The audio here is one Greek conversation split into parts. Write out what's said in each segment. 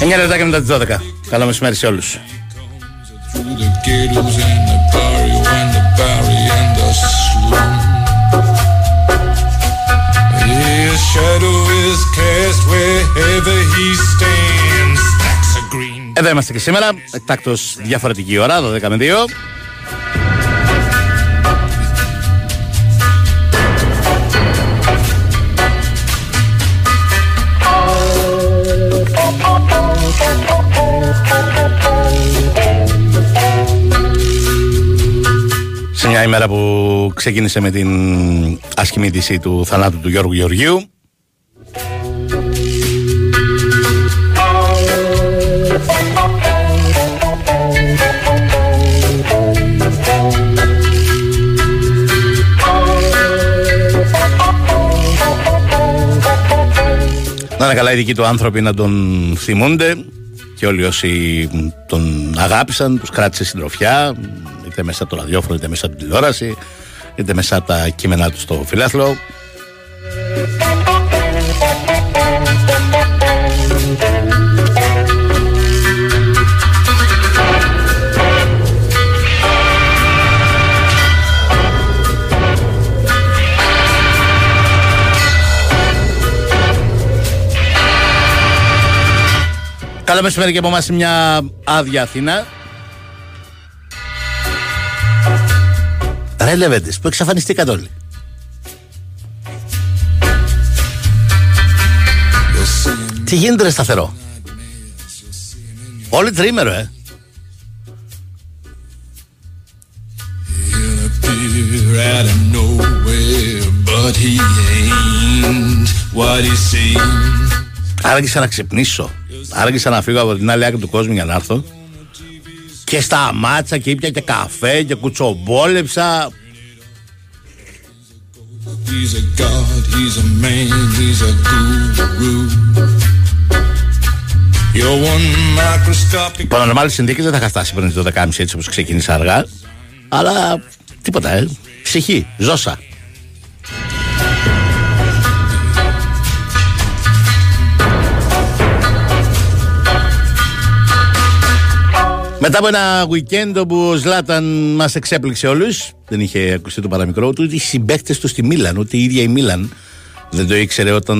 Εννιά λεπτά μετά τις 12. Καλό μεσημέρι σε όλους. Εδώ είμαστε και σήμερα, εκτάκτος διαφορετική ώρα, 12 με 2. Μια ημέρα που ξεκίνησε με την άσχημη του θανάτου του Γιώργου Γεωργίου. Να είναι καλά οι δικοί του άνθρωποι να τον θυμούνται και όλοι όσοι τον αγάπησαν, τους κράτησε συντροφιά είτε μέσα από το ραδιόφωνο, είτε μέσα από την τηλεόραση είτε μέσα από τα κείμενά τους στο φιλάθλο Καλό μεσημέρι και από εμάς μια άδεια Αθήνα. Ρε Λεβέντες, που εξαφανιστήκατε όλοι. Τι γίνεται ρε σταθερό; Όλοι τρίμερο, ε. Άργησα να ξυπνήσω. Άργησα να φύγω από την άλλη άκρη του κόσμου για να έρθω. Και σταμάτησα και ήπια και καφέ και κουτσομπόλεψα. He's a god, he's a man, he's a guru. Υπό συνθήκε δεν θα είχα φτάσει πριν το 12.30 έτσι όπως ξεκίνησα αργά. Αλλά τίποτα, ε. Ψυχή, ζώσα. Μετά από ένα weekend όπου ο Ζλάταν μας εξέπληξε όλους, δεν είχε ακουστεί το παραμικρό του, οι συμπαίκτες του στη Μίλαν, ούτε η ίδια η Μίλαν δεν το ήξερε όταν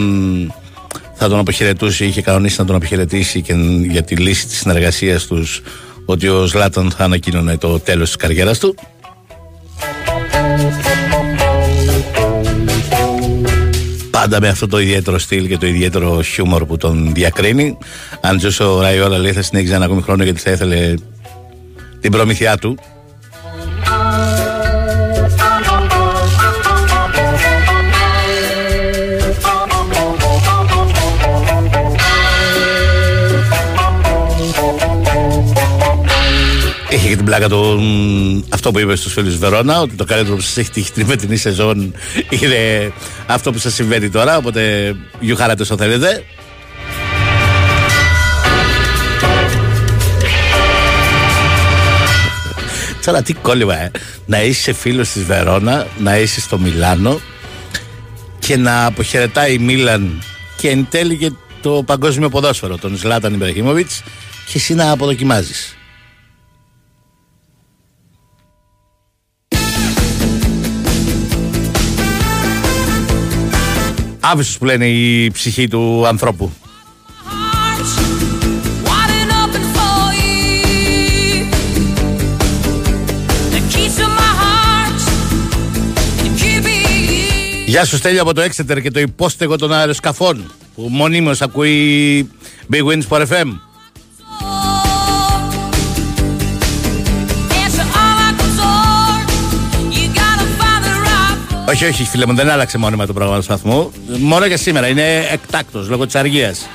θα τον αποχαιρετούσε, είχε κανονίσει να τον αποχαιρετήσει και για τη λύση της συνεργασίας τους ότι ο Ζλάταν θα ανακοίνωνε το τέλος της καριέρας του. Πάντα με αυτό το ιδιαίτερο στυλ και το ιδιαίτερο χιούμορ που τον διακρίνει. Αν ο Ραϊόλα λέει θα συνέχιζε ένα ακόμη χρόνο γιατί θα ήθελε την προμηθειά του. Είχε και την πλάκα του αυτό που είπες στους φίλους Βερόνα ότι το καλύτερο που σας έχει τύχει την φετινή σεζόν είναι αυτό που σας συμβαίνει τώρα οπότε γιουχάρατε όσο θέλετε Τώρα τι κόλλημα, ε. Να είσαι φίλος της Βερόνα, να είσαι στο Μιλάνο και να αποχαιρετάει η Μίλαν και εν τέλει και το παγκόσμιο ποδόσφαιρο, τον Ζλάταν Ιμπραχήμοβιτ και εσύ να αποδοκιμάζεις. Άβυσος που λένε η ψυχή του ανθρώπου. Γεια σου Στέλιο από το Exeter και το υπόστεγο των αεροσκαφών που μονίμως ακούει Big Wins for FM. Όχι, όχι, φίλε μου, δεν άλλαξε μόνιμα το πρόγραμμα του σταθμού. Μόνο για σήμερα, είναι εκτάκτος λόγω της αργίας.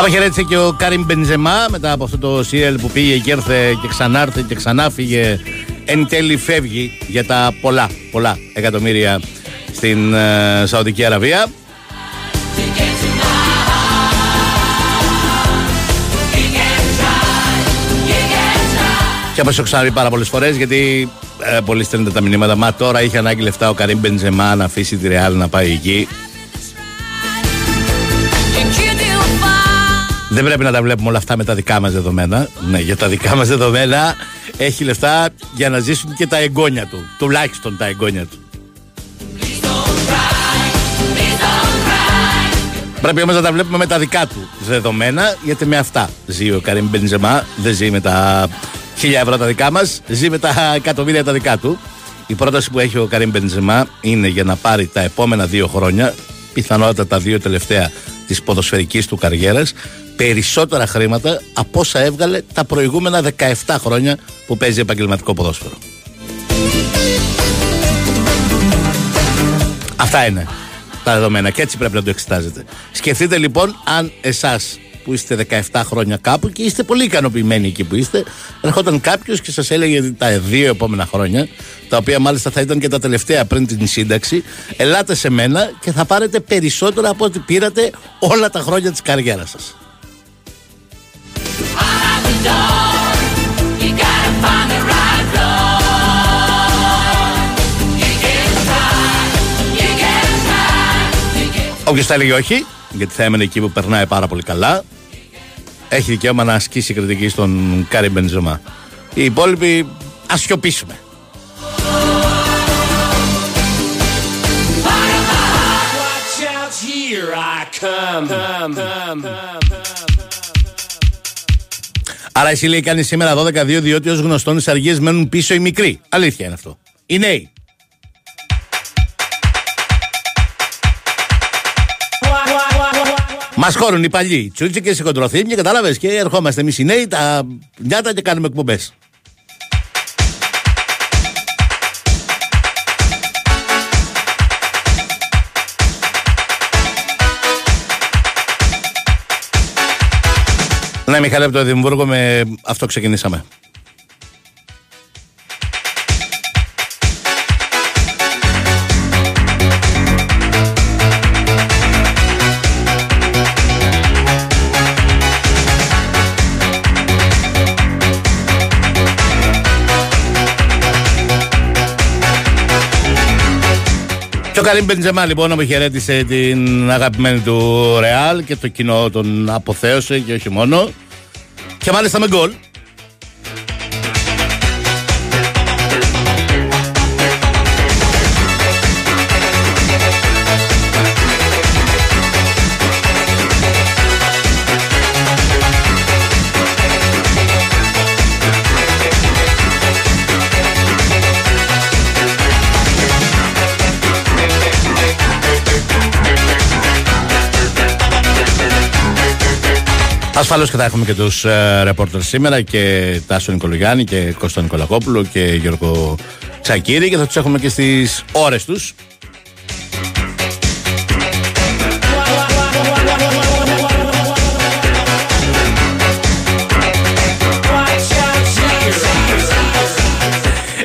Αποχαιρέτησε και ο Κάριμ Μπενζεμά μετά από αυτό το CL που πήγε και ήρθε και ξανάρθε και ξανά φύγε εν τέλει φεύγει για τα πολλά, πολλά εκατομμύρια στην ε, Σαουδική Αραβία. Και όπως έχω ξαναπεί πάρα πολλές φορές, γιατί ε, πολλοί στέλνετε τα μηνύματα. Μα τώρα είχε ανάγκη λεφτά ο Καρύμ Μπεντζεμά να αφήσει τη Ρεάλ να πάει εκεί. Δεν πρέπει να τα βλέπουμε όλα αυτά με τα δικά μας δεδομένα. Ναι, για τα δικά μας δεδομένα έχει λεφτά για να ζήσουν και τα εγγόνια του. Τουλάχιστον τα εγγόνια του. Πρέπει όμως να τα βλέπουμε με τα δικά του δεδομένα, γιατί με αυτά ζει ο Καρύμ Μπεντζεμά, δεν ζει με τα χίλια ευρώ τα δικά μας, ζει με τα εκατομμύρια τα δικά του. Η πρόταση που έχει ο Καρύμ Μπεντζεμά είναι για να πάρει τα επόμενα δύο χρόνια, πιθανότατα τα δύο τελευταία της ποδοσφαιρικής του καριέρας, περισσότερα χρήματα από όσα έβγαλε τα προηγούμενα 17 χρόνια που παίζει επαγγελματικό ποδόσφαιρο. Αυτά είναι τα δεδομένα και έτσι πρέπει να το εξετάζετε. Σκεφτείτε λοιπόν αν εσάς που είστε 17 χρόνια κάπου και είστε πολύ ικανοποιημένοι εκεί που είστε, ερχόταν κάποιος και σας έλεγε τα δύο επόμενα χρόνια, τα οποία μάλιστα θα ήταν και τα τελευταία πριν την σύνταξη, ελάτε σε μένα και θα πάρετε περισσότερα από ό,τι πήρατε όλα τα χρόνια της καριέρας σας. Όποιος θα έλεγε όχι, γιατί θα έμενε εκεί που περνάει πάρα πολύ καλά, έχει δικαίωμα να ασκήσει κριτική στον Καρίμ Μπενζεμά. Οι υπόλοιποι ας σιωπήσουμε. Άρα εσύ λέει κάνεις σήμερα 12-2 διότι ως γνωστόν οι αργίε μένουν πίσω οι μικροί. Αλήθεια είναι αυτό. Οι νέοι. Μας χώρουν οι παλιοί. Τσούτσικε, οι κοντροθύμοι, κατάλαβες. Και ερχόμαστε εμείς οι νέοι, τα νιάτα και κάνουμε εκπομπές. Ναι, Μιχαλή από το Εδιμβούργο με αυτό ξεκινήσαμε. Και ο Καρύμ Μπεντζεμά λοιπόν αποχαιρέτησε την αγαπημένη του Ρεάλ και το κοινό τον αποθέωσε και όχι μόνο. Και μάλιστα με γκολ. Ασφαλώς και θα έχουμε και τους ε, ρεπόρτερ σήμερα και Τάσο Νικολογιάννη και Κώστα Νικολακόπουλο και Γιώργο Τσακύρη και θα τους έχουμε και στις ώρες τους.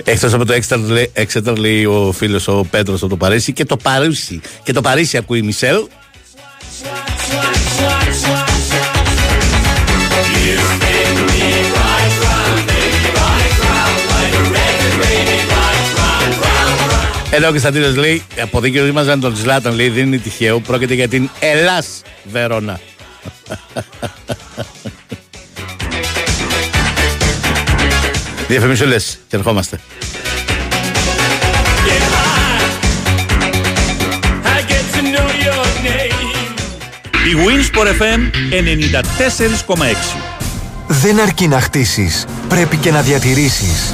Εκτός από το Exeter λέει ο φίλος ο Πέτρος από το Παρίσι και το Παρίσι. Και το Παρίσι ακούει η Μισελ. Εδώ ο Κωνσταντίνος λέει: Από δίκαιο ήμασταν τον Ζλάταν, λέει: Δεν είναι τυχαίο. Πρόκειται για την Ελλάς Βερόνα. Διαφημίσω λες και ερχόμαστε. Η Winsport FM 94,6 Δεν αρκεί να χτίσεις, πρέπει και να διατηρήσεις.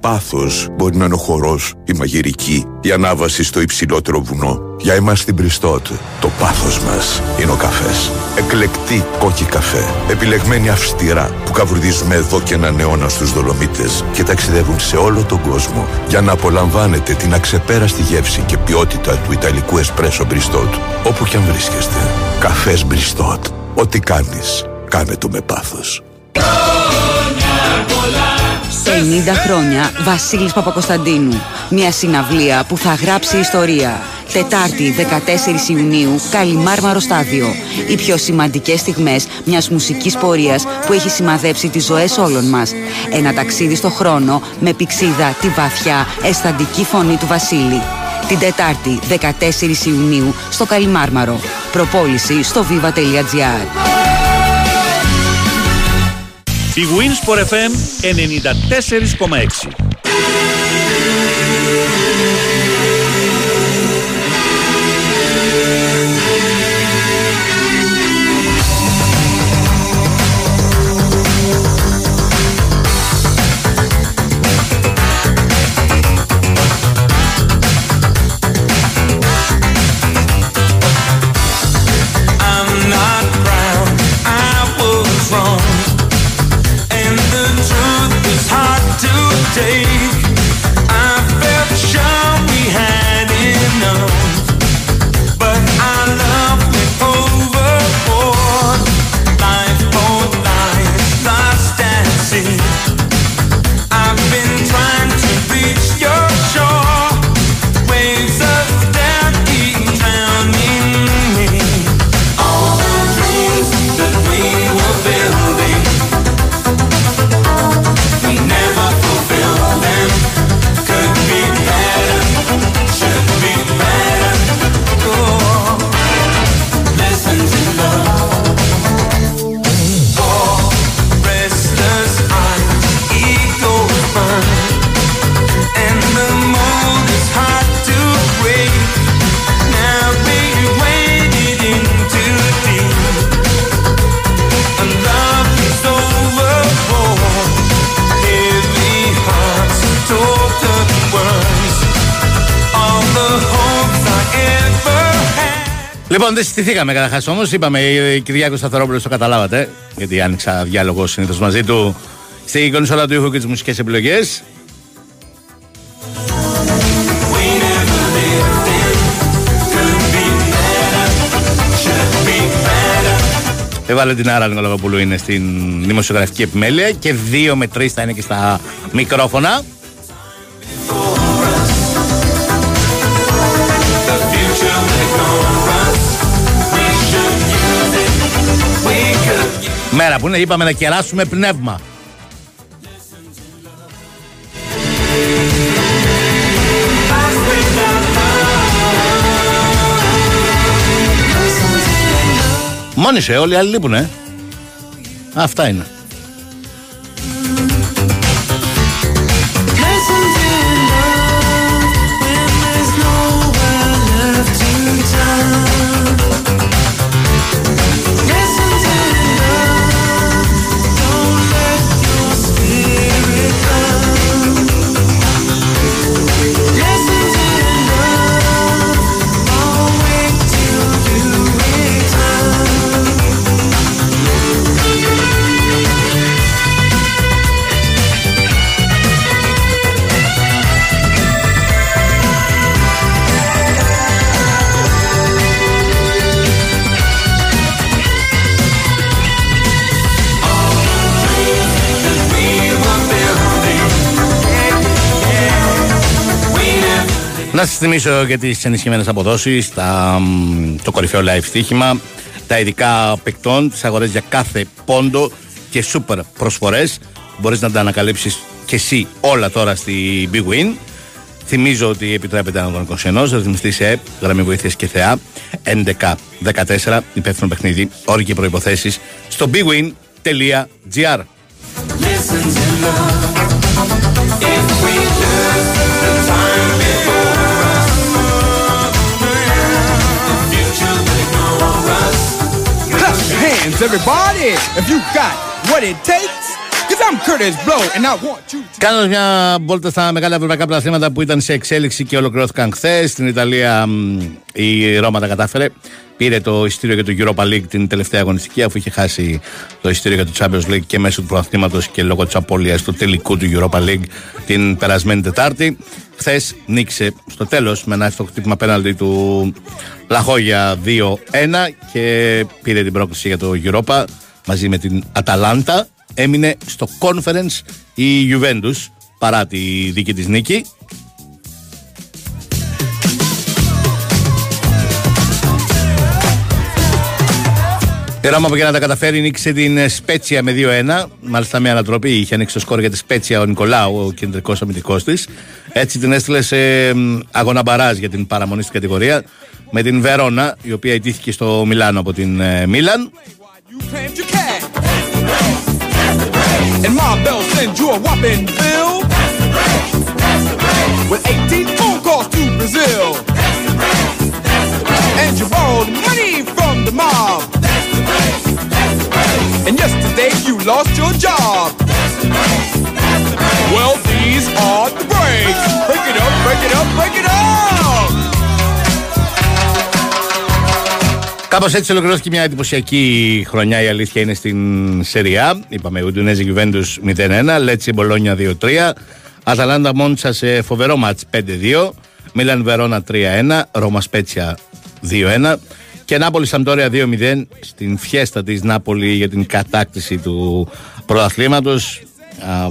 πάθος μπορεί να είναι ο χορός, η μαγειρική, η ανάβαση στο υψηλότερο βουνό. Για εμάς στην Πριστότ, το πάθος μας είναι ο καφές. Εκλεκτή κόκκι καφέ, επιλεγμένοι αυστηρά, που καβουρδίζουμε εδώ και έναν αιώνα στους Δολομίτες και ταξιδεύουν σε όλο τον κόσμο για να απολαμβάνετε την αξεπέραστη γεύση και ποιότητα του Ιταλικού εσπρέσο Μπριστότ, όπου και αν βρίσκεστε. Καφές Μπριστότ. Ό,τι κάνεις, κάνε το με πάθος. 50 χρόνια Βασίλης Παπακοσταντίνου. Μια συναυλία που θα γράψει ιστορία. Τετάρτη 14 Ιουνίου, Καλιμάρμαρο Στάδιο. Οι πιο σημαντικές στιγμές μιας μουσικής πορείας που έχει σημαδέψει τις ζωές όλων μας. Ένα ταξίδι στο χρόνο με πηξίδα τη βαθιά αισθαντική φωνή του Βασίλη. Την Τετάρτη 14 Ιουνίου στο Καλιμάρμαρο. Προπόληση στο viva.gr. Η Wins for FM 94,6 Λοιπόν, δεν συστηθήκαμε καταρχάς όμως. Είπαμε, η Κυριάκος Σταθερόπουλος το καταλάβατε. Γιατί άνοιξα διάλογο συνήθως μαζί του στην κονσόλα του ήχου και τις μουσικές επιλογές. Έβαλε την Άρα Νικολακοπούλου είναι στην δημοσιογραφική επιμέλεια και δύο με τρεις θα είναι και στα μικρόφωνα. Μέρα που είναι, είπαμε να κεράσουμε πνεύμα. Μόνοι σου, όλοι οι άλλοι λείπουνε. Αυτά είναι. Να σας θυμίσω για τις ενισχυμένες αποδόσεις, το κορυφαίο live στοίχημα, τα ειδικά παικτών, τις αγορές για κάθε πόντο και σούπερ προσφορές. Μπορείς να τα ανακαλύψεις και εσύ όλα τώρα στη Big Win. Θυμίζω ότι επιτρέπεται να τον 21, ρυθμιστή σε ΕΠ, γραμμή βοήθειας και θεά 11-14, υπεύθυνο παιχνίδι, όροι και προποθέσει στο bigwin.gr. everybody, if you got what it takes. Cause Κάνω μια βόλτα στα μεγάλα ευρωπαϊκά πλαθήματα που ήταν σε εξέλιξη και ολοκληρώθηκαν χθες. Στην Ιταλία η Ρώμα τα κατάφερε. Πήρε το ειστήριο για το Europa League την τελευταία αγωνιστική, αφού είχε χάσει το ειστήριο για το Champions League και μέσω του προαθλήματος και λόγω της απώλειας του τελικού του Europa League την περασμένη Τετάρτη. Χθες νίκησε στο τέλος με ένα εύστοχο χτύπημα πέναλτι του Λαχόγια 2-1 και πήρε την πρόκληση για το Europa μαζί με την Αταλάντα. Έμεινε στο conference η Juventus παρά τη δική της νίκη. Η Ρώμα που για να τα καταφέρει νίκησε την Σπέτσια με 2-1. Μάλιστα με ανατροπή είχε ανοίξει το σκόρ για τη Σπέτσια ο Νικολάου, ο κεντρικός αμυντικός της. Έτσι την έστειλε σε αγώνα μπαράζ για την παραμονή στην κατηγορία με την Βερόνα, η οποία ιτήθηκε στο Μιλάνο από την ε, Μίλαν. And my bell sends you a whopping bill That's the race, that's the race. with 18 phone calls to Brazil. That's the race, that's the race. And you borrowed money from the mob. That's the race, that's the race. And yesterday you lost your job. That's the race, that's the race. Well, these are the breaks. Break it up, break it up, break it up. Κάπως έτσι ολοκληρώθηκε μια εντυπωσιακή χρονιά. Η αλήθεια είναι στην Σεριά. Είπαμε Ουντουνέζη Γιουβέντους 0-1, Λέτσι Μπολόνια 2-3, Αταλάντα Μόντσα σε φοβερό μάτς 5-2, Μίλαν Βερόνα 3-1, Ρώμα Σπέτσια 2-1 και Νάπολη Σαμπτόρια 2-0 στην φιέστα της Νάπολη για την κατάκτηση του πρωταθλήματος.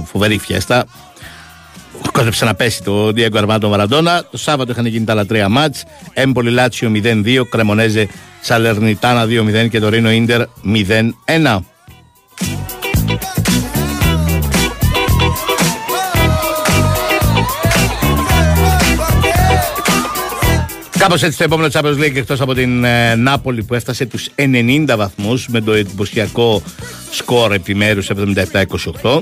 Φοβερή φιέστα. Κόντεψε να πέσει το Διέγκο Αρμάντο Μαραντόνα. Το Σάββατο είχαν γίνει τα άλλα τρία μάτς. Έμπολη Λάτσιο 0-2, Κρεμονέζε Σαλερνιτάνα 2-0 και το Ρήνο Ίντερ 0-1. Κάπως έτσι το επόμενο Champions League εκτός από την ε, Νάπολη που έφτασε τους 90 βαθμούς με το εντυπωσιακό σκορ επιμέρους 77-28.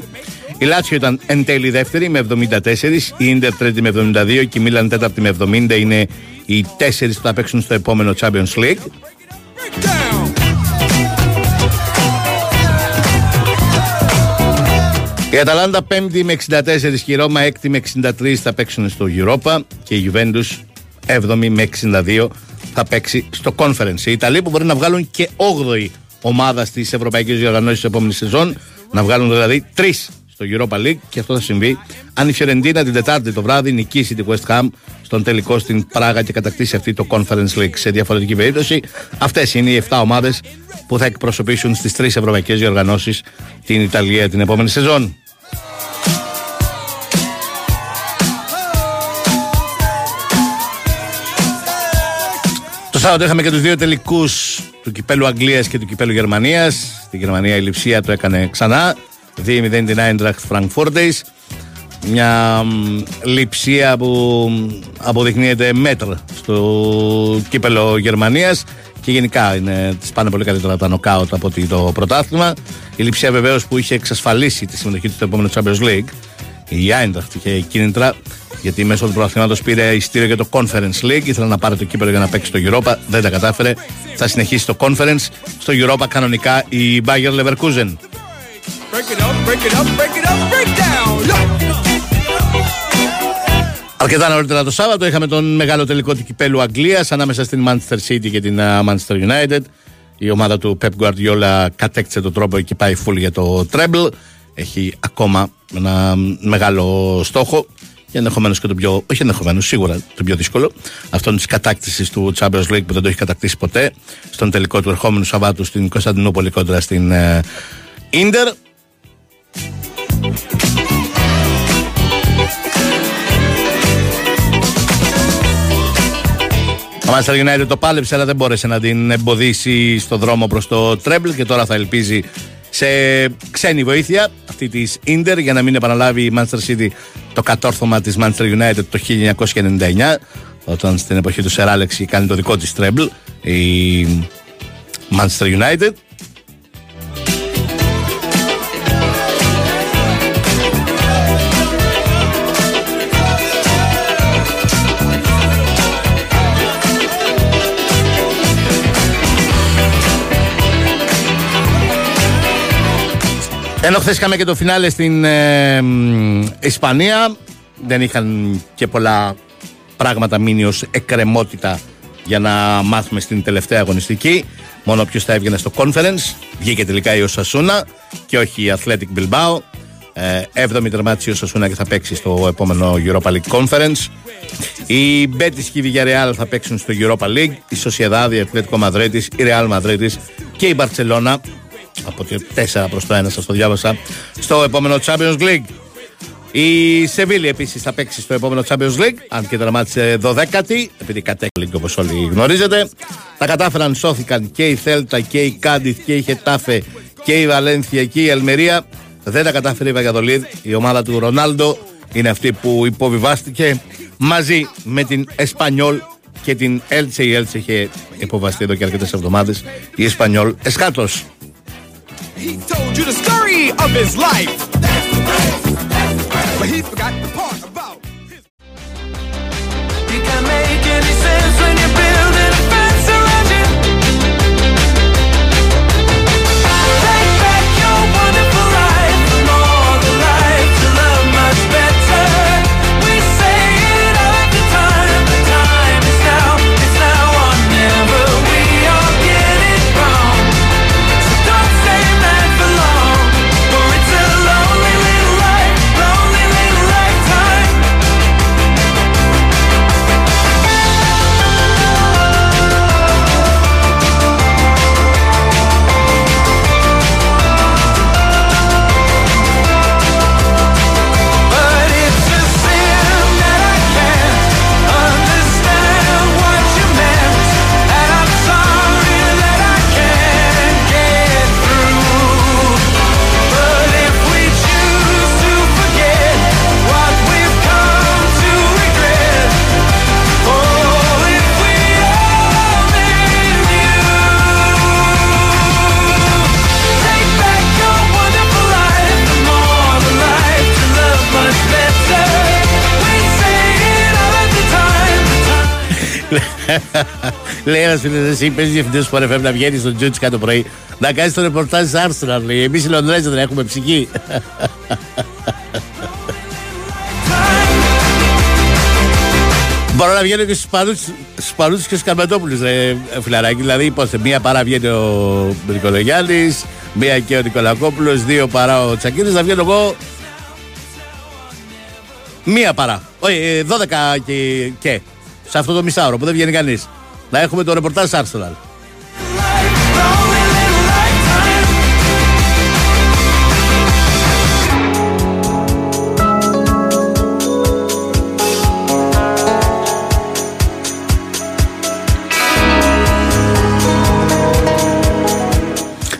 Η Λάτσιο ήταν εν τέλει δεύτερη με 74, η Ίντερ τρίτη με 72 και η Μίλαν τέταρτη με 70. Είναι οι τέσσερις που θα παίξουν στο επόμενο Champions League. Η Αταλάντα 5η με 64 και η Ρώμα 6η με 63 θα παίξουν στο Europa και η Juventus 7η με 62 θα παίξει στο Conference. Οι Ιταλοί που μπορεί να βγάλουν και 8η ομάδα στις ευρωπαϊκές διοργανώσεις της επόμενης σεζόν, να βγάλουν δηλαδή 3 στο Europa League και αυτό θα συμβεί αν η Φιωρεντίνα την Τετάρτη το βράδυ νικήσει τη West Ham στον τελικό στην Πράγα και κατακτήσει αυτή το Conference League. Σε διαφορετική περίπτωση, αυτές είναι οι 7 ομάδες που θα εκπροσωπήσουν στις τρεις ευρωπαϊκές διοργανώσεις την Ιταλία την επόμενη σεζόν. Το Σάββατο είχαμε και τους δύο τελικούς του κυπέλου Αγγλίας και του κυπέλου Γερμανίας. Στη Γερμανία η Λιψία το έκανε ξανά. 2-0 την Eintracht Frankfurt μια λειψία που αποδεικνύεται μέτρα στο κύπελο Γερμανίας και γενικά είναι, τις πάνε πολύ καλύτερα τα νοκάουτ από το πρωτάθλημα. Η λειψία βεβαίως που είχε εξασφαλίσει τη συμμετοχή του στο επόμενο Champions League. Η Eintracht είχε κίνητρα γιατί μέσω του πρωταθλήματος πήρε ειστήριο για το Conference League. Ήθελε να πάρει το κύπελο για να παίξει στο Europa. Δεν τα κατάφερε. Θα συνεχίσει το Conference. Στο Europa κανονικά η Bayer Leverkusen. Break it up, break it up, break it up, break down. Αρκετά νωρίτερα το Σάββατο είχαμε τον μεγάλο τελικό του κυπέλου Αγγλίας ανάμεσα στην Manchester City και την Manchester United. Η ομάδα του Pep Guardiola κατέκτησε τον τρόπο και πάει full για το treble. Έχει ακόμα ένα μεγάλο στόχο και ενδεχομένως και το πιο, όχι ενδεχομένως, σίγουρα το πιο δύσκολο, αυτόν της κατάκτησης του Champions League που δεν το έχει κατακτήσει ποτέ, στον τελικό του ερχόμενου Σαββάτου στην Κωνσταντινούπολη κόντρα στην Ίντερ. Ο Manchester United το πάλεψε, αλλά δεν μπόρεσε να την εμποδίσει στο δρόμο προς το τρέμπλ και τώρα θα ελπίζει σε ξένη βοήθεια αυτή της Ίντερ για να μην επαναλάβει η Manchester City το κατόρθωμα της Manchester United το 1999 όταν στην εποχή του Σεράλεξ κάνει το δικό της τρέμπλ η Manchester United Ενώ χθες είχαμε και το φινάλε στην ε, Ισπανία, δεν είχαν και πολλά πράγματα μείνει ως εκκρεμότητα για να μάθουμε στην τελευταία αγωνιστική. Μόνο ποιο θα έβγαινε στο conference. Βγήκε τελικά η Οσασούνα και όχι η Athletic Bilbao. Ε, έβδομη τερμάτιση η Οσασούνα και θα παίξει στο επόμενο Europa League Conference. Η Betis και η Villarreal θα παίξουν στο Europa League. Η Sociedad, η Atletico Madrid, η Real Madrid και η Barcelona. Από 4 προς το 1 σας το διάβασα. Στο επόμενο Champions League. Η Σεβίλη επίσης θα παίξει στο επόμενο Champions League, αν και τερματισε 12η, επειδή κατέκλυγκε όπως όλοι γνωρίζετε. Τα κατάφεραν, σώθηκαν και η Θέλτα και η Κάντιθ και η Χετάφε και η Βαλένθια και η Ελμερία. Δεν τα κατάφερε η Βαγιαδολίδ. Η ομάδα του Ρονάλντο είναι αυτή που υποβιβάστηκε μαζί με την Εσπανιόλ και την Έλτσε. Η Έλτσε είχε υποβαστεί εδώ και αρκετές εβδομάδες. Η Εσπανιόλ Εσκάτο. He told you the story of his life. But he forgot the part about Λέει ένας φίλος, εσύ παίζεις διευθυντή του Πορεφέμ να βγαίνεις στον Τζούτσικα το πρωί να κάνεις το ρεπορτάζ τη Άρστρα. Λέει, εμείς οι Λονδρέζοι δεν έχουμε ψυχή. Μπορώ να βγαίνω και στους Πανούτσου και στους Καρμετόπουλου, ρε φιλαράκι. Δηλαδή, πώς μία παρά βγαίνει ο Νικολογιάννης, μία και ο Νικολακόπουλος, δύο παρά ο Τσακίδη. Να βγαίνω εγώ Μία παρά. Όχι, ε, 12 και, και. Σε αυτό το μισάωρο που δεν βγαίνει κανείς. Να έχουμε το ρεπορτάζ Arsenal.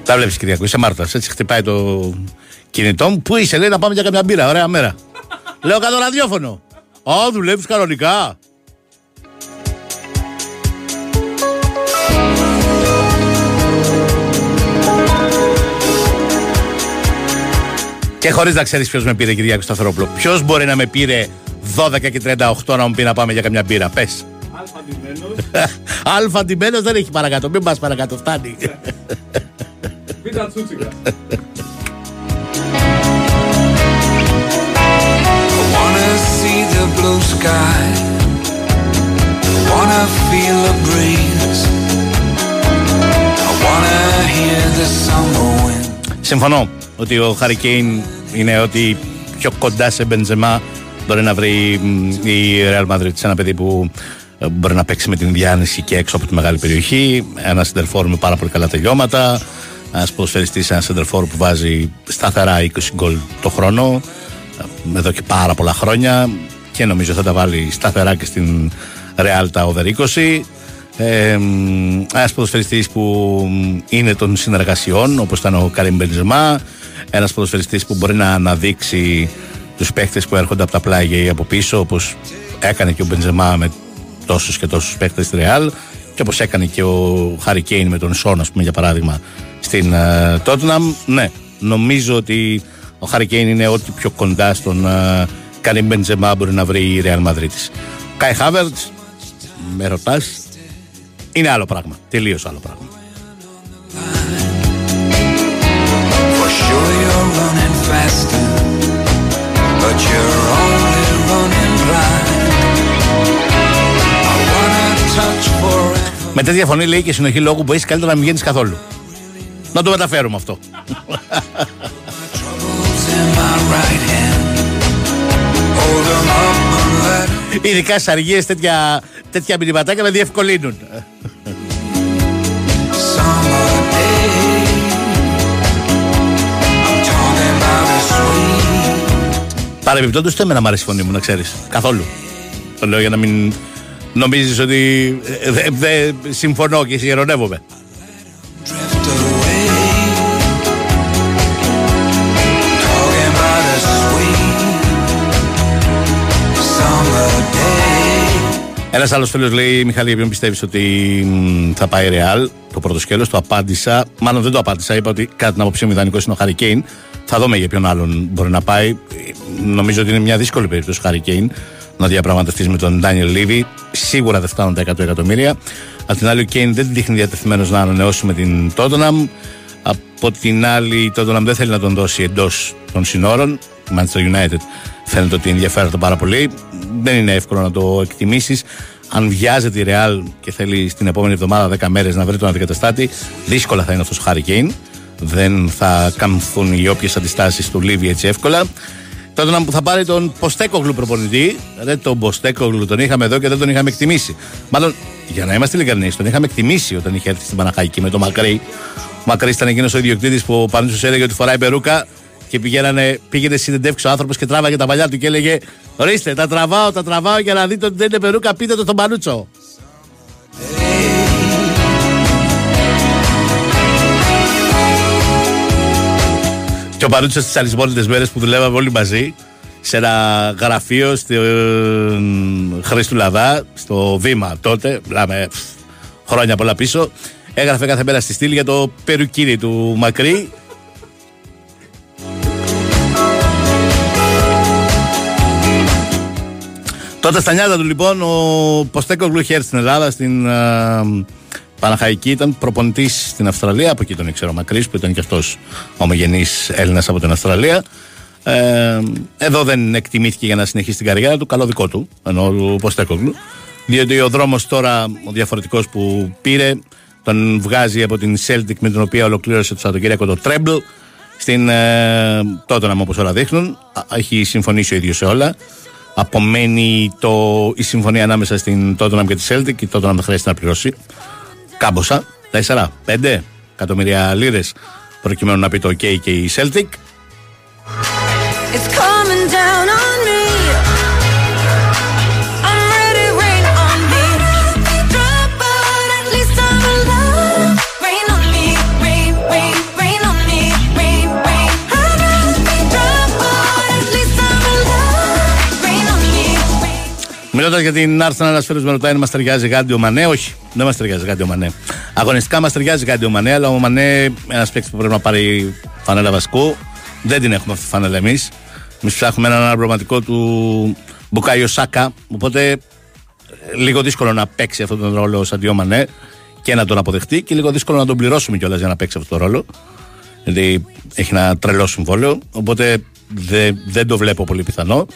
Τα βλέπεις Κυριακό, είσαι Μάρτα. Έτσι χτυπάει το κινητό μου. Πού είσαι, λέει να πάμε για καμιά μπύρα. Ωραία μέρα. Λέω κάτω ραδιόφωνο. Α, δουλεύεις κανονικά. Και χωρίς να ξέρεις ποιος με πήρε, Κυριάκο Σταθερόπουλο. Ποιος μπορεί να με πήρε 12 και 38 να μου πει να πάμε για καμιά μπύρα; Πες. Αλφα αντιμένο δεν έχει παρακάτω. Μην πας παρακάτω, φτάνει. Πίτα τσούτσικα. Wanna see the blue sky. Wanna feel a breeze. I wanna hear the summer wind. Συμφωνώ ότι ο Χάρη Κέιν είναι ότι πιο κοντά σε Μπεντζεμά μπορεί να βρει μ, η Real Madrid σε ένα παιδί που ε, μπορεί να παίξει με την διάνυση και έξω από τη μεγάλη περιοχή. Ένα σεντερφόρ με πάρα πολύ καλά τελειώματα. Ένας ποδοσφαιριστής, ένα σεντερφόρ που βάζει σταθερά 20 γκολ το χρόνο ε, εδώ και πάρα πολλά χρόνια και νομίζω θα τα βάλει σταθερά και στην Real τα over 20. Ε, ένας ποδοσφαιριστής που είναι των συνεργασιών όπως ήταν ο Καρύμ Μπεντζεμά ένας ποδοσφαιριστής που μπορεί να αναδείξει τους παίχτες που έρχονται από τα πλάγια ή από πίσω όπως έκανε και ο Μπεντζεμά με τόσους και τόσους παίχτες στη Real και όπως έκανε και ο Χάρι Κέιν με τον Σόν ας πούμε για παράδειγμα στην uh, Tottenham. Ναι νομίζω ότι ο Χάρι Κέιν είναι ό,τι πιο κοντά στον uh, Καρύμ Μπεντζεμά μπορεί να βρει η Real Madrid. Κάι Χάβερτς με ρωτάς είναι άλλο πράγμα. Τελείως άλλο πράγμα. For sure you're running but you're only running blind. I wanna touch forever. Με τέτοια φωνή λέει και συνοχή λόγου που έχεις καλύτερα να μην βγαίνεις καθόλου. Να το μεταφέρουμε αυτό. Ειδικά στι αργίες τέτοια, τέτοια μηνυματάκια με διευκολύνουν. summer day. I'm talking about a sweet Παρεμπιπτόντως, ούτε εμένα μου αρέσει η φωνή μου, να ξέρεις. Καθόλου. Το λέω για να μην νομίζεις ότι ε, δεν δε συμφωνώ και συγχαιρονεύομαι. Ένας άλλος φίλος λέει: Μιχάλη, ποιον πιστεύεις ότι μ, θα πάει Ρεάλ, το πρώτο σκέλος. Το απάντησα. Μάλλον δεν το απάντησα. Είπα ότι κατά την άποψή μου ιδανικός είναι ο Χάρη Κέιν. Θα δούμε για ποιον άλλον μπορεί να πάει. Νομίζω ότι είναι μια δύσκολη περίπτωση ο Χάρη Κέιν να διαπραγματευτείς με τον Ντάνιελ Λίβι. Σίγουρα δεν φτάνουν τα 100 εκατομμύρια. Απ' την άλλη, ο Κέιν δεν δείχνει διατεθειμένος να ανανεώσει με την Τότοναμ. Από την άλλη, η Tottenham δεν θέλει να τον δώσει εντός των συνόρων. Η Manchester United φαίνεται ότι ενδιαφέρεται πάρα πολύ. Δεν είναι εύκολο να το εκτιμήσεις. Αν βιάζεται η Real και θέλει στην επόμενη εβδομάδα 10 μέρες να βρει τον αντικαταστάτη, δύσκολα θα είναι αυτός ο Χάρη Κέιν. Δεν θα καμφθούν οι όποιες αντιστάσεις του Λίβι έτσι εύκολα. Τότε που θα πάρει τον Ποστέκογλου προπονητή. Ρε, τον Ποστέκογλου τον είχαμε εδώ και δεν τον είχαμε εκτιμήσει. Μάλλον, για να είμαστε ειλικρινείς, τον είχαμε εκτιμήσει όταν είχε έρθει στην Παναχαϊκή με τον Μακρύ. Ο Μακρύ ήταν εκείνος ο ιδιοκτήτης που ο Πανούτσο έλεγε ότι φοράει περούκα και πηγαίνανε, πήγαινε συνεντεύξει ο άνθρωπος και τράβαγε τα παλιά του και έλεγε: Ορίστε, τα τραβάω, τα τραβάω για να δείτε ότι δεν είναι περούκα, πείτε το στον Πανούτσο. Και ο Πανούτσος στις αρισμόνιτε μέρες που δουλεύαμε όλοι μαζί σε ένα γραφείο στην Χρήστου Λαδά, στο Βήμα τότε, μιλάμε πφ, χρόνια πολλά πίσω, έγραφε κάθε μέρα στη στήλη για το περουκίνι του Μακρύ. Τότε στα νιάτα του λοιπόν ο Ποστέκογλου είχε έρθει στην Ελλάδα στην α, Παναχαϊκή ήταν προπονητής στην Αυστραλία, από εκεί τον ήξερα ο Μακρύς, που ήταν και αυτός ομογενής Έλληνας από την Αυστραλία. Ε, εδώ δεν εκτιμήθηκε για να συνεχίσει την καριέρα του, καλό δικό του, ενώ του Ποστέκογλου. Διότι ο δρόμος τώρα, ο διαφορετικός που πήρε, τον βγάζει από την Celtic με την οποία ολοκλήρωσε το Σαββατοκύριακο το Treble. Στην ε, Tottenham όπω όλα δείχνουν. Α, Έχει συμφωνήσει ο ίδιος σε όλα. Απομένει το, η συμφωνία ανάμεσα στην Tottenham και τη Celtic. Η Tottenham δεν χρειάζεται να πληρώσει κάμποσα, 4, 5 εκατομμύρια λίρες προκειμένου να πει το OK και η Celtic. It's Μιλώντας για την Arsenal, ένας φίλος με ρωτάει αν μας ταιριάζει Γάντιο Μανέ. Όχι, δεν μας ταιριάζει Γάντιο Μανέ. Αγωνιστικά μας ταιριάζει Γάντιο Μανέ, αλλά ο Μανέ, ένας παίκτης που πρέπει να πάρει φανέλα βασικού, δεν την έχουμε αυτή τη φανέλα εμείς. Εμείς ψάχνουμε έναν αναπληρωματικό του Μπουκάιο Σάκα. Οπότε ε, λίγο δύσκολο να παίξει αυτόν τον ρόλο ο Σαντιό Μανέ και να τον αποδεχτεί και λίγο δύσκολο να τον πληρώσουμε κιόλας για να παίξει αυτόν τον ρόλο. Γιατί έχει ένα τρελό συμβόλαιο. Οπότε δεν, δεν το βλέπω πολύ πιθανό.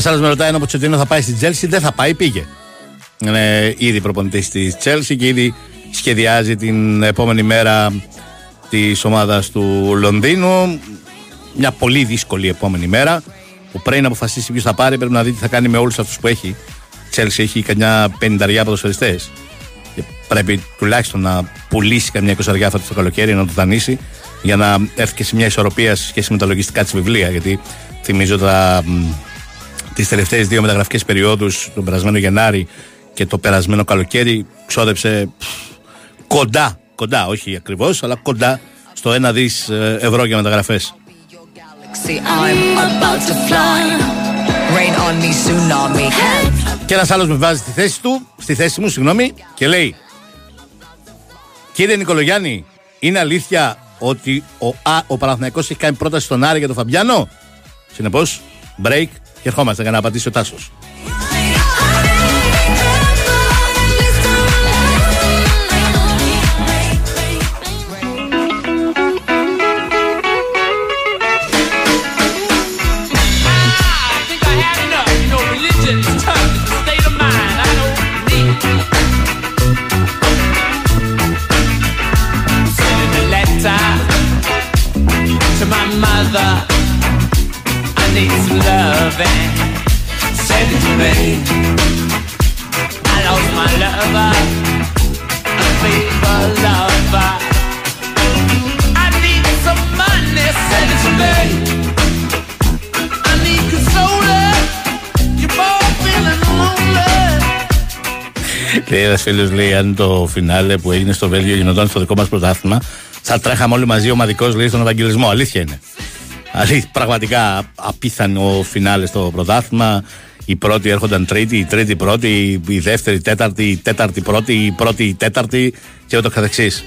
Ένας άλλος με ρωτάει αν ο Ποτσετίνο θα πάει στη Τζέλση. Δεν θα πάει, πήγε. Είναι ήδη προπονητής της Τσέλσι και ήδη σχεδιάζει την επόμενη μέρα της ομάδας του Λονδίνου. Μια πολύ δύσκολη επόμενη μέρα. Που πριν αποφασίσει ποιος θα πάρει, πρέπει να δει τι θα κάνει με όλους αυτούς που έχει. Η Τσέλσι έχει καμιά πενηνταριά ποδοσφαιριστές. Και πρέπει τουλάχιστον να πουλήσει καμιά εικοσαριά φέτο το καλοκαίρι, να το δανείσει, για να έρθει και σε μια ισορροπία σε σχέση με τα λογιστικά της βιβλία. Γιατί θυμίζω τα, τις τελευταίες δύο μεταγραφικές περιόδους, τον περασμένο Γενάρη και το περασμένο καλοκαίρι, ξόδεψε πφ, κοντά, κοντά, όχι ακριβώς, αλλά κοντά στο 1 δις ευρώ για μεταγραφές. See, I'm about to fly. Rain on me, tsunami. Help. Και ένας άλλος με βάζει στη θέση του, στη θέση μου, συγγνώμη, και λέει. Κύριε Νικολογιάννη, είναι αλήθεια ότι ο, Α, ο Παναθηναϊκός έχει κάνει πρόταση στον Άρη για τον Φαμπιάνο; Συνεπώς, break και ερχόμαστε για να απαντήσει ο Τάσος. Me. I lost my lover, a faithful lover. I need some money. Send it to me. I need consoling. You're both feeling lonely. Λέει ένας φίλος, λέει, αν το φινάλε που έγινε στο Βέλγιο γινόταν στο δικό μας πρωτάθλημα, θα τρέχαμε όλοι μαζί ομαδικό, λέει, στον Ευαγγελισμό. Αλήθεια είναι. Αλήθεια, πραγματικά απίθανο φινάλε στο πρωτάθλημα. Οι πρώτοι έρχονταν τρίτη, η τρίτη πρώτη, η δεύτερη τέταρτη, η τέταρτη πρώτη, η πρώτη τέταρτη και ούτω καθεξής.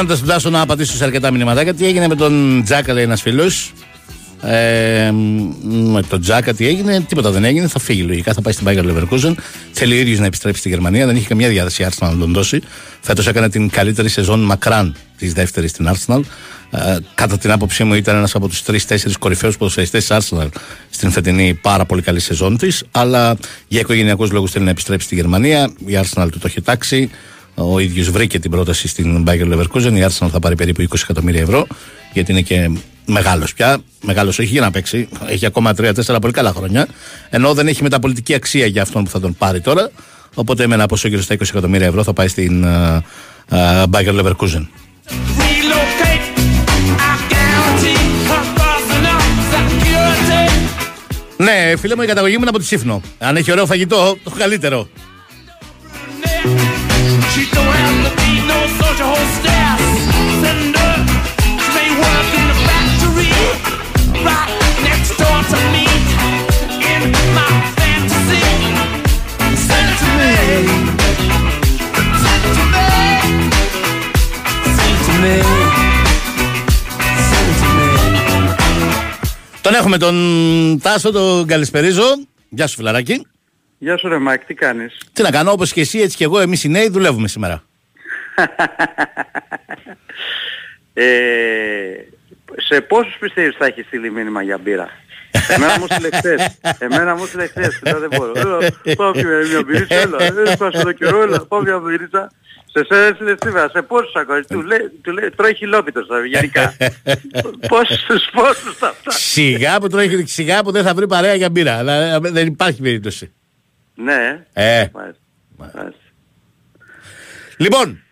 Περιμένοντα τον Τάσο να απαντήσω σε αρκετά μηνυματάκια. Τι έγινε με τον Τζάκα, λέει ένας φίλος. Ε, με τον Τζάκα τι έγινε, τίποτα δεν έγινε. Θα φύγει λογικά, θα πάει στην Bayern Leverkusen. Θέλει ο ίδιος να επιστρέψει στη Γερμανία. Δεν είχε καμία διάθεση η Arsenal να τον δώσει. Φέτος έκανε την καλύτερη σεζόν μακράν της δεύτερης στην Arsenal. Ε, κατά την άποψή μου, ήταν ένας από τους τρει-τέσσερι κορυφαίους ποδοσφαιριστές της Arsenal στην φετινή πάρα πολύ καλή σεζόν της. Αλλά για οικογενειακούς λόγους θέλει να επιστρέψει στη Γερμανία. Η Arsenal του το έχει τάξει. Ο ίδιος βρήκε την πρόταση στην Bayern Leverkusen. Η Arsenal θα πάρει περίπου 20 εκατομμύρια ευρώ, γιατί είναι και μεγάλος πια. Μεγάλος όχι για να παίξει. Έχει ακόμα 3-4 πολύ καλά χρόνια. Ενώ δεν έχει μεταπολιτική αξία για αυτόν που θα τον πάρει τώρα. Οπότε με ένα ποσό γύρω στα 20 εκατομμύρια ευρώ θα πάει στην uh, uh, Bayern Leverkusen. Relocate. I guarantee her personal security. Ναι, φίλε μου, η καταγωγή μου είναι από τη Σύφνο. Αν έχει ωραίο φαγητό, το καλύτερο. Τον έχουμε τον Τάσο, τον καλησπέριζω. Γεια σου, φιλαράκι. Γεια σου ρε Μάικ, τι κάνεις; Τι να κάνω, όπως και εσύ, έτσι και εγώ, εμείς οι νέοι δουλεύουμε σήμερα. Ε, σε πόσους πιστεύεις θα έχεις στείλει μήνυμα για μπύρα; Εμένα μου στείλε χθες. Εμένα μου στείλε χθες. Τώρα δεν μπορώ. Έλα, Πάω και με μια μπυρίτσα, έλα. Έλα, πάω στο καιρό, έλα. Πάω μια μπυρίτσα. Σε σένα έστειλε σήμερα, σε πόσους ακόμα. Του λέει, του λέει, τρώει χιλόπιτος τώρα, γενικά. πόσους, πόσους θα αυτά. σιγά, που τρώει, σιγά που δεν θα βρει παρέα για μπύρα. Αλλά, ε, δεν υπάρχει περίπτωση. Ναι. Ε. Μάλιστα. Μάλιστα. Λοιπόν,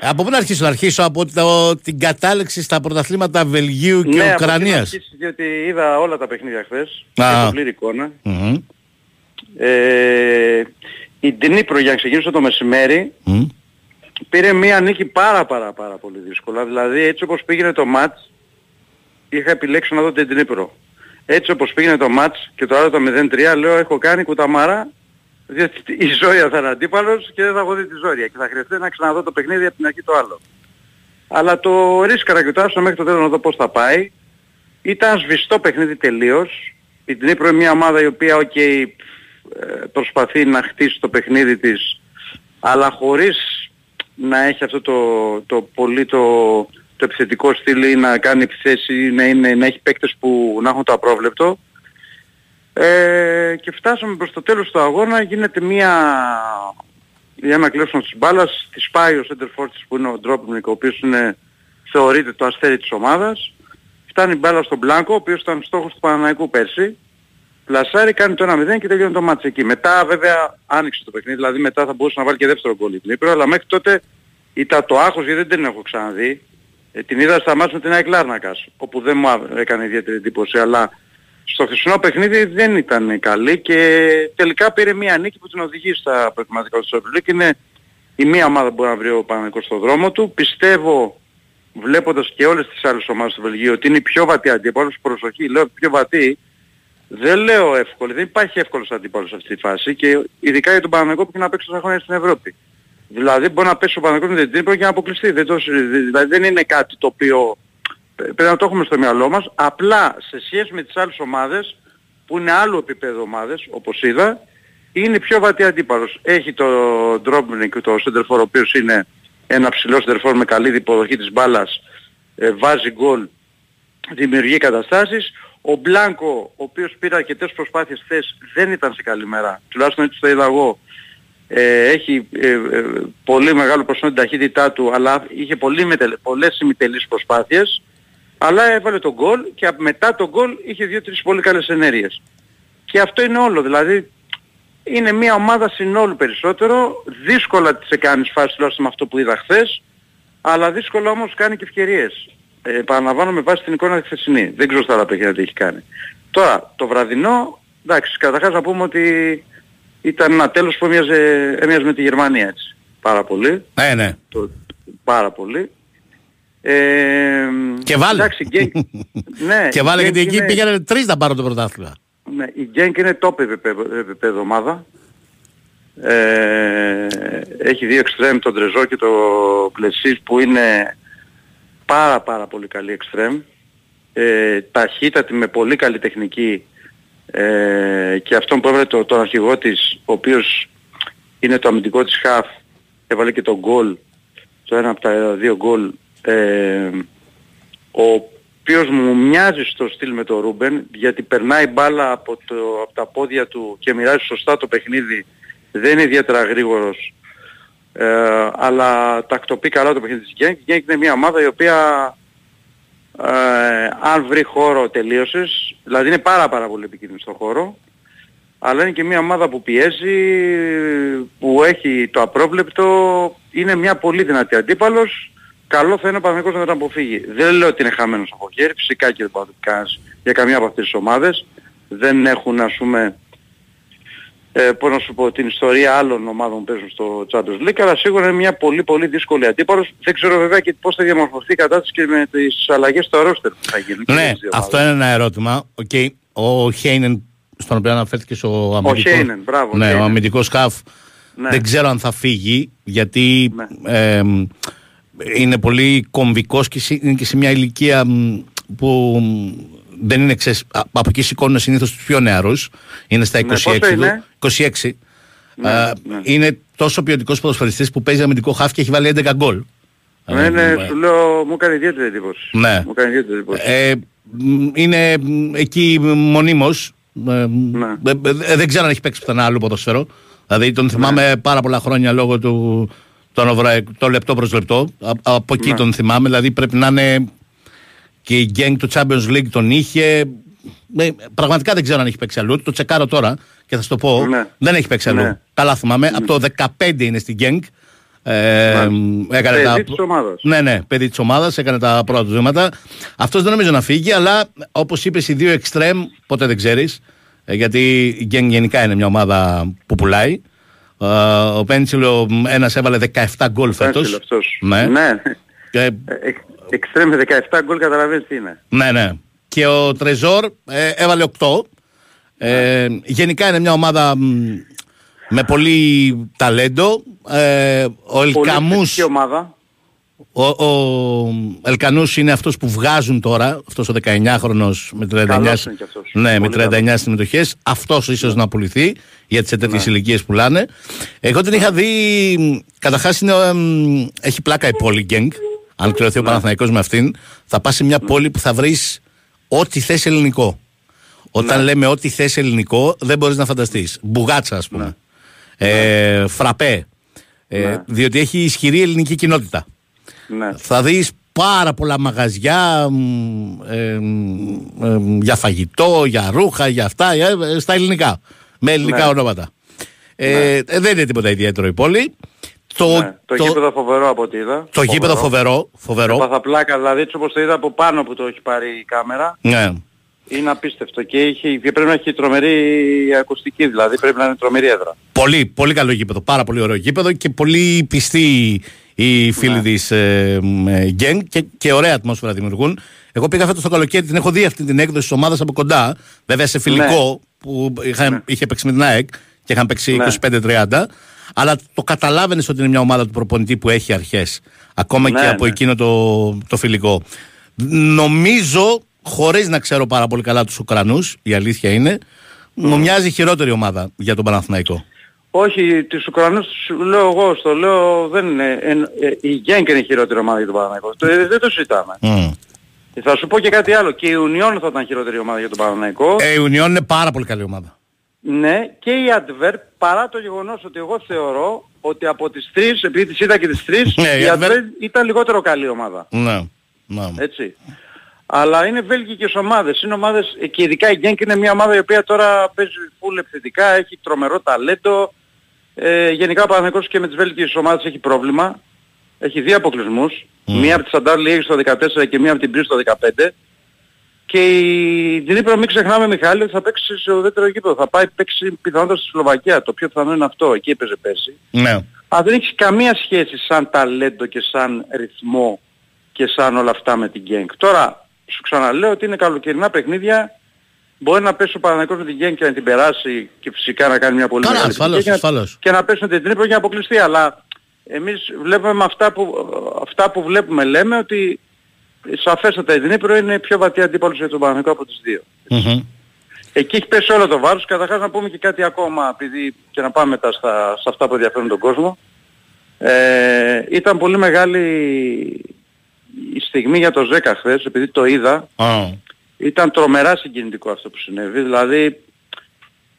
από πού να αρχίσω, να αρχίσω από το, την κατάληξη στα πρωταθλήματα Βελγίου και Ναι, από εκεί να Ουκρανίας. αρχίσεις, διότι είδα όλα τα παιχνίδια χθες. Α. Και το πλήρη εικόνα. Μμμ. Ε, η Ντνίπρο για να ξεκινήσω το μεσημέρι Μμ. πήρε μία νίκη πάρα πάρα πάρα πολύ δύσκολα. Δηλαδή έτσι όπως πήγαινε το ματς είχα επιλέξει να δω την Ντνίπρο. Έτσι όπως πήγαινε το ματς και το άλλο το 0-3 λέω έχω κάνει κουταμάρα διότι η Ζόρια θα είναι αντίπαλος και δεν θα έχω δει τη Ζόρια και θα χρειαστεί να ξαναδώ το παιχνίδι από την αρχή το άλλο. Αλλά το ρίσκαρα και το άφησα μέχρι το τέλος να δω πώς θα πάει. Ήταν σβηστό παιχνίδι τελείως. Η Dnipro είναι μια ομάδα η οποία οκ, ε, προσπαθεί να χτίσει το παιχνίδι της αλλά χωρίς να έχει αυτό το, το πολύ το, το επιθετικό στυλ ή να κάνει επιθέση να, είναι, να έχει παίκτες που να έχουν το απρόβλεπτο. Ε, και φτάσαμε προς το τέλος του αγώνα, γίνεται μια για να κλέψουμε της μπάλας, τη σπάει ο center forward της που είναι ο Ντρόπινικ, ο οποίος είναι, θεωρείται το αστέρι της ομάδας. Φτάνει μπάλα στον Μπλάνκο, ο οποίος ήταν στόχος του Παναναϊκού πέρσι, πλασάρει, κάνει το 1-0 και τελειώνει το μάτς εκεί. Μετά βέβαια άνοιξε το παιχνίδι, δηλαδή μετά θα μπορούσε να βάλει και δεύτερο γκολ η Δνήπρο, αλλά μέχρι τότε ήταν το άγχος γιατί δεν την έχω ξαναδεί. Ε, την είδα στα μάτς με την ΑΕΚ Λάρνακας, όπου δεν μου α- έκανε ιδιαίτερη εντύπωση, αλλά στο χθεσινό παιχνίδι δεν ήταν καλή και τελικά πήρε μια νίκη που την οδηγεί στα προετοιμαστικά του Super League. Είναι η μία ομάδα που μπορεί να βρει ο Παναγικός στο δρόμο του. Πιστεύω, βλέποντας και όλες τις άλλες ομάδες του Βελγίου, ότι είναι η πιο βατή αντίπαλος. Προσοχή, λέω πιο βατή. Δεν λέω εύκολη, δεν υπάρχει εύκολος αντίπαλος σε αυτή τη φάση και ειδικά για τον Παναθηναϊκό που έχει να παίξει τόσα χρόνια στην Ευρώπη. Δηλαδή μπορεί να πέσει ο Παναθηναϊκός με την Ντνίπρο και να αποκλειστεί. Δεν το, δηλαδή δεν είναι κάτι το οποίο πρέπει να το έχουμε στο μυαλό μας. Απλά σε σχέση με τις άλλες ομάδες που είναι άλλο επίπεδο ομάδες, όπως είδα, είναι πιο βατή αντίπαλος. Έχει το Ντόβμπικ, το σεντερφόρ, ο οποίος είναι ένα ψηλό σεντερφόρ με καλή υποδοχή της μπάλας, ε, βάζει γκολ, δημιουργεί καταστάσεις. Ο Μπλάνκο, ο οποίος πήρε αρκετές προσπάθειες χθες, δεν ήταν σε καλή μέρα. Τουλάχιστον έτσι το είδα εγώ. Ε, έχει ε, ε, πολύ μεγάλο ποσό την ταχύτητά του, αλλά είχε πολύ μετελε, πολλές ημιτελείς προσπάθειες. Αλλά έβαλε τον γκολ και απ- μετά τον γκολ είχε δύο-τρεις πολύ καλές ενέργειες. Και αυτό είναι όλο. Δηλαδή είναι μια ομάδα συνόλου περισσότερο. Δύσκολα τις έκανες φάσεις τουλάχιστον με αυτό που είδα χθες. Αλλά δύσκολα όμως κάνει και ευκαιρίες. Ε, επαναλαμβάνω με βάση την εικόνα τη χθεσινή. Δεν ξέρω στα άλλα παιχνίδια τι έχει κάνει. Τώρα, το βραδινό, εντάξει, καταρχάς να πούμε ότι ήταν ένα τέλος που έμοιαζε, έμοιαζε με τη Γερμανία έτσι. Πάρα πολύ. Ναι, ναι. Το, πάρα πολύ. Ε, Και βάλε. Εντάξει, Γκένκ, ναι, και βάλε η γιατί Γκένκ εκεί είναι- πήγανε τρεις να πάρουν το πρωτάθλημα. ναι, η Γκένκ είναι top επίπεδο, επίπεδο ομάδα. Ε, έχει δύο εξτρέμ, τον Τρεζό και το Πλεσίς που είναι πάρα πάρα πολύ καλή εξτρέμ. Ε, ταχύτατη με πολύ καλή τεχνική ε, και αυτόν που έβρε το, τον αρχηγό της, ο οποίος είναι το αμυντικό της χαφ, έβαλε και τον γκολ, το ένα από τα δύο γκολ, ε, ο οποίος μου μοιάζει στο στυλ με τον Ρούμπεν γιατί περνάει μπάλα από, το, από τα πόδια του και μοιράζει σωστά το παιχνίδι δεν είναι ιδιαίτερα γρήγορος ε, αλλά τακτοποιεί καλά το παιχνίδι της Γκένκ. Η Γκένκ είναι μια ομάδα η οποία ε, αν βρει χώρο τελείωσες, δηλαδή είναι πάρα πάρα πολύ επικίνδυνη στο χώρο αλλά είναι και μια ομάδα που πιέζει, που έχει το απρόβλεπτο, είναι μια πολύ δυνατή αντίπαλος. Καλό θα είναι ο Παναγικός να τον αποφύγει. Δεν λέω ότι είναι χαμένος από χέρι, φυσικά και δεν μπορεί να το κάνεις για καμιά από αυτές τις ομάδες. Δεν έχουν ας πούμε, ε, πώς να σου πω, την ιστορία άλλων ομάδων που παίζουν στο Champions League, αλλά σίγουρα είναι μια πολύ πολύ δύσκολη αντίπαλος. Δεν ξέρω βέβαια και πώς θα διαμορφωθεί η κατάσταση και με τις αλλαγές στο ρόστερ που θα γίνουν. και Ναι, στις δύο αυτό ομάδες. είναι ένα ερώτημα. Οκ, Ο Χέινεν, στον οποίο αναφέρθηκες ο αμυντικός, Χέινεν, μπράβο, ναι, ο Χέινεν. αμυντικός χαφ, Ναι. δεν ξέρω αν θα φύγει, γιατί ε, είναι πολύ κομβικός και σε- είναι και σε μια ηλικία μ, που μ, δεν είναι ξέρεις, α- από εκεί σηκώνουν συνήθως τους πιο νεαρούς, είναι στα 26 Ναι, πόσο του, είναι; 26. Ναι, Ε, ναι. Είναι τόσο ποιοτικός ποδοσφαιριστής που παίζει αμυντικό χαφ και έχει βάλει 11 γκολ. Ναι, Ε, ναι, ε, σου λέω, μου έκανε ιδιαίτερη εντύπωση. Ναι. Μου έκανε ιδιαίτερη εντύπωση. Ε, μ, είναι μ, εκεί μονίμως. Ε, Ναι. ε, ε, δεν ξέρω αν έχει παίξει πουθενά άλλο ποδοσφαίρο. Δηλαδή τον θυμάμαι πάρα πολλά χρόνια λόγω του τον οβρα- το λεπτό προς λεπτό. Α- από εκεί Ναι. τον θυμάμαι. Δηλαδή πρέπει να είναι και η gang του Champions League τον είχε. Ε, πραγματικά δεν ξέρω αν έχει παίξει αλλού. Το τσεκάρω τώρα και θα σου το πω. Ναι. Δεν έχει παίξει αλλού. Ναι. Καλά θυμάμαι. Από το 15 είναι στην gang. Ε, έκανε Παιδί τα... της ομάδας. Ναι, ναι, παιδί της ομάδας, έκανε τα πρώτα του βήματα. Αυτός δεν νομίζω να φύγει, αλλά όπως είπες, οι δύο εξτρέμ ποτέ δεν ξέρεις. γιατί η Γκέν γενικά είναι μια ομάδα που πουλάει. Ε, ο Πέντσιλο ένας έβαλε 17 γκολ φέτος. Πένσιλ αυτός. Ναι. ναι. Και, Ε, εξ- Εξτρέμ με 17 γκολ καταλαβαίνεις τι είναι. ναι, ναι. Και ο Τρεζόρ ε, έβαλε 8. Ε, γενικά είναι μια ομάδα μ, με πολύ ταλέντο. Ε, ο Πολύ Ελκαμούς θετική ομάδα. Ο, ο Ελκανούς είναι αυτός που βγάζουν τώρα, αυτός ο 19χρονος με 39, Καλός είναι και αυτός. ναι, με Πολύ 39 συμμετοχές, αυτός ίσως να πουληθεί, γιατί σε τέτοιες Ναι. ηλικίες πουλάνε. Εγώ την είχα δει, καταρχάς είναι, εμ, έχει πλάκα η πόλη Γκένγκ, αν κληρωθεί ο Ναι. Παναθηναϊκός με αυτήν, θα πας σε μια πόλη που θα βρεις ό,τι θες ελληνικό. Όταν Ναι. λέμε ό,τι θες ελληνικό, δεν μπορείς να φανταστείς. Μπουγάτσα, ας πούμε. Ε, φραπέ. Ε, Ναι. Διότι έχει ισχυρή ελληνική κοινότητα. Ναι. Θα δεις πάρα πολλά μαγαζιά μ, ε, μ, ε, μ, για φαγητό, για ρούχα, για αυτά, ε, στα ελληνικά. Με ελληνικά Ναι. ονόματα. Ε, ε, δεν είναι τίποτα ιδιαίτερο η πόλη. Το, Ναι, το, γήπεδο φοβερό από ό,τι είδα. το γήπεδο φοβερό. φοβερό. Έπαθα πλάκα, δηλαδή έτσι όπως το είδα από πάνω που το έχει πάρει η κάμερα. Ναι. Είναι απίστευτο και, είχε, και πρέπει να έχει τρομερή ακουστική, δηλαδή πρέπει να είναι τρομερή έδρα. Πολύ, πολύ καλό γήπεδο. Πάρα πολύ ωραίο γήπεδο και πολύ πιστοί οι φίλοι Ναι. της ε, μ, ε, Γκένγκ και, και ωραία ατμόσφαιρα δημιουργούν. Εγώ πήγα φέτος το καλοκαίρι, την έχω δει αυτή την έκδοση της ομάδας από κοντά. Βέβαια σε φιλικό που είχα, είχε παίξει με την ΑΕΚ και είχαν παίξει Ναι. 25-30. Αλλά το καταλάβαινες ότι είναι μια ομάδα του προπονητή που έχει αρχές. Ακόμα Ναι, και από ναι. εκείνο το, το φιλικό. Νομίζω, χωρίς να ξέρω πάρα πολύ καλά τους Ουκρανούς, η αλήθεια είναι, μου μοιάζει χειρότερη ομάδα για τον Παναθηναϊκό. Όχι, τις Ουκρανούς τους λέω εγώ, στο λέω δεν είναι. εν- ε, η Γκένκ είναι η χειρότερη ομάδα για τον Παναθηναϊκό. Το, ε, δεν το συζητάμε. Μμ. Και Θα σου πω και κάτι άλλο. Και η Union θα ήταν χειρότερη ομάδα για τον Παναθηναϊκό. Ε, η Union είναι πάρα πολύ καλή ομάδα. Ναι, και η Adverb παρά το γεγονός ότι εγώ θεωρώ ότι από τις τρεις, επειδή τις είδα και τις τρεις, Ναι, η η Adverb- Adverb ήταν λιγότερο καλή ομάδα. Ναι. ναι. Έτσι. Αλλά είναι βέλγικες ομάδες. Είναι ομάδες, ε, και ειδικά η Genk είναι μια ομάδα η οποία τώρα παίζει full επιθετικά, έχει τρομερό ταλέντο. Ε, γενικά ο Παναθηναϊκός και με τις βέλγικες ομάδες έχει πρόβλημα. Έχει δύο αποκλεισμούς. Μία από τη Σαντάρ έχει στο 14 και μία από την Πρί στο 15. Και η Δνήπρο μην ξεχνάμε Μιχάλη ότι θα παίξει σε ουδέτερο γήπεδο. Θα πάει παίξει πιθανότατα στη Σλοβακία. Το πιο πιθανό είναι αυτό. Εκεί έπαιζε πέρσι. ναι. Αλλά δεν έχει καμία σχέση σαν ταλέντο και σαν ρυθμό και σαν όλα αυτά με την Genk. Τώρα, σου ξαναλέω ότι είναι καλοκαιρινά παιχνίδια. Μπορεί να πέσει ο Παναγικός με την Genk και να την περάσει και φυσικά να κάνει μια πολύ Καλά, μεγάλη ασφαλώς, επιτυχία και να- ασφαλώς. Και να πέσουν την Τρίπρο για να αποκλειστεί. Αλλά εμείς βλέπουμε με αυτά που, αυτά που βλέπουμε λέμε ότι σαφέστατα η Δνήπρο είναι πιο βαθύ αντίπαλος για τον Παναγικό από τις δύο. Μμμ. Εκεί έχει πέσει όλο το βάρος. Καταρχάς να πούμε και κάτι ακόμα, επειδή και να πάμε μετά στα, σε αυτά που ενδιαφέρουν τον κόσμο. Ε, ήταν πολύ μεγάλη η στιγμή για το 10 χθες, επειδή το είδα. Α, Ήταν τρομερά συγκινητικό αυτό που συνέβη. Δηλαδή,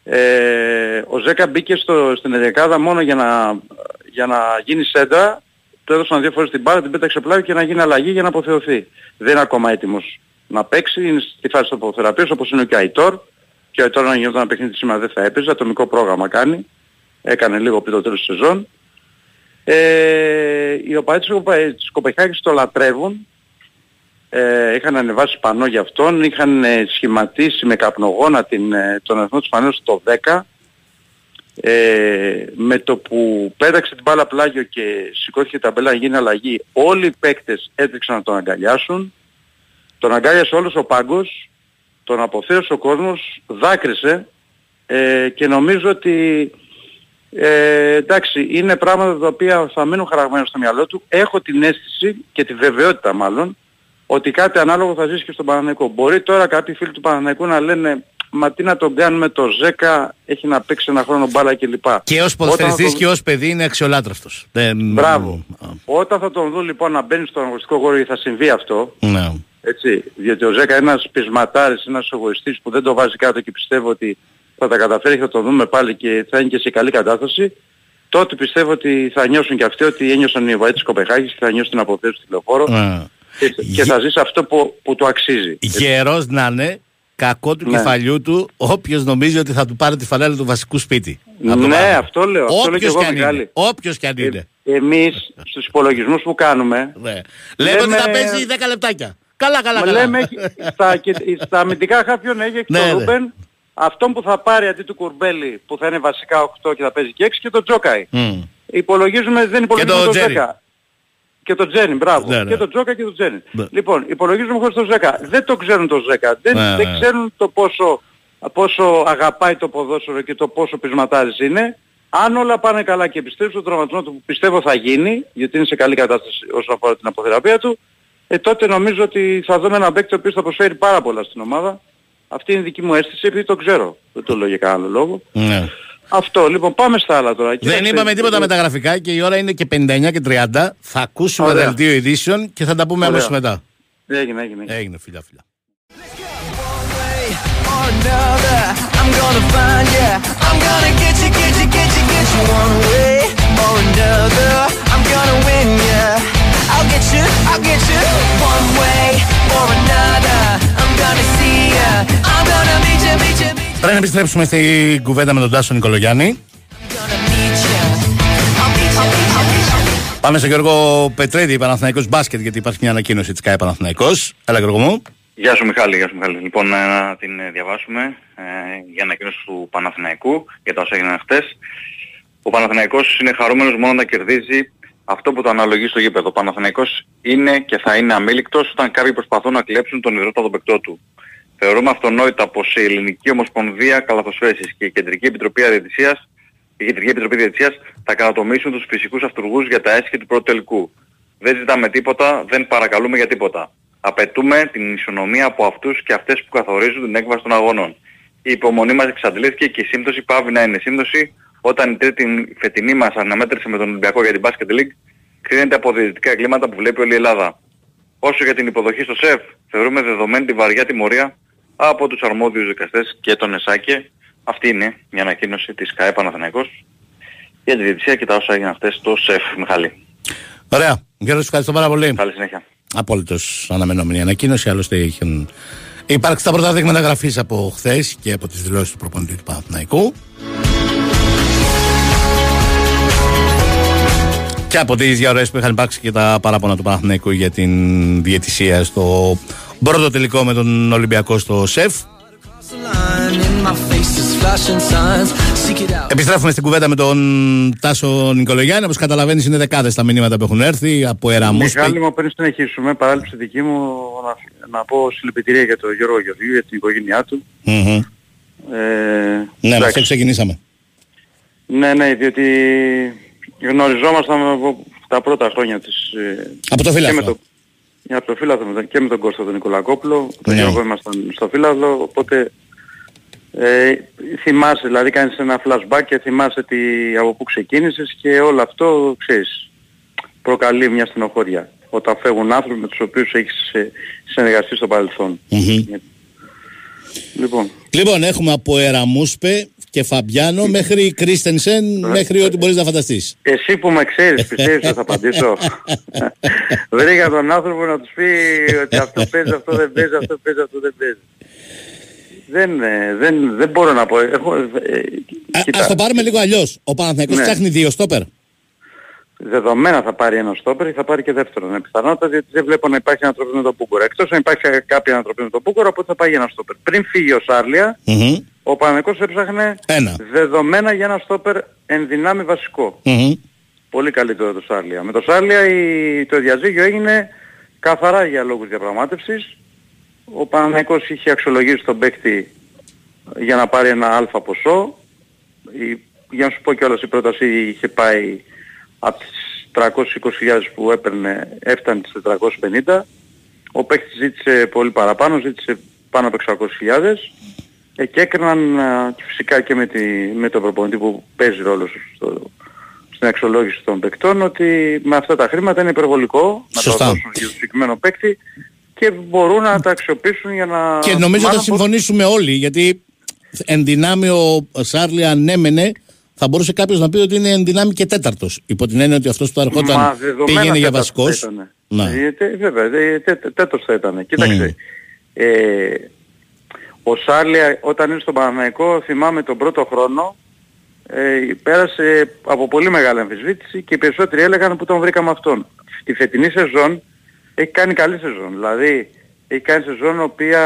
ε, ο Ζέκα μπήκε στο, στην Εδεκάδα μόνο για να, για να γίνει σέντρα. Του έδωσαν δύο φορές την μπάλα, την πέταξε πλάγι και να γίνει αλλαγή για να αποθεωθεί. Δεν είναι ακόμα έτοιμος να παίξει, είναι στη φάση της αποθεραπείας όπως είναι και ο Αϊτόρ. Και ο Αϊτόρ αν γινόταν ένα παιχνίδι σήμερα δεν θα έπαιζε, ατομικό πρόγραμμα κάνει. Έκανε λίγο πριν το τέλος της σεζόν. Ε, οι οπαδοί της Κοπα- της Κοπεχάγης το λατρεύουν ε, είχαν ανεβάσει πανό για αυτόν, είχαν ε, σχηματίσει με καπνογόνα την, ε, τον αριθμό της φανέλας στο 10. Ε, με το που πέταξε την μπάλα πλάγιο και σηκώθηκε τα μπέλα να γίνει αλλαγή, όλοι οι παίκτες έτρεξαν να τον αγκαλιάσουν. Τον αγκάλιασε όλος ο πάγκος, τον αποθέωσε ο κόσμος, δάκρυσε ε, και νομίζω ότι ε, εντάξει, είναι πράγματα τα οποία θα μείνουν χαραγμένα στο μυαλό του. Έχω την αίσθηση και τη βεβαιότητα μάλλον ότι κάτι ανάλογο θα ζήσει και στον Παναναϊκό. Μπορεί τώρα κάποιοι φίλοι του Παναναϊκού να λένε μα τι να τον κάνουμε το 10, έχει να παίξει ένα χρόνο μπάλα κλπ. Και ως Όταν ποδοσφαιριστής θα και ως παιδί είναι αξιολάτρευτος. Δεν- Μπράβο. Όταν θα τον δουν λοιπόν να μπαίνει στον αγωνιστικό χώρο γιατί θα συμβεί αυτό, Ναι. έτσι, διότι ο Ζέκα είναι ένας πεισματάρης, ένας εγωιστής που δεν το βάζει κάτω και πιστεύω ότι θα τα καταφέρει και θα το δούμε πάλι και θα είναι και σε καλή κατάσταση, τότε πιστεύω ότι θα νιώσουν και αυτοί ότι ένιωσαν οι Ιωβαοί της Κοπεχάγης και θα νιώσουν την αποθέωση στη λεωφόρο Ναι. Και, και θα ζήσει αυτό που, που του αξίζει. Γερός να είναι, κακό του Ναι. κεφαλιού του, όποιος νομίζει ότι θα του πάρει τη φανέλα του βασικού σπίτι. Από το Ναι, πάνω. αυτό λέω, αυτό λέω και Όποιος εγώ, κι αν Μιχάλη. είναι. Όποιος κι αν είναι. Εμείς στους υπολογισμούς που κάνουμε Ναι. Λέμε ότι θα παίζει 10 λεπτάκια. Καλά, καλά, Μα καλά. λέμε έχει- στα, και, στα αμυντικά χάπιον έχει Ναι, τον ναι. Ρούμπεν, αυτόν που θα πάρει αντί του Κουρμπέλη που θα είναι βασικά 8 και θα παίζει και 6 και τον Τζόκαη. Μμ. Υπολογίζουμε, δεν υπολογίζουμε τον τον Τζέρι. 10. Και τον Τζένι, μπράβο. Ναι, ναι. Και τον Τζόκα και τον Τζένι. Ναι. Λοιπόν, υπολογίζουμε χωρίς τον Ζέκα. Δεν το ξέρουν τον Ζέκα. Δεν, Ναι, δεν ναι. ξέρουν το πόσο, πόσο αγαπάει το ποδόσφαιρο και το πόσο πεισματάρης είναι. Αν όλα πάνε καλά και πιστεύει στον τραυματισμό του που πιστεύω θα γίνει, γιατί είναι σε καλή κατάσταση όσον αφορά την αποθεραπεία του, ε, τότε νομίζω ότι θα δούμε έναν παίκτη ο οποίος θα προσφέρει πάρα πολλά στην ομάδα. Αυτή είναι η δική μου αίσθηση επειδή το ξέρω. Δεν το λέω για κανένα άλλο λόγο. Ναι. Αυτό, λοιπόν, πάμε στα άλλα τώρα. Δεν είπαμε τίποτα με τα γραφικά και η ώρα είναι και 59 και 30. Θα ακούσουμε τα δύο ειδήσεων και θα τα πούμε αμέσω μετά. Έγινε, έγινε. Έγινε, φιλιά, φιλιά. I'll get you, επιστρέψουμε στην κουβέντα με τον Τάσο Νικολογιάννη. Πάμε στον Γιώργο Πετρέδη, Παναθηναϊκός μπάσκετ, γιατί υπάρχει μια ανακοίνωση της ΚΑΕ Παναθηναϊκός. Έλα Γιώργο μου. Γεια σου Μιχάλη, γεια σου Μιχάλη. Λοιπόν, ε, να την ε, διαβάσουμε ε, για ανακοίνωση του Παναθηναϊκού για τα όσα έγιναν χτες. Ο Παναθηναϊκός είναι χαρούμενος μόνο να κερδίζει αυτό που το αναλογεί στο γήπεδο. Ο Παναθηναϊκός είναι και θα είναι αμήλικτος όταν κάποιοι προσπαθούν να κλέψουν τον υδρότατο παικτό του. Θεωρούμε αυτονόητα πως η Ελληνική Ομοσπονδία Καλαθοσφαίρησης και η Κεντρική Επιτροπή Αδιαιτησίας η Κεντρική Επιτροπή Διετησίας θα κατατομήσουν τους φυσικούς αυτούργους για τα έσχη του πρώτου τελικού. Δεν ζητάμε τίποτα, δεν παρακαλούμε για τίποτα. Απαιτούμε την ισονομία από αυτούς και αυτές που καθορίζουν την έκβαση των αγώνων. Η υπομονή μας εξαντλήθηκε και η σύμπτωση πάβει να είναι σύμπτωση όταν η τρίτη φετινή μας αναμέτρηση με τον Ολυμπιακό για την Basket League κρίνεται από διαιτητικά εγκλήματα που βλέπει όλη η Ελλάδα. Όσο για την υποδοχή στο ΣΕΦ, θεωρούμε δεδομένη τη βαριά τιμωρία από τους αρμόδιους δικαστές και τον ΕΣΑΚΕ. Αυτή είναι μια ανακοίνωση της ΚΑΕ Παναθηναϊκός για τη διαιτησία και τα όσα έγιναν χτες στο ΣΕΦ, Μιχαλή. Ωραία. Γιώργος, σου ευχαριστώ πάρα πολύ. Καλή συνέχεια. Απόλυτος αναμενόμενη ανακοίνωση. Άλλωστε είχαν υπάρξει τα πρώτα δείγματα γραφής από χθες και από τις δηλώσεις του προπονητή του Παναθηναϊκού. Και από τις δύο ώρες που είχαν υπάρξει και τα παράπονα του Παναθηναϊκού για την διαιτησία στο πρώτο τελικό με τον Ολυμπιακό στο ΣΕΦ. Επιστρέφουμε στην κουβέντα με τον Τάσο Νικολογιάννη. Όπως καταλαβαίνεις, είναι δεκάδες τα μηνύματα που έχουν έρθει από Εραμούς. Μιχάλη μου, πριν συνεχίσουμε, παράληψη δική μου, να, να πω συλληπιτήρια για τον Γιώργο Γεωργίου, για την οικογένειά του. Μμμ. Ε, Ναι, με εντάξει. αυτό ξεκινήσαμε. Ναι, ναι, διότι γνωριζόμασταν από τα πρώτα χρόνια της... ε, Από το και φύλαθλο. με το, yeah, από το φύλαθλο με τον- και με τον Κώστα τον Νικολακόπουλο, τον Ναι. Γιώργο ήμασταν στο φύλαθλο, οπότε ε, θυμάσαι, δηλαδή κάνεις ένα flashback και θυμάσαι τι, από πού ξεκίνησες και όλο αυτό, ξέρεις, προκαλεί μια στενοχώρια όταν φεύγουν άνθρωποι με τους οποίους έχεις ε, συνεργαστεί στο παρελθόν. Μμμ. Λοιπόν, Λοιπόν, έχουμε από Εραμούσπε και Φαμπιάνο μέχρι Κρίστενσεν, μέχρι ό,τι μπορείς να φανταστείς. Εσύ που με ξέρεις, πιστεύεις ότι θα απαντήσω. Βρήκα τον άνθρωπο να τους πει ότι αυτό παίζει, αυτό δεν παίζει, αυτό παίζει, αυτό δεν παίζει. Δεν, ε, δεν, δεν μπορώ να πω. Έχω, ε, κοίτα, Α το πάρουμε λίγο αλλιώς. Ο Παναθηναϊκός Ναι. ψάχνει δύο στόπερ. δεδομένα θα πάρει ένα στόπερ ή θα πάρει και δεύτερον. Με πιθανότητα διότι δεν βλέπω να υπάρχει ανατροπή με τον Πούκορα. Εκτός αν υπάρχει κάποια ανατροπή με τον Πούκορα, οπότε θα πάει για ένα στόπερ. Πριν φύγει ο Σάρλια, Μμμ. Ο Παναγικός έψαχνε Ένα. δεδομένα για ένα στόπερ εν δυνάμει βασικό. Μμμ. Πολύ καλύτερο το Σάρλια. Με το Σάρλια η, το διαζύγιο έγινε καθαρά για λόγους διαπραγμάτευσης. Ο Παναθηναϊκός είχε αξιολογήσει τον παίκτη για να πάρει ένα αλφα ποσό. Η, για να σου πω κιόλας η πρόταση είχε πάει από τις 320.000 που έπαιρνε έφτανε στις 450. Ο παίκτης ζήτησε πολύ παραπάνω, ζήτησε πάνω από 600.000 ε, και έκριναν α, και φυσικά και με, τη, με τον προπονητή που παίζει ρόλο στο, στην αξιολόγηση των παικτών ότι με αυτά τα χρήματα είναι υπερβολικό να Σωστά. τα δώσουν για το συγκεκριμένο παίκτη και μπορούν να τα αξιοποιήσουν για να... Και νομίζω μάλλον θα συμφωνήσουμε όλοι, γιατί εν δυνάμει ο Σάρλι ανέμενε, θα μπορούσε κάποιος να πει ότι είναι εν δυνάμει και τέταρτος. Υπό την έννοια ότι αυτός που ερχόταν Μα δεδομένα πήγαινε για τέταρτος βασικός. θα ήταν. Ναι. Ε, τε- βέβαια, δε- τε- τε- τέτος θα ήταν. Κοίταξε. Ε, ο Σάρλια όταν είναι στον Παναθηναϊκό θυμάμαι τον πρώτο χρόνο ε, πέρασε από πολύ μεγάλη αμφισβήτηση και οι περισσότεροι έλεγαν που τον βρήκαμε αυτόν. Στη φετινή σεζόν έχει κάνει καλή σεζόν. Δηλαδή έχει κάνει σεζόν η οποία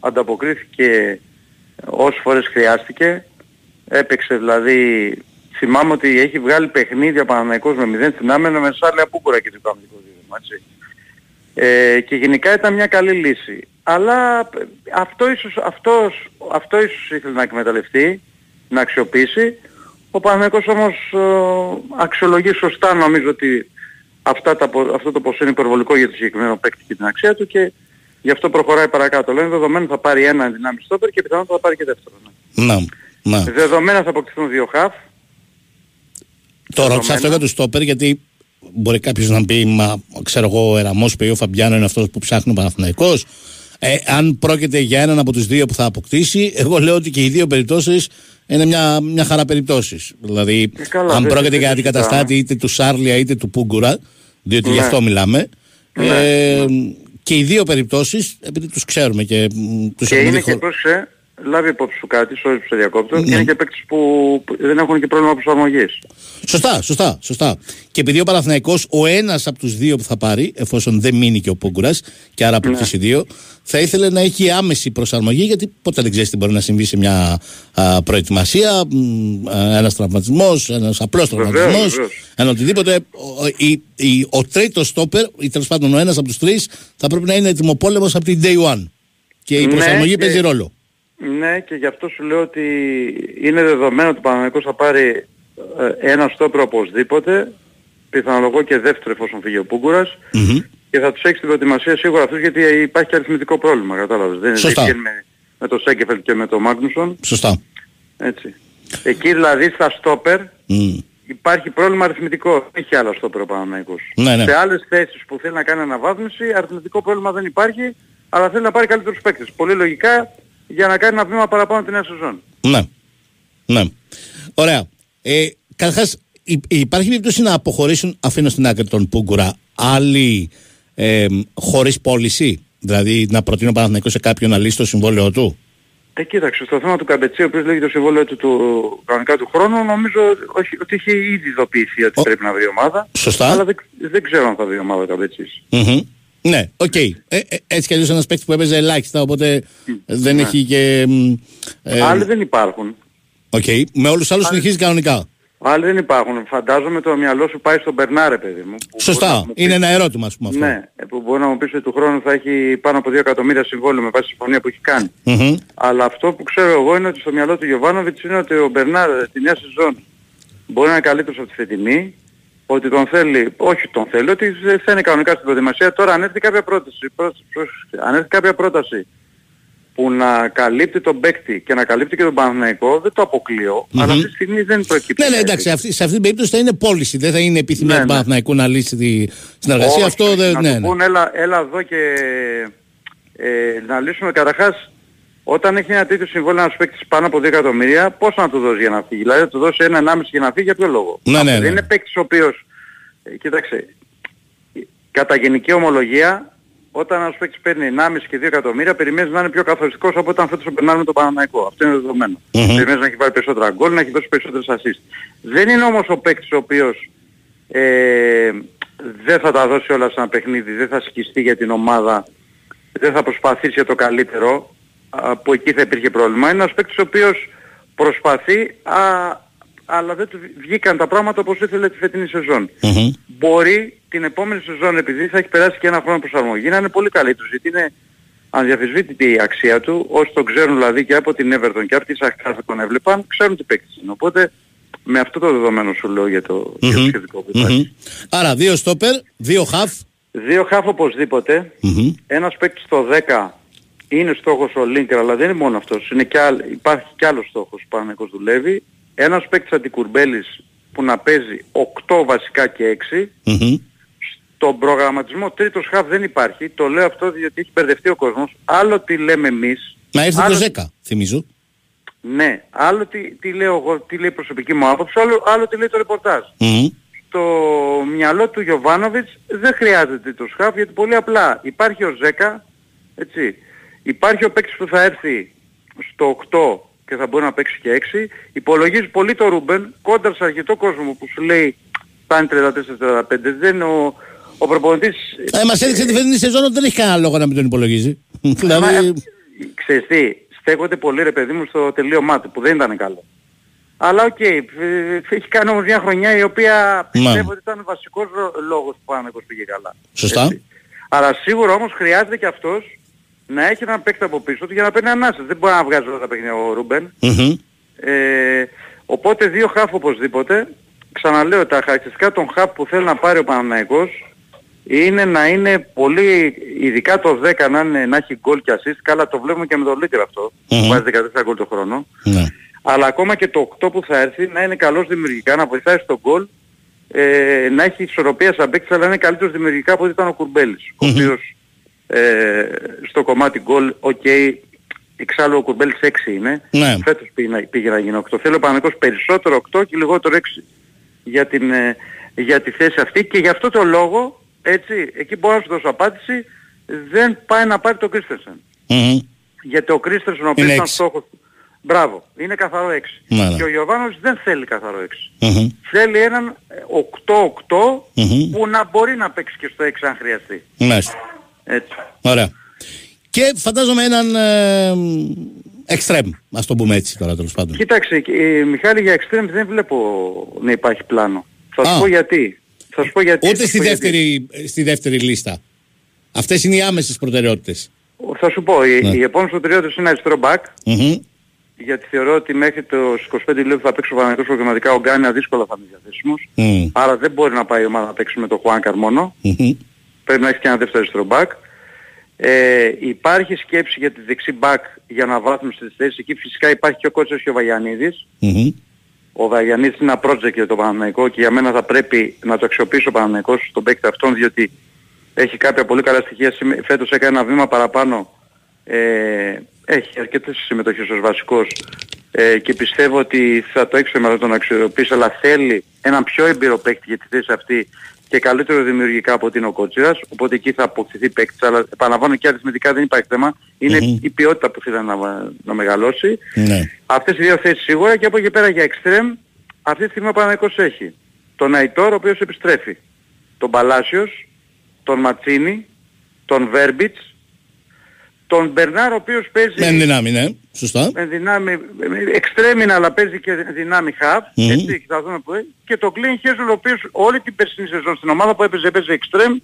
ανταποκρίθηκε όσες φορές χρειάστηκε. Έπαιξε δηλαδή, θυμάμαι ότι έχει βγάλει παιχνίδια Παναθηναϊκός με 0 στην άμενα με Σάρλια Πούκουρα και το αμυντικό δίδυμο, έτσι. Ε, και γενικά ήταν μια καλή λύση. Αλλά ε, αυτό ίσως, αυτός, αυτό ίσως ήθελε να εκμεταλλευτεί, να αξιοποιήσει. Ο Παναθηναϊκός όμως ε, αξιολογεί σωστά νομίζω ότι αυτά τα, πο- αυτό το ποσό είναι υπερβολικό για το συγκεκριμένο παίκτη και την αξία του και γι' αυτό προχωράει παρακάτω. Λένε δεδομένου θα πάρει ένα δυνάμει στόπερ και πιθανότατα θα πάρει και δεύτερο. Ναι. Να, να. Δεδομένα θα αποκτηθούν δύο χαφ. Το ρώτησα αυτό για του στόπερ, γιατί μπορεί κάποιος να πει, Μα ξέρω εγώ, ο Εραμός πει ο Φαμπιάνο είναι αυτός που ψάχνει ο Παναθηναϊκός Ε, αν πρόκειται για έναν από τους δύο που θα αποκτήσει, εγώ λέω ότι και οι δύο περιπτώσεις είναι μια, μια χαρά περιπτώσεις. Δηλαδή, Ε, καλά, αν δεν- πρόκειται δεν για το αντικαταστάτη είτε του Σάρλια είτε του Πούγκουρα, διότι γι' Ναι. αυτό μιλάμε. Ναι, ε, Και οι δύο περιπτώσεις, επειδή τους ξέρουμε και τους Και είναι και πρόσεξε, λάβει υπόψη σου κάτι, sorry που σε διακόπτω, Ναι. και είναι και παίκτες που που δεν έχουν και πρόβλημα προσαρμογής. Σωστά, σωστά, σωστά. Και επειδή ο Παναθηναϊκός ο ένας από τους δύο που θα πάρει, εφόσον δεν μείνει και ο Πούγκουρας, και άρα από Ναι. τους οι δύο, θα ήθελε να έχει άμεση προσαρμογή, γιατί ποτέ δεν ξέρεις τι μπορεί να συμβεί σε μια α, προετοιμασία, μ, α, ένας τραυματισμός, ένας απλός Βεβαίως, τραυματισμός, βεβαίως. ένα οτιδήποτε. Ο, η- η- ο τρίτος στόπερ, ή τέλος πάντων ο ένας από τους τρεις, θα πρέπει να είναι ετοιμοπόλεμος από την day one. Και η Ναι, προσαρμογή και- παίζει ρόλο. Ναι, και γι' αυτό σου λέω ότι είναι δεδομένο ότι ο Παναγικός θα πάρει ε, ένα στόπερ οπωσδήποτε, πιθανολογώ και δεύτερο εφόσον φύγει ο Πούγκουρας, και θα τους έχει στην προετοιμασία σίγουρα αυτούς γιατί υπάρχει και αριθμητικό πρόβλημα, κατάλαβες. Δεν Σωστά. δεν βγαίνει με, με το Σέγκεφελ και με το Μάγνουσον, Σωστά. έτσι. Εκεί δηλαδή στα στόπερ Μμ. υπάρχει πρόβλημα αριθμητικό, δεν έχει άλλο στόπερ ο Παναγικός. Ναι, ναι. Σε άλλες θέσεις που θέλει να κάνει αναβάθμιση, αριθμητικό πρόβλημα δεν υπάρχει, αλλά θέλει να πάρει καλύτερους παίκτες. Πολύ λογικά για να κάνει ένα βήμα παραπάνω την νέα σεζόν. Ναι. Ναι. Ωραία. Ε, Καταρχάς, υπάρχει περίπτωση να αποχωρήσουν, αφήνω στην άκρη τον Πούγκουρα, άλλοι ε, χωρίς πώληση; Δηλαδή να προτείνω Παναθηναϊκό σε κάποιον να λύσει το συμβόλαιο του; Ε, κοίταξε, στο θέμα του Καμπετσί, ο οποίος λέγει το συμβόλαιο του, του κανονικά του χρόνου, νομίζω όχι, ότι είχε ήδη ειδοποιηθεί ότι πρέπει να βρει ομάδα. Σωστά. Αλλά δεν, δεν ξέρω αν θα βρει ομάδα ο Καμπετσής. Μμμ. Ναι, οκ. Ε, ε, έτσι κι αλλιώς ένας παίκτης που έπαιζε ελάχιστα, οπότε δεν Ναι. έχει και. μ, ε, Άλλοι δεν υπάρχουν. Οκ. Με όλους τους άλλους συνεχίζει κανονικά. Άλλοι δεν υπάρχουν. Φαντάζομαι το μυαλό σου πάει στον Μπερνάρ, ρε παιδί μου. που μπορεί να Σωστά. μου Είναι ένα ερώτημα, ας πούμε αυτό. Ναι, ε, που μπορεί να μου πεις ότι του χρόνου θα έχει πάνω από 2 εκατομμύρια συμβόλαιο με βάση τη συμφωνία που έχει κάνει. Μμμ. Αλλά αυτό που ξέρω εγώ είναι ότι στο μυαλό του Γιοβάνοβιτς είναι ότι ο Μπερνάρ τη νέα σεζόν μπορεί να είναι καλύτερος από τη φετινή, ότι τον θέλει, όχι τον θέλει, ότι δεν θα είναι κανονικά στην προετοιμασία. Τώρα αν έρθει κάποια πρόταση, πρόσεξε, πρόσεξε, αν έρθει κάποια πρόταση που να καλύπτει τον παίκτη και να καλύπτει και τον Παναθηναϊκό, δεν το αποκλείω, Μμμ. αλλά αυτή τη στιγμή δεν προκύπτει. Ναι, ναι, κάτι. εντάξει, αυτή, σε αυτή την περίπτωση θα είναι πώληση. Δεν θα είναι επιθυμία Ναι, του ναι. Παναθηναϊκού να λύσει τη συνεργασία. Όχι, αυτό δεν. να Ναι, του ναι. πούν έλα, έλα εδώ και ε, να λύσουμε καταρχάς όταν έχει ένα τέτοιο συμβόλαιο ένας παίκτης πάνω από 2 εκατομμύρια, πώς να του δώσει για να φύγει; Δηλαδή να του δώσει ένα 1,5 για να φύγει για ποιο λόγο; Ναι, ναι, Δεν ναι. είναι παίκτης ο οποίος, ε, κοίταξε, κατά γενική ομολογία, όταν ένας παίκτης παίρνει 1,5 και 2 εκατομμύρια, περιμένεις να είναι πιο καθοριστικός από όταν φέτος ο Μπερνάρ με τον Παναναϊκό. Αυτό είναι δεδομένο. Μμμ. Περιμένεις να έχει βάλει περισσότερα γκολ, να έχει δώσει περισσότερες assist. Δεν είναι όμως ο παίκτης ο οποίος ε, δεν θα τα δώσει όλα σε ένα παιχνίδι, δεν θα σκιστεί για την ομάδα, δεν θα προσπαθήσει για το καλύτερο, α, που εκεί θα υπήρχε πρόβλημα. Είναι ένας παίκτης ο οποίος προσπαθεί, α, αλλά δεν του βγήκαν τα πράγματα όπως ήθελε τη φετινή σεζόν. Μμμ. Μπορεί την επόμενη σεζόν, επειδή θα έχει περάσει και ένα χρόνο προσαρμογή, να είναι πολύ καλύτερος, γιατί είναι αδιαφεσβήτητη η αξία του, όσοι τον ξέρουν δηλαδή και από την Everton και από τη Σαχτάρ που τον έβλεπαν, ξέρουν τι παίκτης είναι. Οπότε με αυτό το δεδομένο σου λέω για το, για το Μμμ. σχετικό που υπάρχει. Μμμ. Άρα δύο στόπερ, δύο χαφ. Δύο χάφ οπωσδήποτε. Μμμ. Ένας παίκτης στο 10 είναι στόχος ο Λίνκερ, αλλά δεν είναι μόνο αυτός. Είναι και άλλ- υπάρχει και άλλος στόχος που ο δουλεύει. Ένας παίκτης αντικουρμπέλης που να παίζει 8 βασικά και 6. Μμμ. Στον προγραμματισμό τρίτος χαφ δεν υπάρχει. Το λέω αυτό διότι έχει μπερδευτεί ο κόσμος. Άλλο τι λέμε εμείς. Να έρθει άλλο- το 10, θυμίζω. Ναι. Άλλο τι, τι λέω εγώ, τι λέει η προσωπική μου άποψη, άλλο, άλλο τι λέει το ρεπορτάζ. Μμμ. το μυαλό του Γιωβάνοβιτς δεν χρειάζεται το σκάφ γιατί πολύ απλά υπάρχει ο Ζέκα, έτσι, υπάρχει ο παίκτης που θα έρθει στο 8 και θα μπορεί να παίξει και 6, υπολογίζει πολύ το Ρούμπεν κόντρα σε αρκετό κόσμο που σου λέει φτάνει 34-35, δεν είναι ο, ο προπονητής... Ε, μας έδειξε τη φετινή σεζόν ότι δεν έχει κανένα λόγο να μην τον υπολογίζει. δηλαδή. Ξέρεις τι, στέκονται πολύ ρε παιδί μου στο τελείωμά του που δεν ήταν καλό. Αλλά οκ, ε, έχει κάνει όμως μια χρονιά η οποία πιστεύω ότι ήταν βασικός ρο- λόγος που η ομάδα πήγε καλά. Σωστά. Αλλά σίγουρα όμως χρειάζεται και αυτός να έχει έναν παίκτη από πίσω του για να παίρνει ανάσες. Δεν μπορεί να βγάζει όλα τα παιχνίδια ο Ρούμπεν. Μμμ. Ε, οπότε δύο χαφ οπωσδήποτε. Ξαναλέω τα χαρακτηριστικά των χαφ που θέλει να πάρει ο Παναναϊκός είναι να είναι πολύ, ειδικά το 10 να, είναι, να έχει γκολ και assist. Καλά το βλέπουμε και με τον Λίτερ αυτό. Μμμ. Που βάζει 14 γκολ το χρόνο. Ναι. Αλλά ακόμα και το 8 που θα έρθει να είναι καλός δημιουργικά, να βοηθάει στον γκολ, ε, να έχει ισορροπία σαν παίκτης, αλλά να είναι καλύτερος δημιουργικά από ό,τι ήταν ο Κουρμπέλης. Ο οποίος ε, στο κομμάτι γκολ, οκ, εξάλλου ο Κουρμπέλης 6 είναι. Ναι. Φέτος πήγε, να- πήγε να γίνει 8. Θέλω ο Παναθηναϊκός περισσότερο 8 και λιγότερο 6 για, την, ε, για τη θέση αυτή και γι' αυτό το λόγο, έτσι, εκεί μπορώ να σου δώσω απάντηση, δεν πάει να πάρει το Κρίστενσεν. Μμμ. Γιατί ο Κρίστενσεν ο οποίος Είναι ήταν έξι. στόχος Μπράβο, είναι καθαρό 6. Ναι, ναι. Και ο Γιοβάνοβιτς δεν θέλει καθαρό 6. Μμμ. Θέλει έναν ε, 8-8 Μμμ. που να μπορεί να παίξει και στο 6 αν χρειαστεί. Μάλιστα. Έτσι. Ωραία. Και φαντάζομαι έναν ε, εξτρέμ, ας το πούμε έτσι τώρα τέλος πάντων. Κοίταξε, ε, Μιχάλη για extreme δεν βλέπω να υπάρχει πλάνο. Θα σου Α. πω γιατί. Θα σου πω γιατί. θα Ούτε σου στη πω γιατί. δεύτερη, στη δεύτερη λίστα. Αυτές είναι οι άμεσες προτεραιότητες. Θα σου πω, οι, Ναι. οι επόμενες προτεραιότητες είναι αριστερό back, γιατί θεωρώ ότι μέχρι το 25 Ιουλίου που θα παίξει ο Παναγιώτος προγραμματικά ο Γκάνια δύσκολα θα είναι διαθέσιμος. Άρα δεν μπορεί να πάει η ομάδα να παίξει με το Χουάνκαρ μόνο. Πρέπει να έχεις και ένα δεύτερο αριστερό back. Ε, υπάρχει σκέψη για τη δεξί back για να βάθουμε στις θέσεις. Εκεί φυσικά υπάρχει και ο κότσος και ο Βαγιανίδης. Ο Βαγιανίδης είναι ένα project για το Παναθηναϊκό και για μένα θα πρέπει να το αξιοποιήσει ο Παναθηναϊκός στον παίκτη αυτόν διότι έχει κάποια πολύ καλά στοιχεία. Σήμε- Φέτος έκανε ένα βήμα παραπάνω. Ε, έχει αρκετές συμμετοχές ως βασικός ε, και πιστεύω ότι θα το έχει στο μυαλό του να αξιοποιήσει αλλά θέλει έναν πιο έμπειρο παίκτη για τη θέση αυτή και καλύτερο δημιουργικά από ότι είναι ο Κότσιρας οπότε εκεί θα αποκτηθεί παίκτης αλλά επαναλαμβάνω και αριθμητικά δεν υπάρχει θέμα είναι Μμμ. η ποιότητα που θέλει να, να μεγαλώσει Ναι. Αυτές οι δύο θέσεις σίγουρα και από εκεί πέρα για εξτρέμ αυτή τη στιγμή ο Παναγικός έχει τον Αϊτόρ ο οποίος επιστρέφει, τον Παλάσιος, τον Ματσίνη, τον Βέρμπιτς, τον Μπερνάρ ο οποίος παίζει Με δυνάμει, ναι. Σωστά. με δυνάμει, εξτρέμ είναι αλλά παίζει και δυνάμει χαβ, Μμμ. έτσι θα δούμε που έχει, και τον Κλίν Χέζελ ο οποίος όλη την περσινή σεζόν στην ομάδα που έπαιζε έπαιζε εξτρέμ,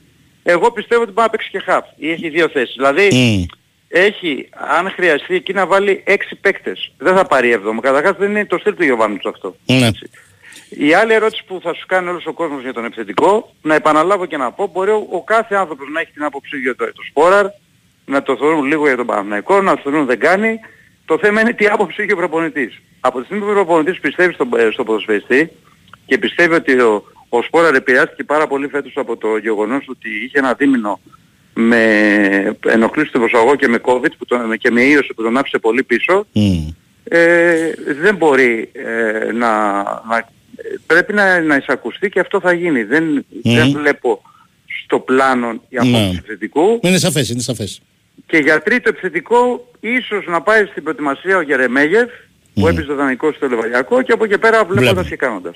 εγώ πιστεύω ότι μπορεί να παίξει και χαβ, ή έχει δύο θέσεις. Δηλαδή Μμ. έχει, αν χρειαστεί εκεί να βάλει έξι παίκτες. Δεν θα πάρει έβδομο. Καταρχάς δεν είναι το στυλ του Γιωβάνου αυτό. Ναι. Η άλλη ερώτηση που θα σου κάνει όλος ο κόσμος για τον επιθετικό, να επαναλάβω και να πω, μπορεί ο, ο κάθε άνθρωπος να έχει την άποψή για το, το Σπόραρ, να το θεωρούν λίγο για τον Παναθηναϊκό, να το θεωρούν δεν κάνει. Το θέμα είναι τι άποψη έχει ο προπονητής. Από τη στιγμή που ο προπονητής πιστεύει στον, ε, στον ποδοσφαιριστή και πιστεύει ότι ο, ο Σπόραρ επηρεάστηκε πάρα πολύ φέτος από το γεγονός ότι είχε ένα δίμηνο με ενοχλήσεις του προσαγωγό και με COVID που τον, και με ίωση που τον άφησε πολύ πίσω, ε, δεν μπορεί ε, να, να πρέπει να, να εισακουστεί και αυτό θα γίνει. Δεν, δεν βλέπω στο πλάνο η απόψη Ναι. του επιθετικού. Είναι σαφές, είναι σαφές. Και για τρίτο επιθετικό ίσως να πάει στην προετοιμασία ο Γερεμέγεφ που έπαιζε δανεικό στο Λεβαλιακό και από εκεί πέρα βλέποντας Βλέπω. και κάνοντας.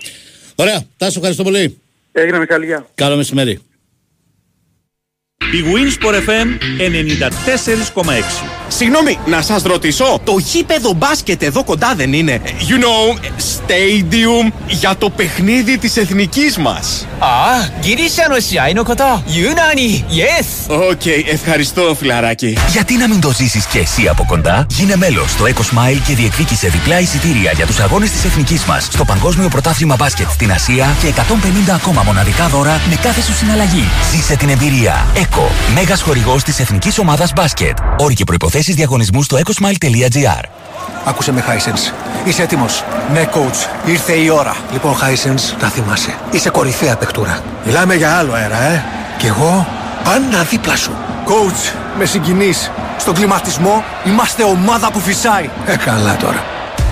Ωραία, Τάσο, ευχαριστώ πολύ. Έγινε με καλή γεια. Καλό μεσημέρι. Η Winsport FM 94,6. Συγγνώμη, να σας ρωτήσω, το γήπεδο μπάσκετ εδώ κοντά δεν είναι, you know, stadium για το παιχνίδι της εθνικής μας. Α, γυρίσα νοσιάι είναι κοντά. Ιουνάνι, yes. Οκ, ευχαριστώ φιλαράκι. Γιατί να μην το ζήσεις και εσύ από κοντά, γίνε μέλος στο EcoSmile και διεκδίκησε διπλά εισιτήρια για τους αγώνες της εθνικής μας στο Παγκόσμιο Πρωτάθλημα Μπάσκετ στην Ασία και 150 ακόμα μοναδικά δώρα με κάθε σου συναλλαγή. Ζήσε την εμπειρία. Eco, μέγας χορηγός της εθνικής ομάδας μπάσκετ. Όροι και προϋποθέσεις διαγωνισμούς στο ecosmile.gr. Άκουσε με, Χάισενς. Είσαι έτοιμος; Ναι, coach. Ήρθε η ώρα. Λοιπόν, Χάισενς, τα θυμάσαι. Είσαι κορυφαία παιχτούρα. Μιλάμε για άλλο αέρα, ε. Κι εγώ; Πάντα δίπλα σου. Coach, με συγκινείς. Στον κλιματισμό είμαστε ομάδα που φυσάει. Ε, καλά τώρα.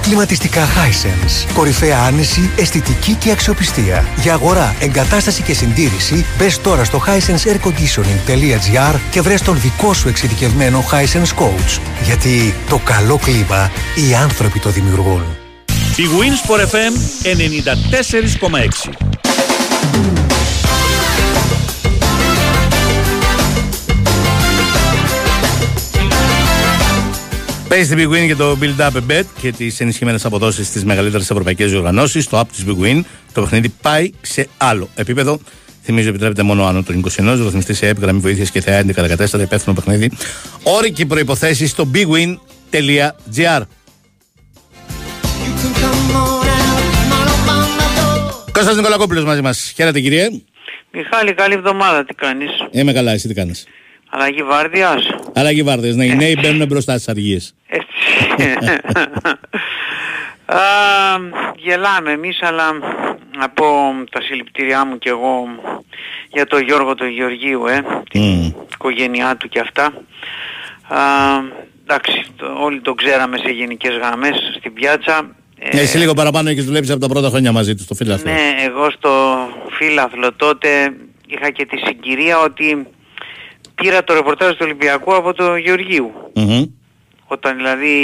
Κλιματιστικά Hisense. Κορυφαία άνεση, αισθητική και αξιοπιστία. Για αγορά, εγκατάσταση και συντήρηση, μπες τώρα στο hisenseairconditioning.gr και βρες τον δικό σου εξειδικευμένο Hisense Coach. Γιατί το καλό κλίμα οι άνθρωποι το δημιουργούν. Η Winsport FM 94,6. Παίζει στην Big Win για το Build Up a Bet και τις ενισχυμένες αποδόσεις στις μεγαλύτερες ευρωπαϊκές διοργανώσεις. Στο app της Big Win το παιχνίδι πάει σε άλλο επίπεδο. Θυμίζω επιτρέπεται μόνο άνω των 21. Ρυθμιστή σε έπιγραμμη βοήθειας και θεά 1114 υπεύθυνο παιχνίδι. Όροι και προποθέσει στο bigwin.gr. Κώστας Νικολακόπουλος μαζί μας. Χαίρετε κύριε. Μιχάλη, καλή εβδομάδα. Τι κάνεις; Είμαι καλά, εσύ τι κάνεις; Αλλαγή βάρδιας. Αλλαγή βάρδιας, ναι, οι νέοι μπαίνουν μπροστά στις αργίες. Α, γελάμε εμείς, αλλά από τα συλληπιτήριά μου και εγώ για τον Γιώργο τον Γεωργίου, ε, την οικογένειά του και αυτά. Α, εντάξει, το, όλοι το ξέραμε σε γενικές γραμμές στην πιάτσα. Ε, εσύ λίγο παραπάνω έχεις δουλέψει από τα πρώτα χρόνια μαζί του στο φίλαθλο. Ναι, εγώ στο φύλαθλο τότε είχα και τη συγκυρία ότι πήρα το ρεπορτάζ του Ολυμπιακού από τον Γεωργίου. Μμμ. Ο Όταν δηλαδή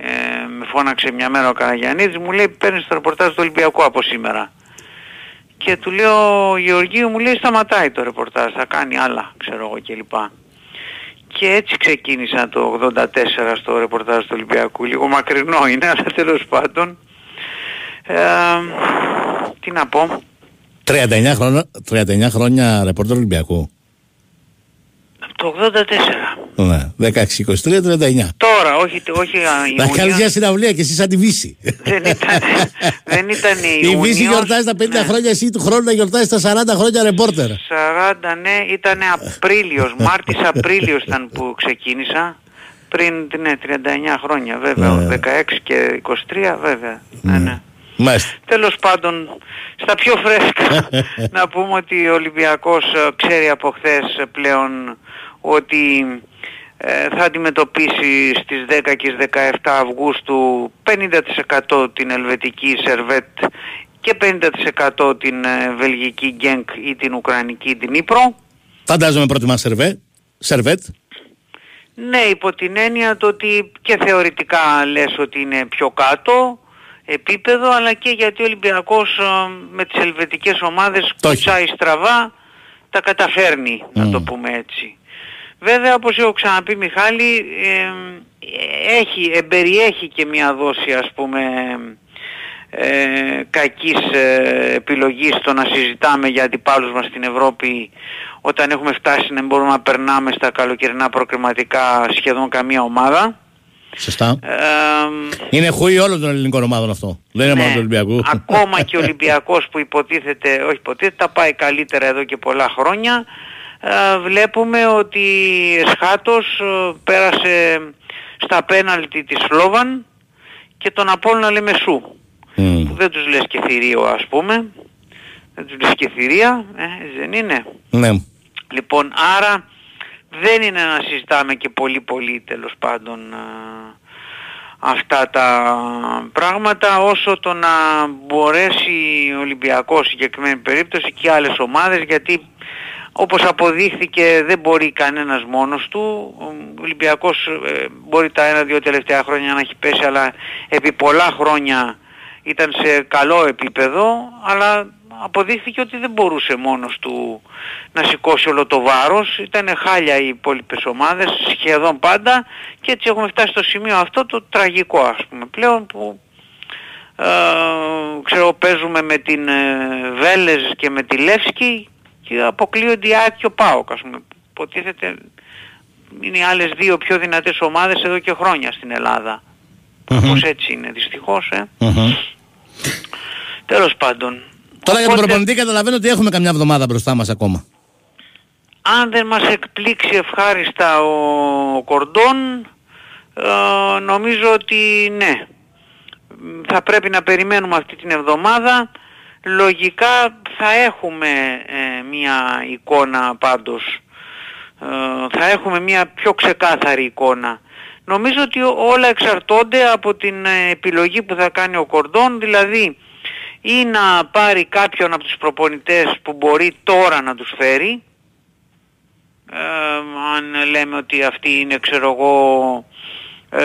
ε, με φώναξε μια μέρα ο Καραγιαννίδης μου λέει παίρνεις το ρεπορτάζ του Ολυμπιακού από σήμερα. Και του λέω ο Γεωργίου μου λέει σταματάει το ρεπορτάζ, θα κάνει άλλα ξέρω εγώ κλπ. Και έτσι ξεκίνησα το 84 στο ρεπορτάζ του Ολυμπιακού. Λίγο μακρινό είναι, αλλά τέλος πάντων. Ε, τι να πω. 39 χρόνια, 39 χρόνια ρεπόρτερ Ολυμπιακού. Το 84. Ναι, 16, 23, 39. Τώρα, όχι, όχι α, Να Ιούνιο. κάνει μια συναυλία και εσύ σαν τη Βύση. δεν ήταν, δεν ήταν Η Βύση Ιούνιος. γιορτάζει τα 50 χρόνια, εσύ του χρόνου να γιορτάζει τα 40 χρόνια ρεπόρτερ. 40 ναι, ήταν Απρίλιος, Μάρτης Απρίλιος ήταν που ξεκίνησα. Πριν, ναι, 39 χρόνια βέβαια, Ναι. 16 και 23 βέβαια. Ναι, ναι. Μάλιστα. Τέλος πάντων, στα πιο φρέσκα να πούμε ότι ο Ολυμπιακός ε, ξέρει από χθες ε, πλέον ότι ε, θα αντιμετωπίσει στις 10 και στις 17 Αυγούστου 50% την ελβετική Σερβέτ και 50% την ε, βελγική Γκένκ ή την ουκρανική την Ήπρο. Φαντάζομαι προτιμά σερβέ. Σερβέτ. Ναι, υπό την έννοια το ότι και θεωρητικά λες ότι είναι πιο κάτω επίπεδο, αλλά και γιατί ο Ολυμπιακός ε, με τις ελβετικές ομάδες Το έχει. κουτσάει στραβά, τα καταφέρνει, να το πούμε έτσι. Βέβαια, όπως έχω ξαναπεί Μιχάλη, ε, έχει, εμπεριέχει και μια δόση ας πούμε ε, κακής ε, επιλογής στο να συζητάμε για αντιπάλους μας στην Ευρώπη όταν έχουμε φτάσει να μπορούμε να περνάμε στα καλοκαιρινά προκριματικά σχεδόν καμία ομάδα. Σωστά. Ε, Είναι χούι όλων των ελληνικών ομάδων αυτό. Δεν είναι μόνο του Ολυμπιακού. Ναι. ακόμα και ο Ολυμπιακός που υποτίθεται, όχι υποτίθεται, τα πάει καλύτερα εδώ και πολλά χρόνια, ε, βλέπουμε ότι εσχάτως ε, πέρασε στα πέναλτι της Σλόβαν και τον Απόλλωνα λέμε σου. Που δεν τους λες και θηρίο ας πούμε. Δεν τους λες και θηρία, ε, δεν είναι. Ναι. Λοιπόν, άρα δεν είναι να συζητάμε και πολύ πολύ τέλος πάντων α, αυτά τα πράγματα όσο το να μπορέσει ο Ολυμπιακός σε συγκεκριμένη περίπτωση και άλλες ομάδες γιατί όπως αποδείχθηκε δεν μπορεί κανένας μόνος του. Ο Ολυμπιακός ε, μπορεί τα ένα-δύο τελευταία χρόνια να έχει πέσει αλλά επί πολλά χρόνια ήταν σε καλό επίπεδο αλλά αποδείχθηκε ότι δεν μπορούσε μόνος του να σηκώσει όλο το βάρος. Ήταν χάλια οι υπόλοιπες ομάδες σχεδόν πάντα και έτσι έχουμε φτάσει στο σημείο αυτό το τραγικό ας πούμε πλέον που ε, ξέρω παίζουμε με την ε, Βέλες και με τη Λεύσκη και αποκλείονται η ΑΕΚ και ο ΠΑΟΚ ας πούμε. Υποτίθεται είναι οι άλλες δύο πιο δυνατές ομάδες εδώ και χρόνια στην Ελλάδα. Όπως έτσι είναι δυστυχώς ε. Τέλος πάντων. Τώρα για τον Οπότε- προπονητή καταλαβαίνω ότι έχουμε καμιά εβδομάδα μπροστά μας ακόμα. αν δεν μας εκπλήξει ευχάριστα ο Κορντόν ε, νομίζω ότι ναι θα πρέπει να περιμένουμε αυτή την εβδομάδα λογικά θα έχουμε ε, μια εικόνα πάντως. Ε, θα έχουμε μια πιο ξεκάθαρη εικόνα. Νομίζω ότι όλα εξαρτώνται από την ε, επιλογή που θα κάνει ο Κορντόν. Δηλαδή ή να πάρει κάποιον από τους προπονητές που μπορεί τώρα να τους φέρει. Ε, αν λέμε ότι αυτή είναι ξέρω εγώ ε,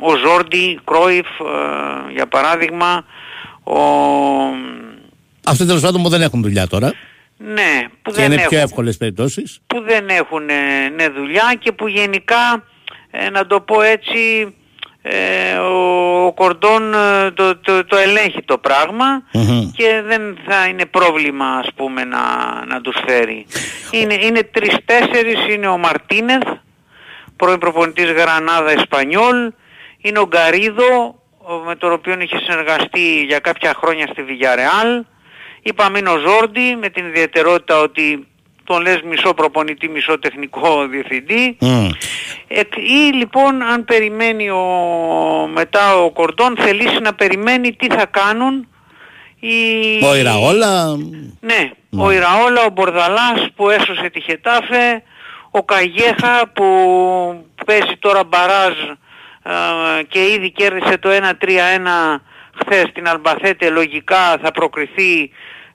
ο Ζόρντι, Κρόιφ ε, για παράδειγμα ο, Αυτοί τέλος πάντων που δεν έχουν δουλειά τώρα. ναι, που Και δεν, είναι έχουν, πιο εύκολες περιπτώσεις. που δεν έχουν ε, ναι, δουλειά και που γενικά ε, να το πω έτσι ε, ο, ο Κορντόν ε, το, το, το ελέγχει το πράγμα και δεν θα είναι πρόβλημα ας πούμε να, να τους φέρει. Είναι, είναι τρεις-τέσσερις, είναι ο Μαρτίνεθ, πρώην προπονητής Γρανάδα Εσπανιόλ, είναι ο Γκαρίδο, ο- με τον οποίο είχε συνεργαστεί για κάποια χρόνια στη Villarreal. Είπαμε είναι ο Ζόρντι, με την ιδιαιτερότητα ότι τον λες μισό προπονητή, μισό τεχνικό διευθυντή. Εκ- ή λοιπόν αν περιμένει ο, μετά ο Κορδόν θελήσει να περιμένει τι θα κάνουν οι... Ο Ιραόλα. Ναι, ο Ιραόλα, ο Μπορδαλάς που έσωσε τη Χετάφε, ο Καγέχα που παίζει τώρα μπαράζ ε, και ήδη κέρδισε το 1-3-1 χθες στην Αλμπαθέτε λογικά θα προκριθεί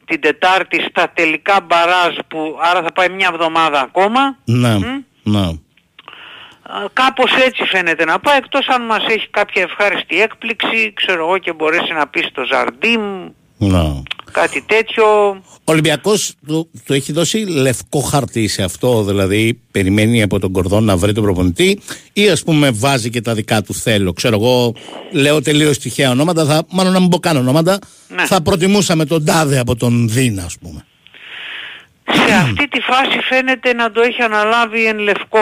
την Τετάρτη στα τελικά μπαράζ που άρα θα πάει μια εβδομάδα ακόμα. Ναι. Ναι. Α, Κάπως έτσι φαίνεται να πάει, εκτός αν μας έχει κάποια ευχάριστη έκπληξη, ξέρω εγώ και μπορέσει να πεις στο Ζαρντίμ, Να. Κάτι τέτοιο. Ο Ολυμπιακός του, του έχει δώσει λευκό χαρτί σε αυτό, δηλαδή περιμένει από τον Κορδόν να βρει τον προπονητή ή ας πούμε βάζει και τα δικά του θέλω. Ξέρω εγώ, λέω τελείως τυχαία ονόματα, θα, μάλλον να μην πω καν ονόματα, Ναι. θα προτιμούσαμε τον Τάδε από τον Δίνα ας πούμε. Σε αυτή τη φάση φαίνεται να το έχει αναλάβει εν λευκό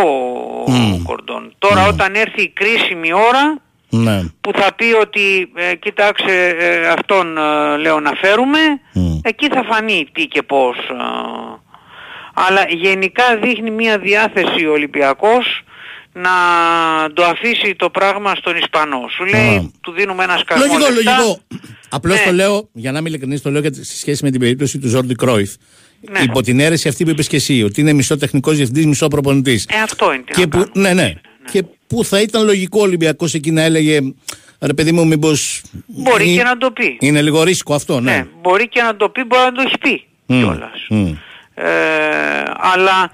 ο Μμμ. Κορντόν. Τώρα όταν έρθει η κρίσιμη ώρα Ναι. που θα πει ότι ε, κοίταξε ε, αυτόν ε, λέω να φέρουμε, εκεί θα φανεί τι και πώς. ε. αλλά γενικά δείχνει μια διάθεση ο Ολυμπιακός να το αφήσει το πράγμα στον Ισπανό. Σου λέει του δίνουμε ένα σκασμό Λογικό, λεφτά. λογικό. Απλώς Ναι. το λέω, για να είμαι ειλικρινής, το λέω γιατί σε σχέση με την περίπτωση του Ζόρντι Κρόιφ. Ναι. Υπό την αίρεση αυτή που είπες και εσύ, ότι είναι μισό τεχνικός διευθυντής, μισό προπονητής. Ε, αυτό είναι. τι Και να που, κάνουμε. ναι, ναι. Και που θα ήταν λογικό ο Ολυμπιακός εκεί να έλεγε ρε παιδί μου, μήπως. Μπορεί και να το πει. Είναι λίγο ρίσκο αυτό, ναι. Ναι, μπορεί και να το πει, μπορεί να το έχει πει Μμ, κιόλας. μμ. Ε, αλλά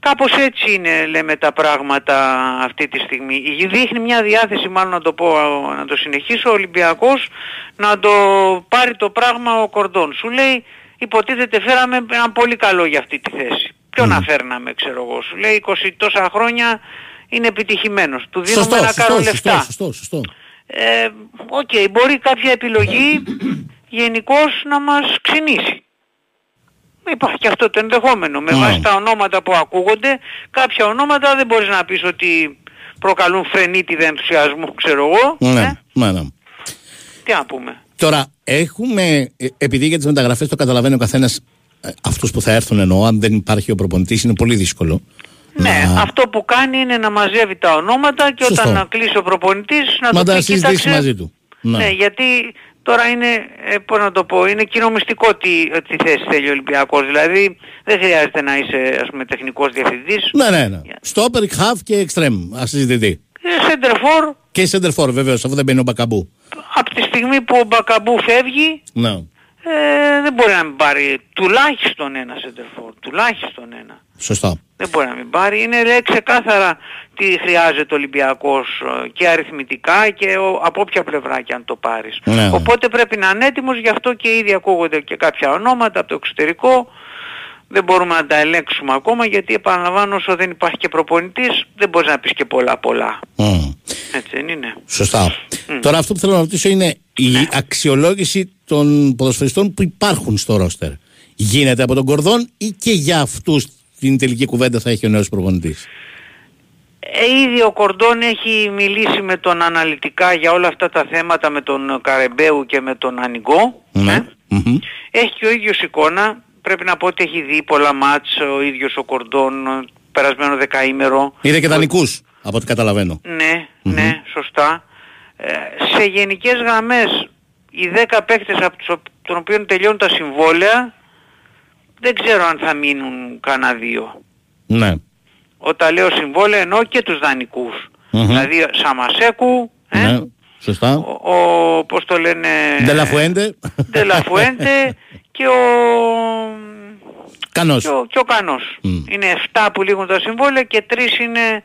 κάπως έτσι είναι λέμε τα πράγματα αυτή τη στιγμή. Δείχνει μια διάθεση μάλλον να το πω, να το συνεχίσω ο Ολυμπιακός να το πάρει το πράγμα ο Κορδόν. Σου λέει υποτίθεται φέραμε έναν πολύ καλό για αυτή τη θέση. Ποιο να φέρναμε ξέρω εγώ. Σου λέει 20 τόσα χρόνια είναι επιτυχημένος. Του δίνουμε Σωστό, ένα κάρο σωστό, λεφτά. σωστό, σωστό, σωστό. Ε, Οκ, μπορεί κάποια επιλογή γενικώς να μας ξενίσει. Υπάρχει και αυτό το ενδεχόμενο. Με Ναι. βάση τα ονόματα που ακούγονται, κάποια ονόματα δεν μπορείς να πεις ότι προκαλούν φρενίτιδα ενθουσιασμού, ξέρω εγώ. Ναι, ναι, ναι. Τι να πούμε. Τώρα, έχουμε, ε, επειδή για τις μεταγραφές το καταλαβαίνει ο καθένας, αυτούς που θα έρθουν εννοώ, αν δεν υπάρχει ο προπονητής, είναι πολύ δύσκολο. Ναι, αυτό που κάνει είναι να μαζεύει τα ονόματα και Σωστό. όταν να κλείσει ο προπονητής να Να του τα πει συζητήσει κοίταξε. μαζί του. Ναι. Ναι, γιατί τώρα είναι, ε, πώς να το πω, είναι κοινομιστικό τι, τι θέση θέλει ο Ολυμπιακός. Δηλαδή δεν χρειάζεται να είσαι ας πούμε τεχνικός διευθυντής. Ναι, ναι, ναι. Στόπερ, half και extreme. Ασυζητητή. Ε, Σέντερφορ, Και center for βεβαίως, αφού δεν μπαίνει ο Μπακαμπού. από τη στιγμή που ο Μπακαμπού φεύγει, Ναι. ε, δεν μπορεί να μην πάρει τουλάχιστον ένα σέντερφορ. Τουλάχιστον ένα. Σωστά. Δεν μπορεί να μην πάρει. Είναι λέει, ξεκάθαρα τι χρειάζεται ο Ολυμπιακός ε, και αριθμητικά και ο- από όποια πλευρά και αν το πάρεις. Ναι. Οπότε πρέπει να είναι έτοιμος, γι' αυτό και ήδη ακούγονται και κάποια ονόματα από το εξωτερικό. Δεν μπορούμε να τα ελέγξουμε ακόμα γιατί επαναλαμβάνω όσο δεν υπάρχει και προπονητής δεν μπορείς να πεις και πολλά πολλά. Μμ. Έτσι δεν είναι. Σωστά. Τώρα αυτό που θέλω να ρωτήσω είναι η αξιολόγηση των ποδοσφαιριστών που υπάρχουν στο ρόστερ. Γίνεται από τον Κορδόν ή και για αυτούς την τελική κουβέντα θα έχει ο νέος προπονητής. Ε, ήδη ο Κορντόν έχει μιλήσει με τον αναλυτικά για όλα αυτά τα θέματα με τον Καρεμπέου και με τον Ανιγκό. Ναι. Μμμ. Έχει και ο ίδιος εικόνα. Πρέπει να πω ότι έχει δει πολλά μάτς ο ίδιος ο Κορντόν περασμένο δεκαήμερο. Είδε και δανεικούς, από ό,τι καταλαβαίνω. Ναι, ναι, σωστά. Ε, σε γενικές γραμμές οι 10 παίκτες από τους οπ- των οποίων τελειώνουν τα συμβόλαια δεν ξέρω αν θα μείνουν κανένα δύο. Ναι. Όταν λέω συμβόλαια εννοώ και τους δανεικούς. Μμμ. Δηλαδή Σαμασέκου, ε, Ναι. Σωστά. ο, πώς το λένε... Ντελαφουέντε. Ντελαφουέντε και ο... Κανός. Και ο, και ο Κανός. Είναι 7 που λήγουν τα συμβόλαια και 3 είναι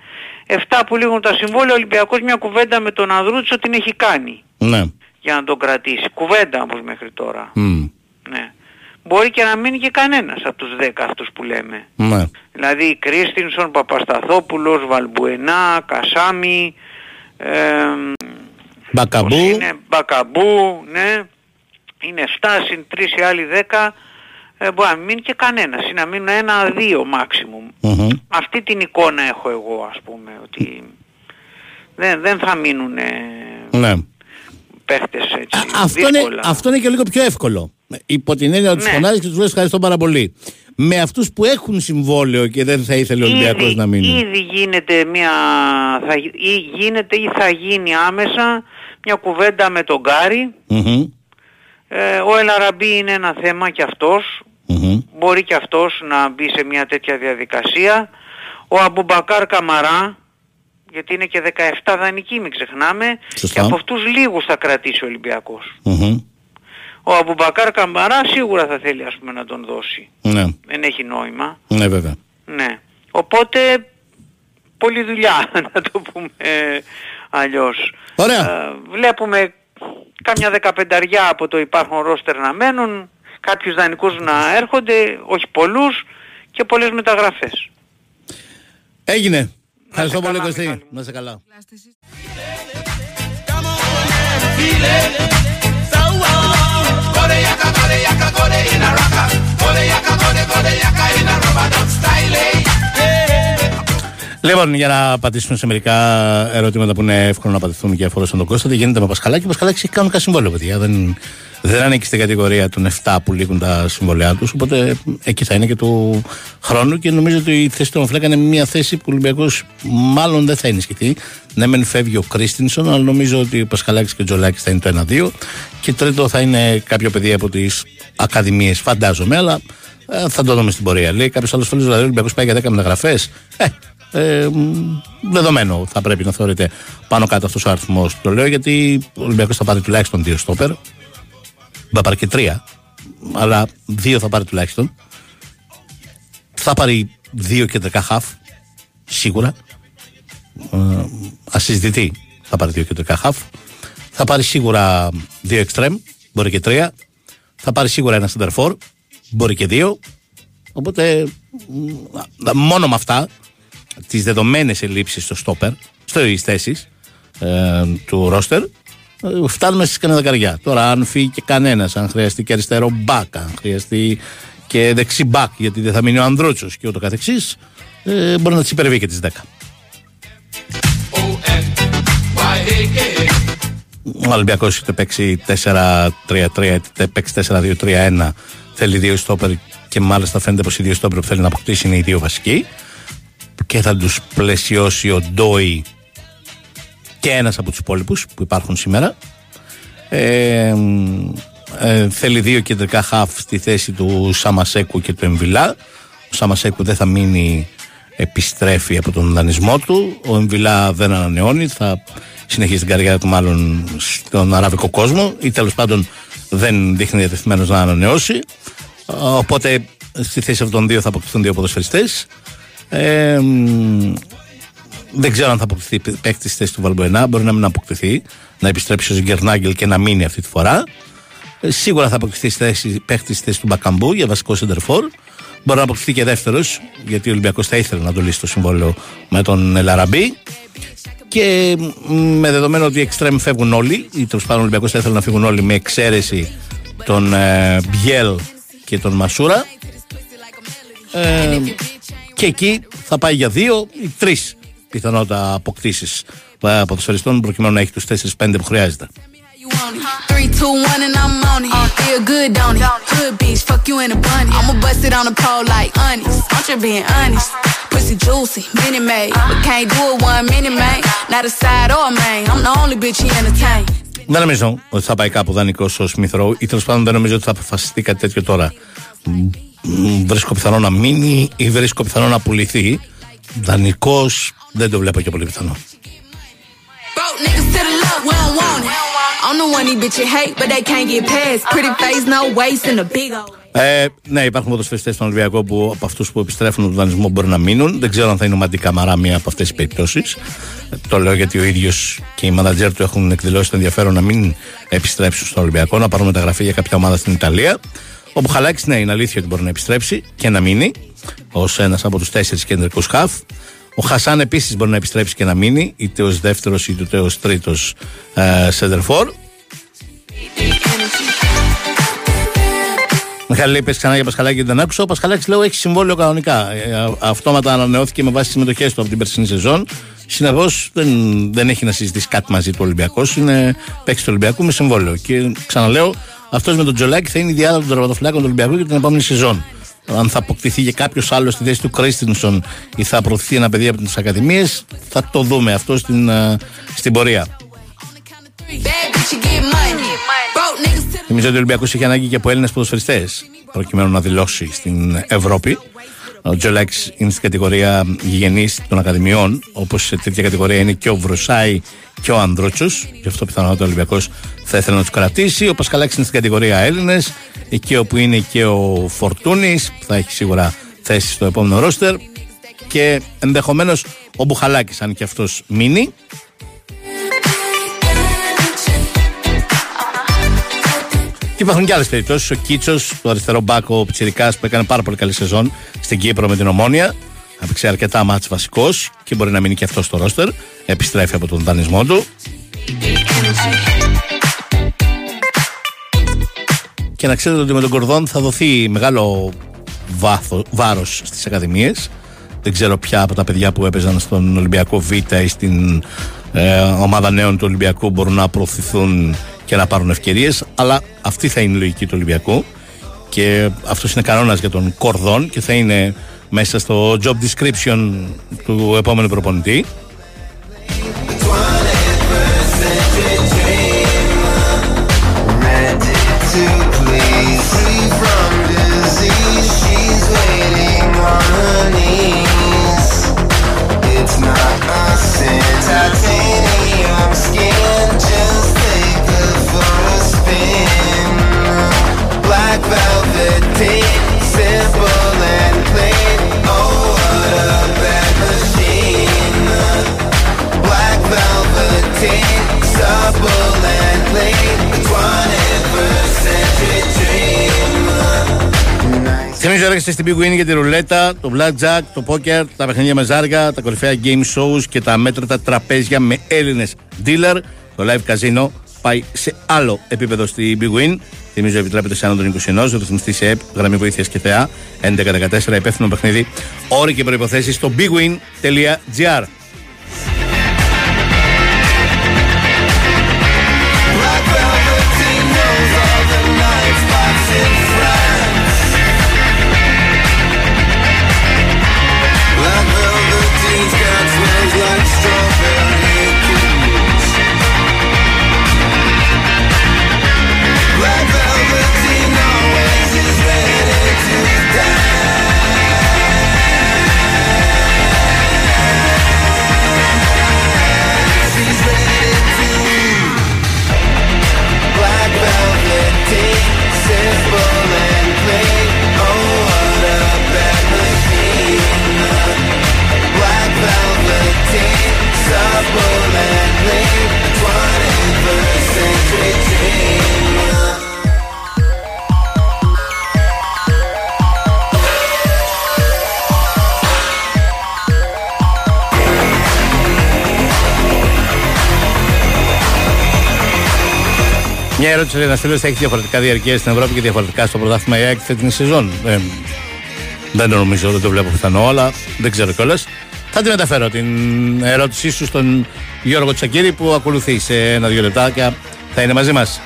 7 που λήγουν τα συμβόλαια. Ο Ολυμπιακός μια κουβέντα με τον Ανδρούτσο την έχει κάνει Ναι. για να τον κρατήσει. Κουβέντα όμως μέχρι τώρα. Μμ. Ναι. Μπορεί και να μείνει και κανένας από τους 10 αυτούς που λέμε. Ναι. Δηλαδή Κρίστινσον, Παπασταθόπουλος, Βαλμπουενά, Κασάμι, εμ, Μπακαμπού. πώς είναι, Μπακαμπού, ναι. Είναι 7 συν 3 οι άλλοι 10. Ε, μπορεί να μην μείνει και κανένας. Ή να μείνουν ένα-δύο maximum. Μμμ. Αυτή την εικόνα έχω εγώ ας πούμε. Ότι δεν, δεν θα μείνουν Ναι. παίχτες έτσι Αυτό είναι, δύσκολα. αυτό είναι και λίγο πιο εύκολο. Υπό την έννοια ότι τους Ναι. φωνάζεις και τους λες ευχαριστώ πάρα πολύ. Με αυτούς που έχουν συμβόλαιο και δεν θα ήθελε ο Ολυμπιακός Ήδη- να μείνουν. Ήδη γίνεται μια, θα, γι- ή γίνεται ή θα γίνει άμεσα μια κουβέντα με τον Γκάρι. Μμμ. Ε, ο Ελ Αραμπί είναι ένα θέμα και αυτός. Μμμ. Μπορεί και αυτός να μπει σε μια τέτοια διαδικασία. Ο Αμπουμπακάρ Καμαρά, γιατί είναι και 17 δανεικοί μην ξεχνάμε, Σωστά. και από αυτούς λίγους θα κρατήσει ο Ολυμπιακός. Μμμ. Ο Αμπουμπακάρ Καμαρά σίγουρα θα θέλει ας πούμε να τον δώσει. Ναι. Δεν έχει νόημα. Ναι βέβαια. Ναι. Οπότε πολλή δουλειά, να το πούμε αλλιώς. Ωραία. Ε, βλέπουμε κάμια δεκαπενταριά από το υπάρχον ρόστερ να μένουν, κάποιους δανεικούς να έρχονται, όχι πολλούς και πολλές μεταγραφές. Έγινε. Ευχαριστώ πολύ Κωστή. Να είσαι καλά. Gode yaka, gode yaka, gode in a rocker. Gode yaka, gode, gode yaka in a rubber duck style. Eh? Λοιπόν, για να απαντήσουμε σε μερικά ερωτήματα που είναι εύκολο να απαντηθούν και αφορούσαν τον Κώστα, τι γίνεται με Πασχαλάκη. Ο Πασχαλάκη έχει κανονικά συμβόλαιο, παιδιά. Δεν, δεν ανήκει στην κατηγορία των 7 που λήγουν τα συμβόλαιά τους. Οπότε εκεί θα είναι και του χρόνου και νομίζω ότι η θέση του Μαφλέκα είναι μια θέση που ο Ολυμπιακός μάλλον δεν θα ενισχυθεί. Ναι, μεν φεύγει ο Κρίστινσον, αλλά νομίζω ότι ο Πασχαλάκης και ο Τζολάκης θα είναι το 1-2. Και τρίτο θα είναι κάποιο παιδί από τις ακαδημίες, φαντάζομαι, αλλά ε, θα το δούμε στην πορεία. Λέει κάποιος άλλος φίλος, δηλαδή ο Ολυμπιακός πάει για 10 μεταγραφές. Ε, ε, μ, δεδομένο θα πρέπει να θεωρείται πάνω κάτω αυτός ο αριθμός. Το λέω γιατί ο Ολυμπιακός θα πάρει τουλάχιστον δύο στόπερ. Θα πάρει και τρία, αλλά δύο θα πάρει τουλάχιστον. Θα πάρει δύο κεντρικά χαφ, σίγουρα. Ε, ασυζητητή θα πάρει δύο κεντρικά χαφ. Θα πάρει σίγουρα δύο εξτρέμ, μπορεί και τρία. Θα πάρει σίγουρα ένα center μπορεί και δύο. Οπότε μ, μόνο με αυτά τις δεδομένες ελλείψεις στο στόπερ, στι θέσεις ε, του ρόστερ, ε, φτάνουμε στι κανένα δεκαριά. Τώρα, αν φύγει και κανένας, αν χρειαστεί και αριστερό μπακ, αν χρειαστεί και δεξί μπακ, γιατί δεν θα μείνει ο Ανδρότσο και ούτω καθεξής, ε, μπορεί να τις υπερβεί και τις 10. Ο Ολυμπιακός είτε παίξει 4-3-3, είτε παίξει 4-2-3-1. Θέλει δύο στόπερ και μάλιστα φαίνεται πως οι δύο στόπερ που θέλει να αποκτήσει είναι οι δύο βασικοί. Και θα τους πλαισιώσει ο Ντόι και ένας από τους υπόλοιπους που υπάρχουν σήμερα. Ε, ε, θέλει δύο κεντρικά χαφ στη θέση του Σαμασέκου και του Εμβιλά. Ο Σαμασέκου δεν θα μείνει, επιστρέφει από τον δανεισμό του. Ο Εμβιλά δεν ανανεώνει, θα συνεχίσει την καριέρα του μάλλον στον αραβικό κόσμο ή τέλος πάντων δεν δείχνει διατεθειμένος να ανανεώσει. Οπότε στη θέση αυτών των δύο θα αποκτηθούν δύο ποδοσφαιριστές. Ε, μ, δεν ξέρω αν θα αποκτηθεί παίκτης στη θέση του Βαλμποενά. Μπορεί να μην αποκτηθεί, να επιστρέψει ο Ζιγκερνάγκελ και να μείνει αυτή τη φορά. Ε, σίγουρα θα αποκτηθεί στη θέση, παίκτης στη θέση του Μπακαμπού για βασικό σεντερφόρ. Μπορεί να αποκτηθεί και δεύτερος, γιατί ο Ολυμπιακός θα ήθελε να το λύσει το συμβόλαιο με τον Ελαραμπή. Και μ, με δεδομένο ότι οι εξτρέμ φεύγουν όλοι, ή τέλος πάντων ο Ολυμπιακός θα ήθελε να φύγουν όλοι με εξαίρεση τον ε, Μπιέλ και τον Μασούρα. Ε, και εκεί θα πάει για δύο ή τρεις πιθανότητα αποκτήσεις ε, από του προκειμένου να έχει τους τέσσερι-πέντε που χρειάζεται. Δεν νομίζω ότι θα πάει κάπου δανεικός ω μυθόρο ή τέλος πάντων δεν νομίζω ότι θα αποφασιστεί κάτι τέτοιο τώρα. Μ, μ, Βρίσκω πιθανό να μείνει ή βρίσκω πιθανό να πουληθεί. Δανεικός δεν το βλέπω και πολύ πιθανό. Broke niggas to the love, we don't want it. I'm the one these bitches hate, but they can't get past. Pretty face, no waist, and a big old. Ε, ναι, υπάρχουν ποδοσφαιριστές στον Ολυμπιακό που από αυτούς που επιστρέφουν τον δανεισμό μπορεί να μείνουν. Δεν ξέρω αν θα είναι ο Μαντί Καμαρά μία από αυτές τις περιπτώσεις. Το λέω γιατί ο ίδιος και οι μανατζέρ του έχουν εκδηλώσει το ενδιαφέρον να μην επιστρέψουν στον Ολυμπιακό, να πάρουν μεταγραφή για κάποια ομάδα στην Ιταλία. Ο Μπουχαλάκη, ναι, είναι αλήθεια ότι μπορεί να επιστρέψει και να μείνει ως ένας από τους τέσσερις κεντρικούς χαφ. Ο Χασάν επίσης μπορεί να επιστρέψει και να μείνει, είτε ως δεύτερος είτε ως τρίτος ε, σεντερφόρ. Μιχάλη, είπε ξανά για Πασχαλάκη και δεν άκουσα. Ο Πασχαλάκης λέω έχει συμβόλαιο κανονικά. Ε, α- αυτόματα ανανεώθηκε με βάση τις συμμετοχές του από την περσινή σεζόν. Συνεπώς δεν, δεν έχει να συζητήσει κάτι μαζί του Ολυμπιακός. Είναι παίκτης του Ολυμπιακού με συμβόλαιο. Και ξαναλέω, αυτός με τον Τζολάκη θα είναι η διάδα των τερματοφυλάκων του Ολυμπιακού για την επόμενη σεζόν. Αν θα αποκτηθεί και κάποιος άλλος στη θέση του Κρίστινσον ή θα προωθηθεί ένα παιδί από τις Ακαδημίες, θα το δούμε αυτό στην, ε, στην πορεία. Bad bitch, you get money. Broke niggas to Θυμίζω ότι ο Ολυμπιακός είχε ανάγκη και από Έλληνες ποδοσφαιριστές προκειμένου να δηλώσει στην Ευρώπη. Ο Τζολάκη είναι στην κατηγορία γηγενής των Ακαδημιών, όπως σε τέτοια κατηγορία είναι και ο Βροσάη και ο Ανδρότσος. Γι' αυτό πιθανότατα ο Ολυμπιακός θα ήθελε να τους κρατήσει. Ο Πασκαλάκης είναι στην κατηγορία Έλληνες, εκεί όπου είναι και ο Φορτούνης, που θα έχει σίγουρα θέση στο επόμενο ρόστερ. και ενδεχομένως ο Μπουχαλάκης αν και αυτός μείνει. Και υπάρχουν και άλλες περιπτώσεις. Ο Κίτσος, το αριστερό μπάκο, ο Πιτσυρικά που έκανε πάρα πολύ καλή σεζόν στην Κύπρο με την Ομόνια. Έπαιξε αρκετά μάτς βασικός και μπορεί να μείνει και αυτός στο ρόστερ. Επιστρέφει από τον δανεισμό του. Και να ξέρετε ότι με τον Κορδόν θα δοθεί μεγάλο βάθο, βάρος στις ακαδημίες. Δεν ξέρω ποια από τα παιδιά που έπαιζαν στον Ολυμπιακό Β ή στην ε, ομάδα νέων του Ολυμπιακού μπορούν να προωθηθούν και να πάρουν ευκαιρίες αλλά αυτή θα είναι η λογική του Ολυμπιακού και αυτός είναι κανόνας για τον Κορδόν και θα είναι μέσα στο job description του επόμενου προπονητή. Θυμίζω έρχεστε στην Big Win για τη ρουλέτα, το blackjack, το poker, τα παιχνίδια με ζάργα, τα κορυφαία game shows και τα μέτρητα τραπέζια με Έλληνες dealer. Το live casino πάει σε άλλο επίπεδο στη Big Win. Θυμίζω επιτρέπεται σε άνω των 21, ρυθμιστής σε ΕΠ, γραμμή βοήθειας και θεά, 1114, υπεύθυνο παιχνίδι. Όροι και προποθέσει στο bigwin.gr. ερώτηση λέει ένα φίλος θα έχει διαφορετικά διαρκεία στην Ευρώπη και διαφορετικά στο πρωτάθλημα η ΑΕΚ φετινή σεζόν. Ε, δεν το νομίζω, δεν το βλέπω πιθανό, αλλά δεν ξέρω κιόλας. Θα τη μεταφέρω την ερώτησή σου στον Γιώργο Τσακύρη που ακολουθεί σε ένα-δύο λεπτά και θα είναι μαζί μας.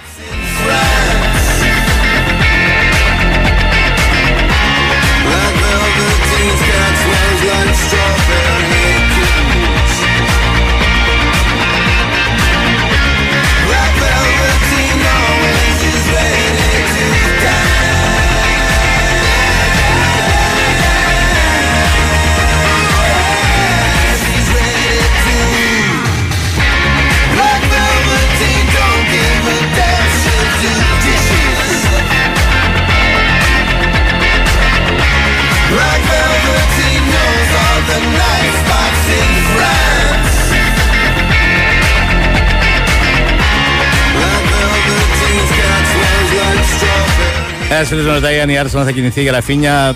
Ένα φίλος με ρωτάει αν η Arsenal θα κινηθεί για Ραφίνια.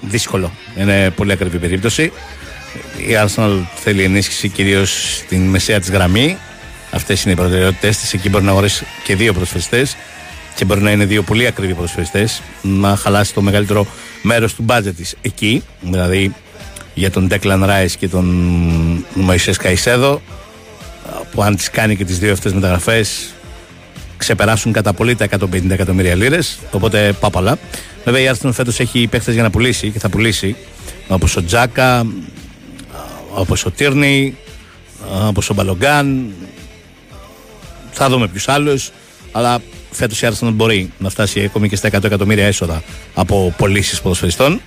Δύσκολο. Είναι πολύ ακριβή περίπτωση. Η Arsenal θέλει ενίσχυση κυρίως στην μεσαία της γραμμή. Αυτές είναι οι προτεραιότητέ της. Εκεί μπορεί να αγοράσει και δύο προσφερειστέ και μπορεί να είναι δύο πολύ ακριβοί προσφερειστέ. Να χαλάσει το μεγαλύτερο μέρος του μπάτζετ της εκεί. Δηλαδή για τον Declan Rice και τον Μωησέ Καϊσέδο. Που αν τις κάνει και τις δύο αυτές μεταγραφές ξεπεράσουν κατά πολύ τα 150 εκατομμύρια λίρες. Οπότε πάπαλα. Βέβαια η Arsenal φέτος έχει παίχτες για να πουλήσει και θα πουλήσει. Όπως ο Τζάκα, όπως ο Τύρνη, όπως ο Μπαλογκάν. Θα δούμε ποιους άλλους. Αλλά φέτος η Arsenal μπορεί να φτάσει ακόμη και στα 100 εκατομμύρια έσοδα από πωλήσεις ποδοσφαιριστών.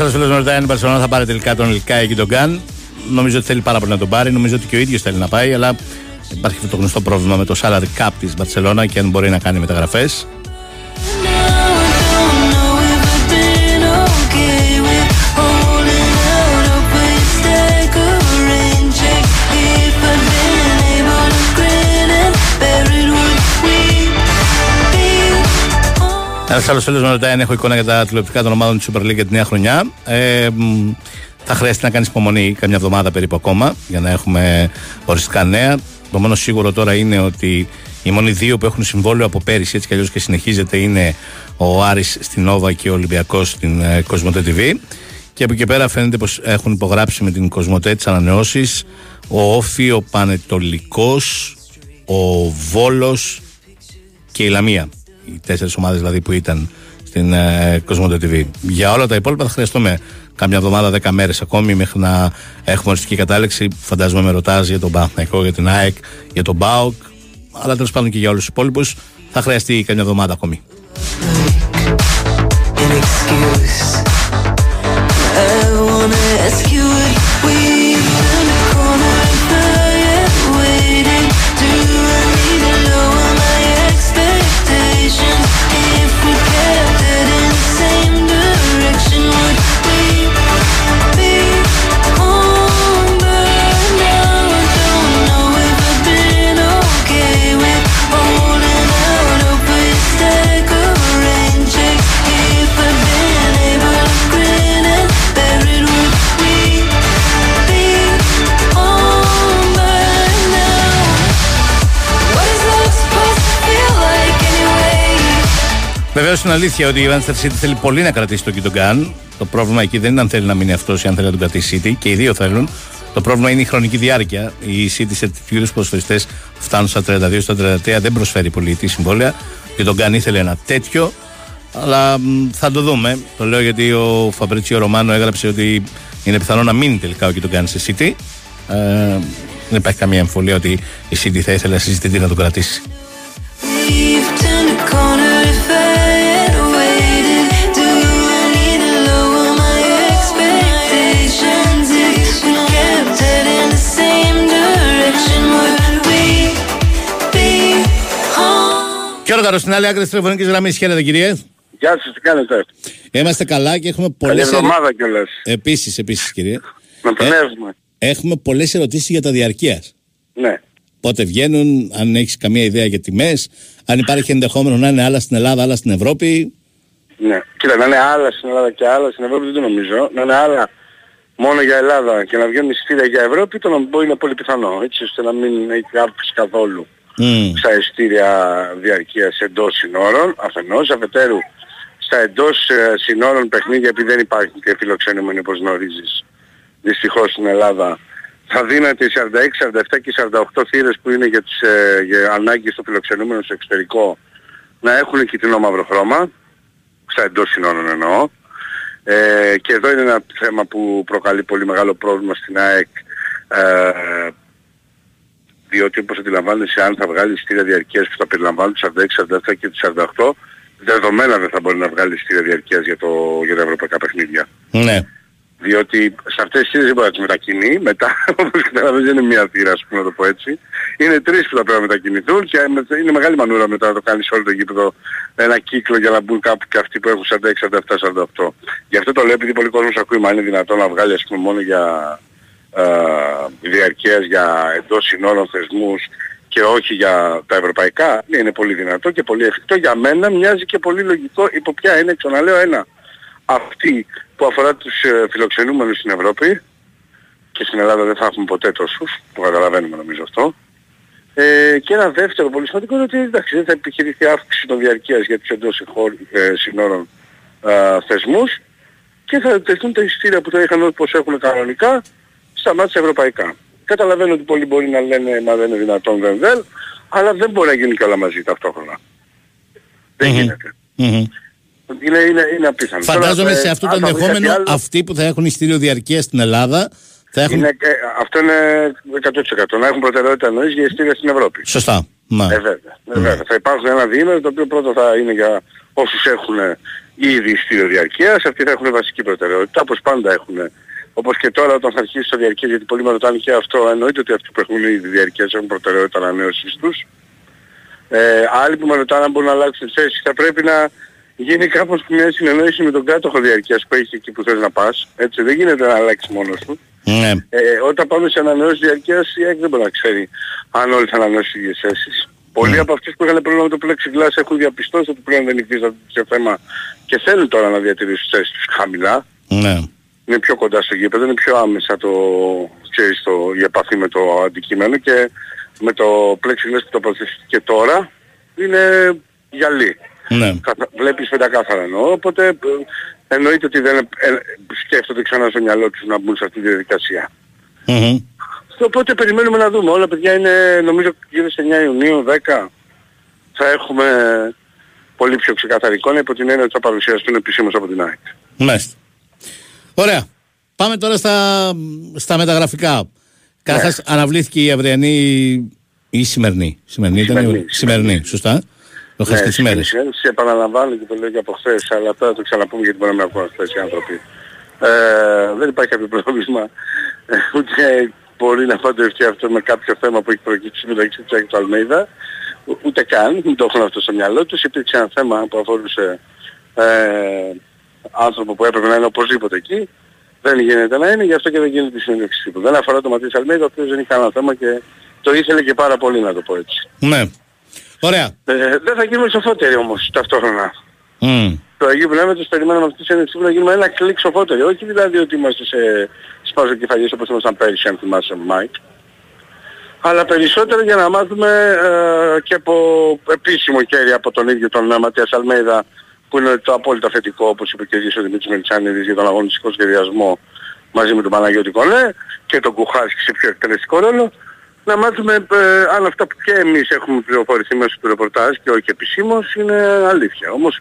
Ένα άλλος φίλος με ρωτάει αν η Μπαρσελόνα θα πάρει τελικά τον Ελκάη και τον Γκάν. Νομίζω ότι θέλει πάρα πολύ να τον πάρει. Νομίζω ότι και ο ίδιος θέλει να πάει, αλλά υπάρχει αυτό το γνωστό πρόβλημα με το salary cap της Μπαρσελόνα και αν μπορεί να κάνει μεταγραφές. Ένας άλλος φίλος με ρωτάει αν έχω εικόνα για τα τηλεοπτικά των ομάδων της Super League για τη νέα χρονιά. Ε, μ, θα χρειαστεί να κάνεις υπομονή καμιά εβδομάδα περίπου ακόμα για να έχουμε οριστικά νέα. Το μόνο σίγουρο τώρα είναι ότι οι μόνοι δύο που έχουν συμβόλαιο από πέρυσι έτσι κι αλλιώς και συνεχίζεται είναι ο Άρης στην Νόβα και ο Ολυμπιακός στην ε, Κοσμοτέ TV. Και από εκεί πέρα φαίνεται πως έχουν υπογράψει με την Κοσμοτέ τις ανανεώσεις ο Όφη, ο Πανετολικός, ο Βόλος και η Λαμία. Οι τέσσερις ομάδες δηλαδή που ήταν στην ε, Κοσμοτέ TV. Για όλα τα υπόλοιπα θα χρειαστούμε κάμια εβδομάδα, δέκα μέρες ακόμη μέχρι να έχουμε οριστική κατάληξη. Φαντάζομαι με ρωτά για τον Παναθηναϊκό, για την ΑΕΚ, για τον ΜΠΑΟΚ. Αλλά τέλος πάντων και για όλους τους υπόλοιπους θα χρειαστεί κάμια εβδομάδα ακόμη. an excuse? I wanna ask you Βεβαίως είναι αλήθεια ότι η Manchester City θέλει πολύ να κρατήσει τον Κιντογκάν. Το πρόβλημα εκεί δεν είναι αν θέλει να μείνει αυτός ή αν θέλει να τον κρατήσει η City και οι δύο θέλουν. Το πρόβλημα είναι η χρονική διάρκεια. Οι City σε τέτοιους είδου ποδοσφαιριστέ φτάνουν στα 32, στα 33, δεν προσφέρει πολύ τη συμβόλαια. Και τον Γκάν ήθελε ένα τέτοιο. Αλλά μ, θα το δούμε. Το λέω γιατί ο Φαμπρίτσιο Ρωμάνο έγραψε ότι είναι πιθανό να μείνει τελικά ο Κιντογκάν σε City. Ε, δεν υπάρχει καμία εμφολία ότι η City θα ήθελε να συζητηθεί να τον κρατήσει. Home? Και όργαρο στην άλλη άκρη της τηλεφωνικής γραμμής. Χαίρετε, κυρίε. Γεια σας, τι κάνετε; Είμαστε καλά και έχουμε πολλές Καλή εβδομάδα κιόλας. Επίσης, επίσης, κύριε. Να πνεύσουμε. Έχουμε πολλές ερωτήσεις για τα διαρκείας. Ναι. Πότε βγαίνουν, αν έχεις καμία ιδέα για τιμές, αν υπάρχει ενδεχόμενο να είναι άλλα στην Ελλάδα, άλλα στην Ευρώπη. Ναι. Κοίτα, να είναι άλλα στην Ελλάδα και άλλα στην Ευρώπη δεν το νομίζω. Να είναι άλλα μόνο για Ελλάδα και να βγαίνουν εισιτήρια για Ευρώπη το να πω είναι πολύ πιθανό. Έτσι ώστε να μην έχει αύξηση καθόλου στα εισιτήρια διαρκείας εντός συνόρων, αφενός, αφετέρου στα εντός ε, συνόρων παιχνίδια επειδή δεν υπάρχουν και φιλοξενούμενοι όπως γνωρίζεις δυστυχώς στην Ελλάδα θα δίνεται οι 46, 47 και 48 θύρες που είναι για τις ε, για ανάγκες των φιλοξενούμενων στο εξωτερικό να έχουν κοιτρινό μαύρο χρώμα, στα εντός συνόρων εννοώ. Ε, και εδώ είναι ένα θέμα που προκαλεί πολύ μεγάλο πρόβλημα στην ΑΕΚ ε, διότι όπως αντιλαμβάνεσαι αν θα βγάλεις εισιτήρια διαρκείας που θα περιλαμβάνουν τους 46, 47 και τους 48 δεδομένα δεν θα μπορεί να βγάλεις εισιτήρια διαρκείας για, το, για τα ευρωπαϊκά παιχνίδια. Ναι. Διότι σε αυτές τις θύρες δεν μπορεί να τις μετακινεί. Μετά, όπως καταλαβαίνεις, δεν είναι μία θύρα, ας πούμε, να το πω έτσι. Είναι τρεις που θα πρέπει να μετακινηθούν και με- είναι μεγάλη μανούρα μετά να το κάνεις όλο το γήπεδο ένα κύκλο για να μπουν κάπου και αυτοί που έχουν 46, 47, 48. Γι' αυτό το λέω επειδή πολλοί κόσμος ακούει, μα είναι δυνατόν να βγάλει ας πούμε μόνο για ε, διαρκείας για εντός συνόρων θεσμούς και όχι για τα ευρωπαϊκά. Ναι, είναι πολύ δυνατό και πολύ εφικτό. Για μένα μοιάζει και πολύ λογικό υπό ποια είναι, ξαναλέω ένα. Αυτή που αφορά τους ε, φιλοξενούμενους στην Ευρώπη και στην Ελλάδα δεν θα έχουμε ποτέ τόσους, το καταλαβαίνουμε νομίζω αυτό. Ε, και ένα δεύτερο πολύ σημαντικό είναι ότι εντάξει, δεν θα επιχειρηθεί αύξηση των διαρκείας για τους εντός συγχώρ- ε, συνόρων ε, θεσμούς και θα τεθούν τα εισιτήρια που θα είχαν όπως έχουν κανονικά στα μάτια ευρωπαϊκά. Καταλαβαίνω ότι πολλοί μπορεί να λένε μα δεν είναι δυνατόν δεν δεν, αλλά δεν μπορεί να γίνει και όλα μαζί ταυτόχρονα. Δεν γίνεται. Είναι, είναι, είναι απίθανο. Φαντάζομαι Τώρα, σε ε, αυτό το αν θα βρει κάτι ενδεχόμενο άλλο, αυτοί που θα έχουν ειστήριο διαρκεία στην Ελλάδα θα έχουν. είναι, ε, αυτό είναι 100%. Να έχουν προτεραιότητα εννοείς για ειστήρια στην Ευρώπη. Σωστά. Ναι. Ε, βέβαια. Ε, βέβαια. Θα υπάρχουν ένα διήμερο το οποίο πρώτο θα είναι για όσους έχουν ήδη ειστήριο διαρκείας, αυτοί θα έχουν βασική προτεραιότητα, όπως πάντα έχουν. Όπως και τώρα όταν θα αρχίσει το διαρκείας, γιατί πολλοί με ρωτάνε και αυτό, εννοείται ότι αυτοί που έχουν ήδη διαρκείας έχουν προτεραιότητα ανανέωσης τους. Ε, άλλοι που με ρωτάνε αν μπορούν να αλλάξουν θέση, θα πρέπει να γίνει κάπως μια συνεννόηση με τον κάτοχο διαρκείας που έχει εκεί που θες να πας. Έτσι δεν γίνεται να αλλάξει μόνος του. Ναι. Ε, όταν πάμε σε ανανεώσεις διαρκείας η ΑΕΚ δεν μπορεί να ξέρει αν όλοι θα ανανεώσουν τις ίδιες θέσεις. Πολλοί από αυτούς που είχαν πρόβλημα με το plexiglass έχουν διαπιστώσει ότι πλέον δεν υφίσταται τέτοιο θέμα και θέλουν τώρα να διατηρήσουν τις θέσεις τους χαμηλά. Ναι. Είναι πιο κοντά στο γήπεδο, είναι πιο άμεσα το, ξέρεις, το, η επαφή με το αντικείμενο και με το plexiglass που τοποθετήθηκε τώρα είναι γυαλί. Ναι. Καθα- Βλέπεις πεντακάθαρα εννοώ, οπότε ε, εννοείται ότι δεν ε, ε, σκέφτονται ξανά στο μυαλό τους να μπουν σε αυτή τη διαδικασία. Μμμ. Οπότε περιμένουμε να δούμε. Όλα παιδιά είναι νομίζω γύρω σε 9 Ιουνίου, 10 θα έχουμε πολύ πιο ξεκαθαρή εικόνα υπό την έννοια ότι θα παρουσιαστούν επισήμως από την ΑΕΚ. Μάλιστα. Ωραία. Πάμε τώρα στα, στα μεταγραφικά. Καταρχάς αναβλήθηκε η αυριανή ή η σημερινή. Σημερινή ήταν. Σημερινή, η- Σημερινή, σωστά. Το χθες τις ημέρες. Σε επαναλαμβάνω και το λέω και από χθες, αλλά τώρα το ξαναπούμε γιατί μπορεί να με ακούνε αυτές οι άνθρωποι. Ε, δεν υπάρχει κάποιο πρόβλημα. Ε, ούτε μπορεί να παντρευτεί αυτό με κάποιο θέμα που έχει προκύψει μεταξύ του και του Αλμέιδα. Ο- Ούτε καν, δεν το έχουν αυτό στο μυαλό τους. Υπήρξε ένα θέμα που αφορούσε ε, άνθρωπο που έπρεπε να είναι οπωσδήποτε εκεί. Δεν γίνεται να είναι, γι' αυτό και δεν γίνεται η συνέντευξη του. Δεν αφορά τον Ματίας Αλμέιδα, ο οποίος δεν είχε κανένα θέμα και το ήθελε και πάρα πολύ να το πω έτσι. Ναι. Ωραία. Ε, δεν θα γίνουμε σοφότεροι όμως ταυτόχρονα. Μμ. Το Αγίου Πνεύματος περιμέναμε αυτή τη συνέντευξη να γίνουμε ένα κλικ σοφότεροι. Όχι δηλαδή ότι είμαστε σε σπαζοκεφαλιές όπως ήμασταν πέρυσι αν θυμάσαι Μάικ. Αλλά περισσότερο για να μάθουμε ε, και από επίσημο χέρι από τον ίδιο τον ε, Ματίας Αλμέιδα που είναι το απόλυτα θετικό όπως είπε και ο ίδιος ο Δημήτρης Μελισσάνιδης για τον αγωνιστικό σχεδιασμό μαζί με τον Παναγιώτη Κονέ και τον Κουχάρσκι σε πιο εκτελεστικό ρόλο να μάθουμε ε, αν αυτά που και εμείς έχουμε πληροφορηθεί μέσω του ρεπορτάζ και όχι επισήμως είναι αλήθεια. Όμως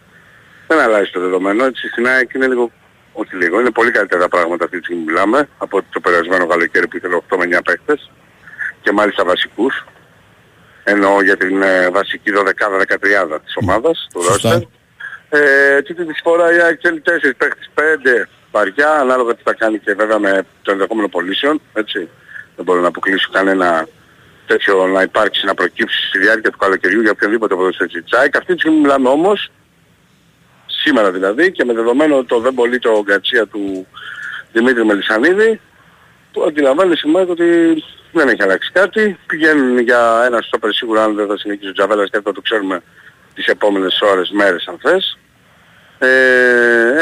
δεν αλλάζει το δεδομένο. Έτσι στην ΑΕΚ είναι λίγο, όχι λίγο, είναι πολύ καλύτερα τα πράγματα αυτή τη στιγμή που μιλάμε από ότι το περασμένο καλοκαίρι που ήθελε 8 με 9 παίκτες και μάλιστα βασικούς. Εννοώ για την ε, βασική 12-13 της ομάδας, του ρόστερ. Ε, τούτη της φορά η ΑΕΚ θέλει 4 παίκτες, 5 βαριά, ανάλογα τι θα κάνει και βέβαια με το ενδεχόμενο πωλήσεων, έτσι. Δεν μπορώ να αποκλείσω κανένα τέτοιο να υπάρξει, να προκύψει στη διάρκεια του καλοκαιριού για οποιονδήποτε ποδοσφαιριστή της ΑΕΚ. Αυτή τη στιγμή μιλάμε όμως σήμερα δηλαδή και με δεδομένο το δεν πολύ το γκατσία του Δημήτρη Μελισανίδη που αντιλαμβάνει σήμερα ότι δεν έχει αλλάξει κάτι. Πηγαίνουν για ένα στόπερ σίγουρα αν δεν θα συνεχίσει ο Τζαβέλας και αυτό το ξέρουμε τις επόμενες ώρες, μέρες αν θες. Ε,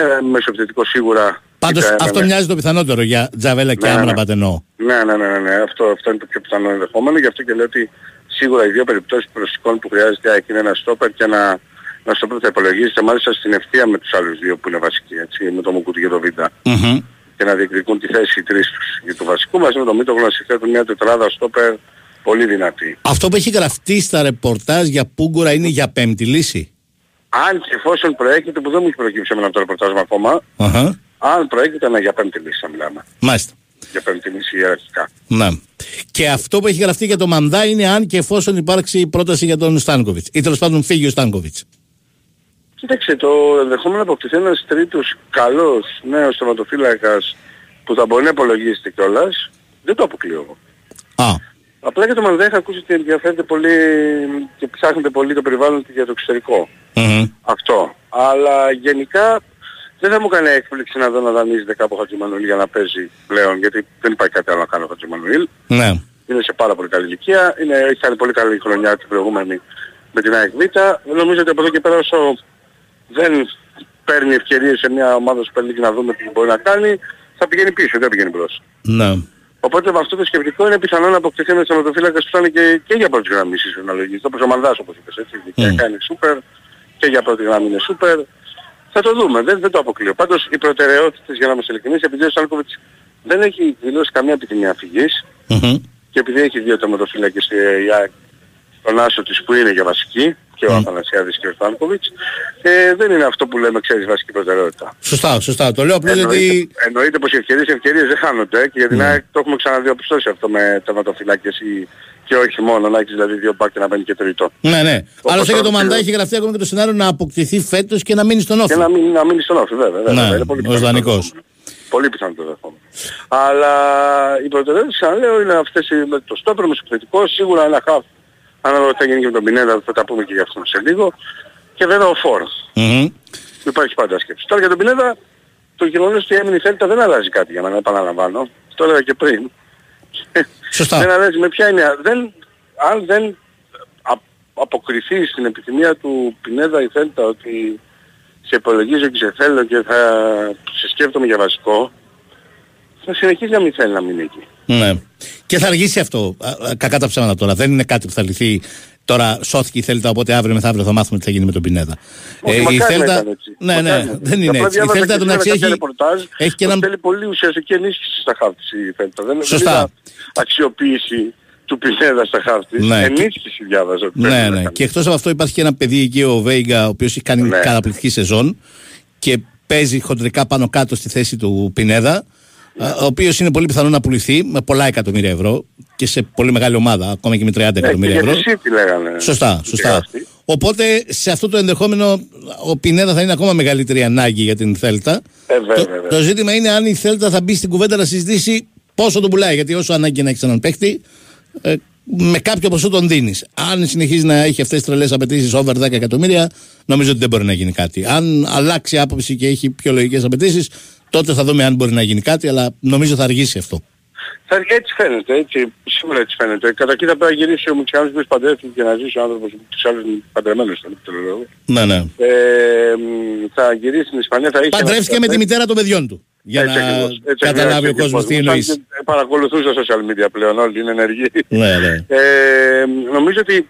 ένα μεσοεπιθετικό σίγουρα. Πάντως Κοίτα, αυτό ναι, ναι. μοιάζει το πιθανότερο για Τζαβέλα και Ναι, ναι, Άμρα ναι. Πατενό. Ναι, ναι, ναι, ναι, ναι. Αυτό, αυτό είναι το πιο πιθανό ενδεχόμενο. Γι' αυτό και λέω ότι σίγουρα οι δύο περιπτώσεις προσωπικών που χρειάζεται ΑΕΚ είναι ένα στόπερ και ένα, ένα στόπερ που θα υπολογίζεται μάλιστα στην ευθεία με τους άλλους δύο που είναι βασικοί, έτσι, με το Μουκούτι και το Βίντα. Μμμ. Και να διεκδικούν τη θέση οι τρεις τους. Για το βασικό μαζί με το Μήτογλου να συθέτουν μια τετράδα στόπερ πολύ δυνατή. Αυτό που έχει γραφτεί στα ρεπορτάζ για Πούγκουρα είναι για πέμπτη λύση. Αν και εφόσον προέρχεται, που δεν μου έχει προκύψει εμένα από το ρεπορτάζ μου ακόμα, Αχα. αν προέρχεται να για πέμπτη λύση θα μιλάμε. Μάλιστα. Για πέμπτη λύση ιεραρχικά. Ναι. Και αυτό που έχει γραφτεί για το Μανδά είναι αν και εφόσον υπάρξει πρόταση για τον Στάνκοβιτς. Ή τέλος πάντων φύγει ο Στάνκοβιτς. Κοίταξε, το ενδεχόμενο να αποκτηθεί ένας τρίτος καλός νέος θεματοφύλακας που θα μπορεί να υπολογίζεται κιόλας, δεν το αποκλείω εγώ. Α. Απλά για το Μανδά είχα ακούσει ότι ενδιαφέρεται πολύ και ψάχνεται πολύ το περιβάλλον του για το εξωτερικό. Αυτό. Αλλά γενικά δεν θα μου κάνει έκπληξη να δω να δανείζεται κάπου ο Χατζημανουήλ για να παίζει πλέον, γιατί δεν υπάρχει κάτι άλλο να κάνει ο Χατζημανουήλ. Ναι. Είναι σε πάρα πολύ καλή ηλικία, είναι, έχει κάνει πολύ καλή χρονιά την προηγούμενη με την ΑΕΚ Β. Νομίζω ότι από εδώ και πέρα όσο δεν παίρνει ευκαιρίες σε μια ομάδα Super League να δούμε τι μπορεί να κάνει, θα πηγαίνει πίσω, δεν πηγαίνει μπρος. Ναι. Οπότε με αυτό το σκεπτικό είναι πιθανό να αποκτηθεί ένας θεματοφύλακας που θα είναι και, και για πρώτη γραμμή ίσως να λογιστεί. Όπως ο Μανδάς όπως είπες έτσι. Mm. κάνει σούπερ και για πρώτη γραμμή είναι σούπερ. Θα το δούμε, δεν, δεν το αποκλείω. Πάντως οι προτεραιότητες για να είμαστε ειλικρινείς, επειδή ο Σάλκοβιτς δεν έχει δηλώσει καμία επιθυμία φυγής και επειδή έχει δύο τερματοφύλακες ε, η ΑΕΚ, τον Άσο της που είναι για βασική και ο Αθανασιάδης και ο Στάνκοβιτς, ε, δεν είναι αυτό που λέμε ξέρεις βασική προτεραιότητα. Σωστά, σωστά. Το λέω απλώς Εννοείται, γιατί. εννοείται πως οι ευκαιρίες, οι ευκαιρίες δεν χάνονται και για την ΑΕΚ το έχουμε ξαναδιαπιστώσει αυτό με τερματοφυλάκες ή και όχι μόνο, να έχεις δηλαδή δύο μπακ και να μπαίνει και τρίτο. Ναι, ναι. Όπως Άλλωστε για το τώρα Μαντά ξέρω. έχει γραφτεί ακόμα και το σενάριο να αποκτηθεί φέτος και να μείνει στον όφη. Και να μην, να μείνει στον όφη βέβαια. βέβαια. Ναι, Είναι πολύ ως πιθανό. δανεικός. Πολύ πιθανό το δεχόμενο. Αλλά οι προτεραιότητες ξαναλέω είναι αυτές οι- με το στόπερ, με το επιθετικό, σίγουρα ένα χαφ. Ανάλογα τι θα γίνει και με τον Πινέδα, θα τα πούμε και για αυτόν σε λίγο. Και βέβαια ο Φόρ. Μμμ. Που υπάρχει πάντα σκέψη. Τώρα για τον Πινέδα, το γεγονός ότι έμεινε η Θέλτα δεν αλλάζει κάτι για να επαναλαμβάνω. Το έλεγα και πριν. Σωστά. δεν αλλάζει με ποια είναι. Δεν, αν δεν α- αποκριθεί στην επιθυμία του Πινέδα η Θέλτα ότι σε υπολογίζω και σε θέλω και θα σε σκέφτομαι για βασικό, θα συνεχίσει να μην θέλει να μείνει εκεί. Ναι. Και θα αργήσει αυτό. Α, α, Κακά τα ψέματα τώρα. Δεν είναι κάτι που θα λυθεί. Τώρα σώθηκε η Θέλτα, οπότε αύριο μεθαύριο θα μάθουμε τι θα γίνει με τον Πινέδα. Όχι, Ε, η μακάρι να Θέλτα. ήταν έτσι. Ναι, Μακάρι να ναι, ήταν. δεν είναι Απλά έτσι. Η διάβασα Θέλτα και τον σήμερα αξίζει κάποια έχει, ρεπορτάζ έχει και ότι έναν. θέλει πολύ ουσιαστική ενίσχυση στα χάρτη η Θέλτα. Δεν, δεν Σωστά. είδα αξιοποίηση του Πινέδα στα χάρτη. Ναι, και- Ενίσχυση διάβαζα. ότι πρέπει Ναι, να ναι. κάνει. Και εκτός από αυτό υπάρχει και ένα παιδί εκεί, ο Βέιγκα, ο οποίος έχει κάνει Ναι. καταπληκτική σεζόν και παίζει χοντρικά πάνω κάτω στη θέση του Πινέδα. Α, Ο οποίος είναι πολύ πιθανό να πουληθεί με πολλά εκατομμύρια ευρώ και σε πολύ μεγάλη ομάδα, ακόμα και με 30 Ναι, και εκατομμύρια για ευρώ. τη City λέγανε. Σωστά, Και σωστά. αυτή. Οπότε σε αυτό το ενδεχόμενο ο Πινέδα θα είναι ακόμα μεγαλύτερη ανάγκη για την Θέλτα. Ε, βέβαια, το, βέβαια. το ζήτημα είναι αν η Θέλτα θα μπει στην κουβέντα να συζητήσει πόσο τον πουλάει. Γιατί όσο ανάγκη να έχει έναν παίχτη, ε, με κάποιο ποσό τον δίνεις. Αν συνεχίζει να έχει αυτές τις τρελές απαιτήσεις over 10 εκατομμύρια, νομίζω ότι δεν μπορεί να γίνει κάτι. Αν αλλάξει άποψη και έχει πιο λογικές απαιτήσεις, τότε θα δούμε αν μπορεί να γίνει κάτι, αλλά νομίζω θα αργήσει αυτό. Θα, έτσι φαίνεται, έτσι, σίγουρα έτσι φαίνεται. Καταρχήν θα πρέπει να γυρίσει ο Μουτσιάνος που παντρεύτηκε και να ζήσει ο άνθρωπος τους άλλους παντρεμένους ήταν, το λέω. Ναι, ναι. Ε, μ, θα γυρίσει στην Ισπανία, θα έχει... Παντρεύτηκε με τη μητέρα των παιδιών του. Για Έτσι να ακριβώς, έτσι καταλάβει ακριβώς, ο κόσμος τι σαν εννοείς. και Παρακολουθούν στα social media πλέον όλοι, είναι ενεργοί. Ναι, ναι. Ε, νομίζω ότι,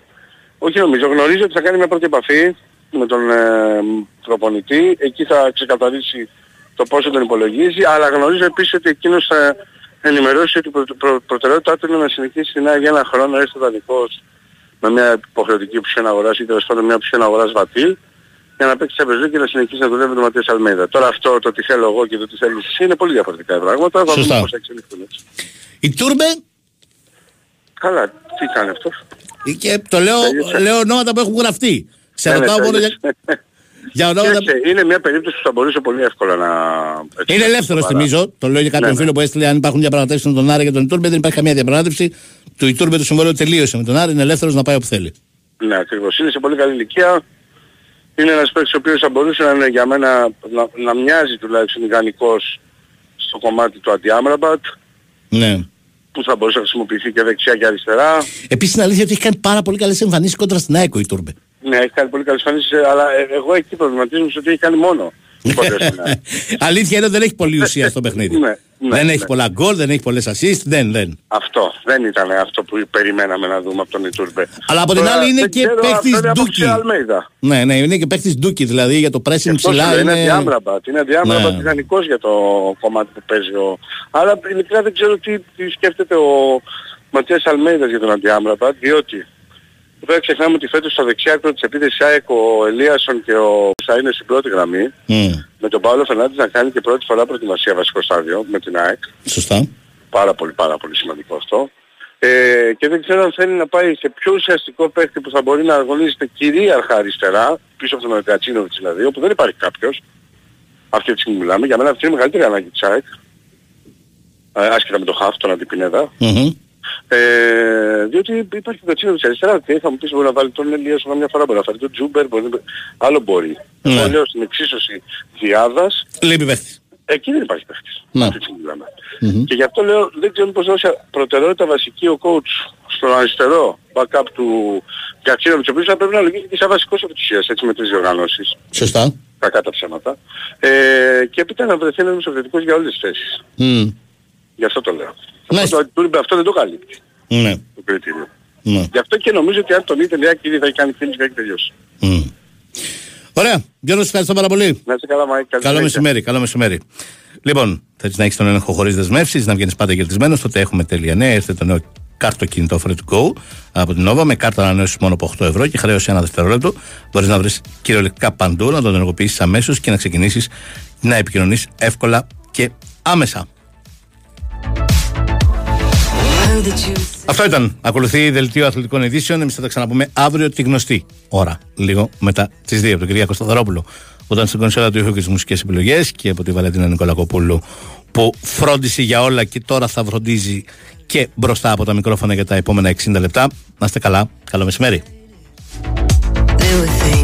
όχι νομίζω, γνωρίζω ότι θα κάνει μια πρώτη επαφή με τον ε, προπονητή. Εκεί θα ξεκαθαρίσει το πόσο τον υπολογίζει, αλλά γνωρίζω επίσης ότι εκείνος θα ενημερώσει ότι η προ, προ, προτεραιότητά του είναι να συνεχίσει την ΑΕΚ για ένα χρόνο, έστω δανεικός, με μια υποχρεωτική option αγοράς ή τέλος πάντων μια option αγοράς βατήλ, για να παίξει Champions League και να συνεχίσει να δουλεύει με τον Ματίας Αλμέιδα. Τώρα αυτό το τι θέλω εγώ και το τι θέλεις εσύ είναι πολύ διαφορετικά πράγματα. Θα Σωστά. δούμε πώς θα εξελιχθούν έτσι. Η Τούρμπε, Καλά, τι κάνει αυτός; και το λέω, Τέλειωσε. λέω ονόματα που έχουν γραφτεί. Σε Ναι, ναι, ρωτάω μόνο για, τέλειωσε. Για ονόματα. Κοίταξε, είναι μια περίπτωση που θα μπορούσε πολύ εύκολα να... έτσι, Είναι ελεύθερο, σοβαρά. θυμίζω. Το λέω για κάποιον Ναι, ναι. φίλο που έστειλε αν υπάρχουν διαπραγματεύσεις με τον Άρη και τον Τούρμπε. Δεν υπάρχει καμία διαπραγμάτευση. Του Τούρμπε το συμβόλαιο τελείωσε με τον Άρη. Είναι ελεύθερος να πάει όπου θέλει. Ναι, ακριβώς. Είναι σε πολύ καλή ηλικία. Είναι ένας παίκτης ο οποίος θα μπορούσε να είναι για μένα να, να μοιάζει τουλάχιστον ιδανικός στο κομμάτι του Αντιάμραμπατ Ναι. που θα μπορούσε να χρησιμοποιηθεί και δεξιά και αριστερά. Επίσης είναι αλήθεια ότι έχει κάνει πάρα πολύ καλές εμφανίσεις κόντρα στην ΑΕΚ ο η Τούρμπε. Ναι, έχει κάνει πολύ καλές φανίσεις, αλλά ε, εγώ εκεί προβληματίζομαι σε ότι έχει κάνει μόνο. κόντρα στην ΑΕΚ. Αλήθεια είναι ότι δεν έχει πολλή ουσία στο παιχνίδι. Ναι, ναι, δεν έχει ναι. πολλά γκολ, δεν έχει πολλές assist. Δεν, δεν. Αυτό. Δεν ήταν αυτό που περιμέναμε να δούμε από τον Ιτούρμπε. Αλλά από την άλλη είναι δεν και ξέρω, παίκτης αυτό είναι άποψη ντούκι. Αλμέιδα. Ναι, ναι, είναι και παίχτης ντούκι. Δηλαδή για το pressing Αυτό σου ψηλά λέω, είναι. είναι διάμραμπατ. Είναι διάμραμπατ Ναι. ιδανικός για το κομμάτι που παίζει ο... Αλλά ειλικρινά δεν ξέρω τι, τι σκέφτεται ο Ματίας Αλμέιδας για τον Αντιάμραμπατ, διότι βέβαια ξεχνάμε ότι φέτος στο δεξιά άκρο της επίθεσης ΑΕΚ ο Ελίασον και ο θα είναι στην πρώτη γραμμή Μμ, με τον Παύλο Φερνάντης να κάνει και πρώτη φορά προετοιμασία βασικό στάδιο με την ΑΕΚ. Σωστά. Πάρα πολύ πάρα πολύ σημαντικό αυτό. Ε, και δεν ξέρω αν θέλει να πάει σε πιο ουσιαστικό παίκτη που θα μπορεί να αγωνίζεται κυρίαρχα αριστερά, πίσω από τον Γκατσίνοβιτς δηλαδή, όπου δεν υπάρχει κάποιος. Αυτή τη στιγμή μιλάμε. Για μένα αυτή είναι η μεγαλύτερη ανάγκη της ΑΕΚ. Ε, άσχετα με το χαφ, τον Αντιπινέδα. Μμμ. Ε, διότι υπάρχει το τσίνο της αριστεράς και θα μου πεις μπορεί να βάλει τον Ελίας μια φορά, μπορεί να φέρει τον Τζούμπερ, μπορεί, να- άλλο μπορεί. Ναι. Εγώ λέω στην εξίσωση Διάδας, Λείπει παίχτης. εκεί δεν υπάρχει παίχτης. Ναι. Αυτή τη στιγμή μιλάμε. Και γι' αυτό λέω δεν ξέρω πώς δώσει προτεραιότητα βασική ο coach στον αριστερό backup του Γκατσίνοβιτς, ο οποίος θα πρέπει να λογίσει και σαν βασικός επιτυχίας, έτσι με τρεις διοργανώσεις. Σωστά. Κακά τα ψέματα. Ε, και έπειτα να βρεθεί ένας επιθετικός για όλες τις θέσεις. Μμ, Γι' αυτό το λέω. Μάλιστα. Αυτό, το- αυτό δεν το καλύπτει Ναι. το κριτήριο. Ναι. Γι' αυτό και νομίζω ότι αν τον ήθελε η ΑΕΚ ήδη θα έχει κάνει κίνηση και έχει τελειώσει. Μμ. Ωραία. Γιώργο, σε ευχαριστώ πάρα πολύ. Να είσαι καλά, Μάικ. Καλή Καλό συνέχεια. μεσημέρι, καλό μεσημέρι. Λοιπόν, θες να έχεις τον έλεγχο χωρίς δεσμεύσεις, να βγαίνεις πάντα κερδισμένος, τότε έχουμε τέλεια νέα. Ήρθε το νέο καρτοκινητό Free to Go από την Nova με κάρτα ανανέωσης μόνο από 8 ευρώ και χρέωση ένα δευτερόλεπτο. Μπορείς να βρεις κυριολεκτικά παντού, να τον ενεργοποιήσεις αμέσως και να ξεκινήσεις να επικοινωνείς εύκολα και άμεσα. Αυτό ήταν. Ακολουθεί δελτίο αθλητικών ειδήσεων. Εμείς θα τα ξαναπούμε αύριο τη γνωστή ώρα, λίγο μετά τις 2 από τον κυρία Κωνστανταρόπουλο. Όταν στην κονσόλα του έχω και τι μουσικές επιλογές και από τη Βαλέντινα Νικολακοπούλου που φρόντισε για όλα και τώρα θα φροντίζει και μπροστά από τα μικρόφωνα για τα επόμενα 60 λεπτά. Να είστε καλά. Καλό μεσημέρι. There were things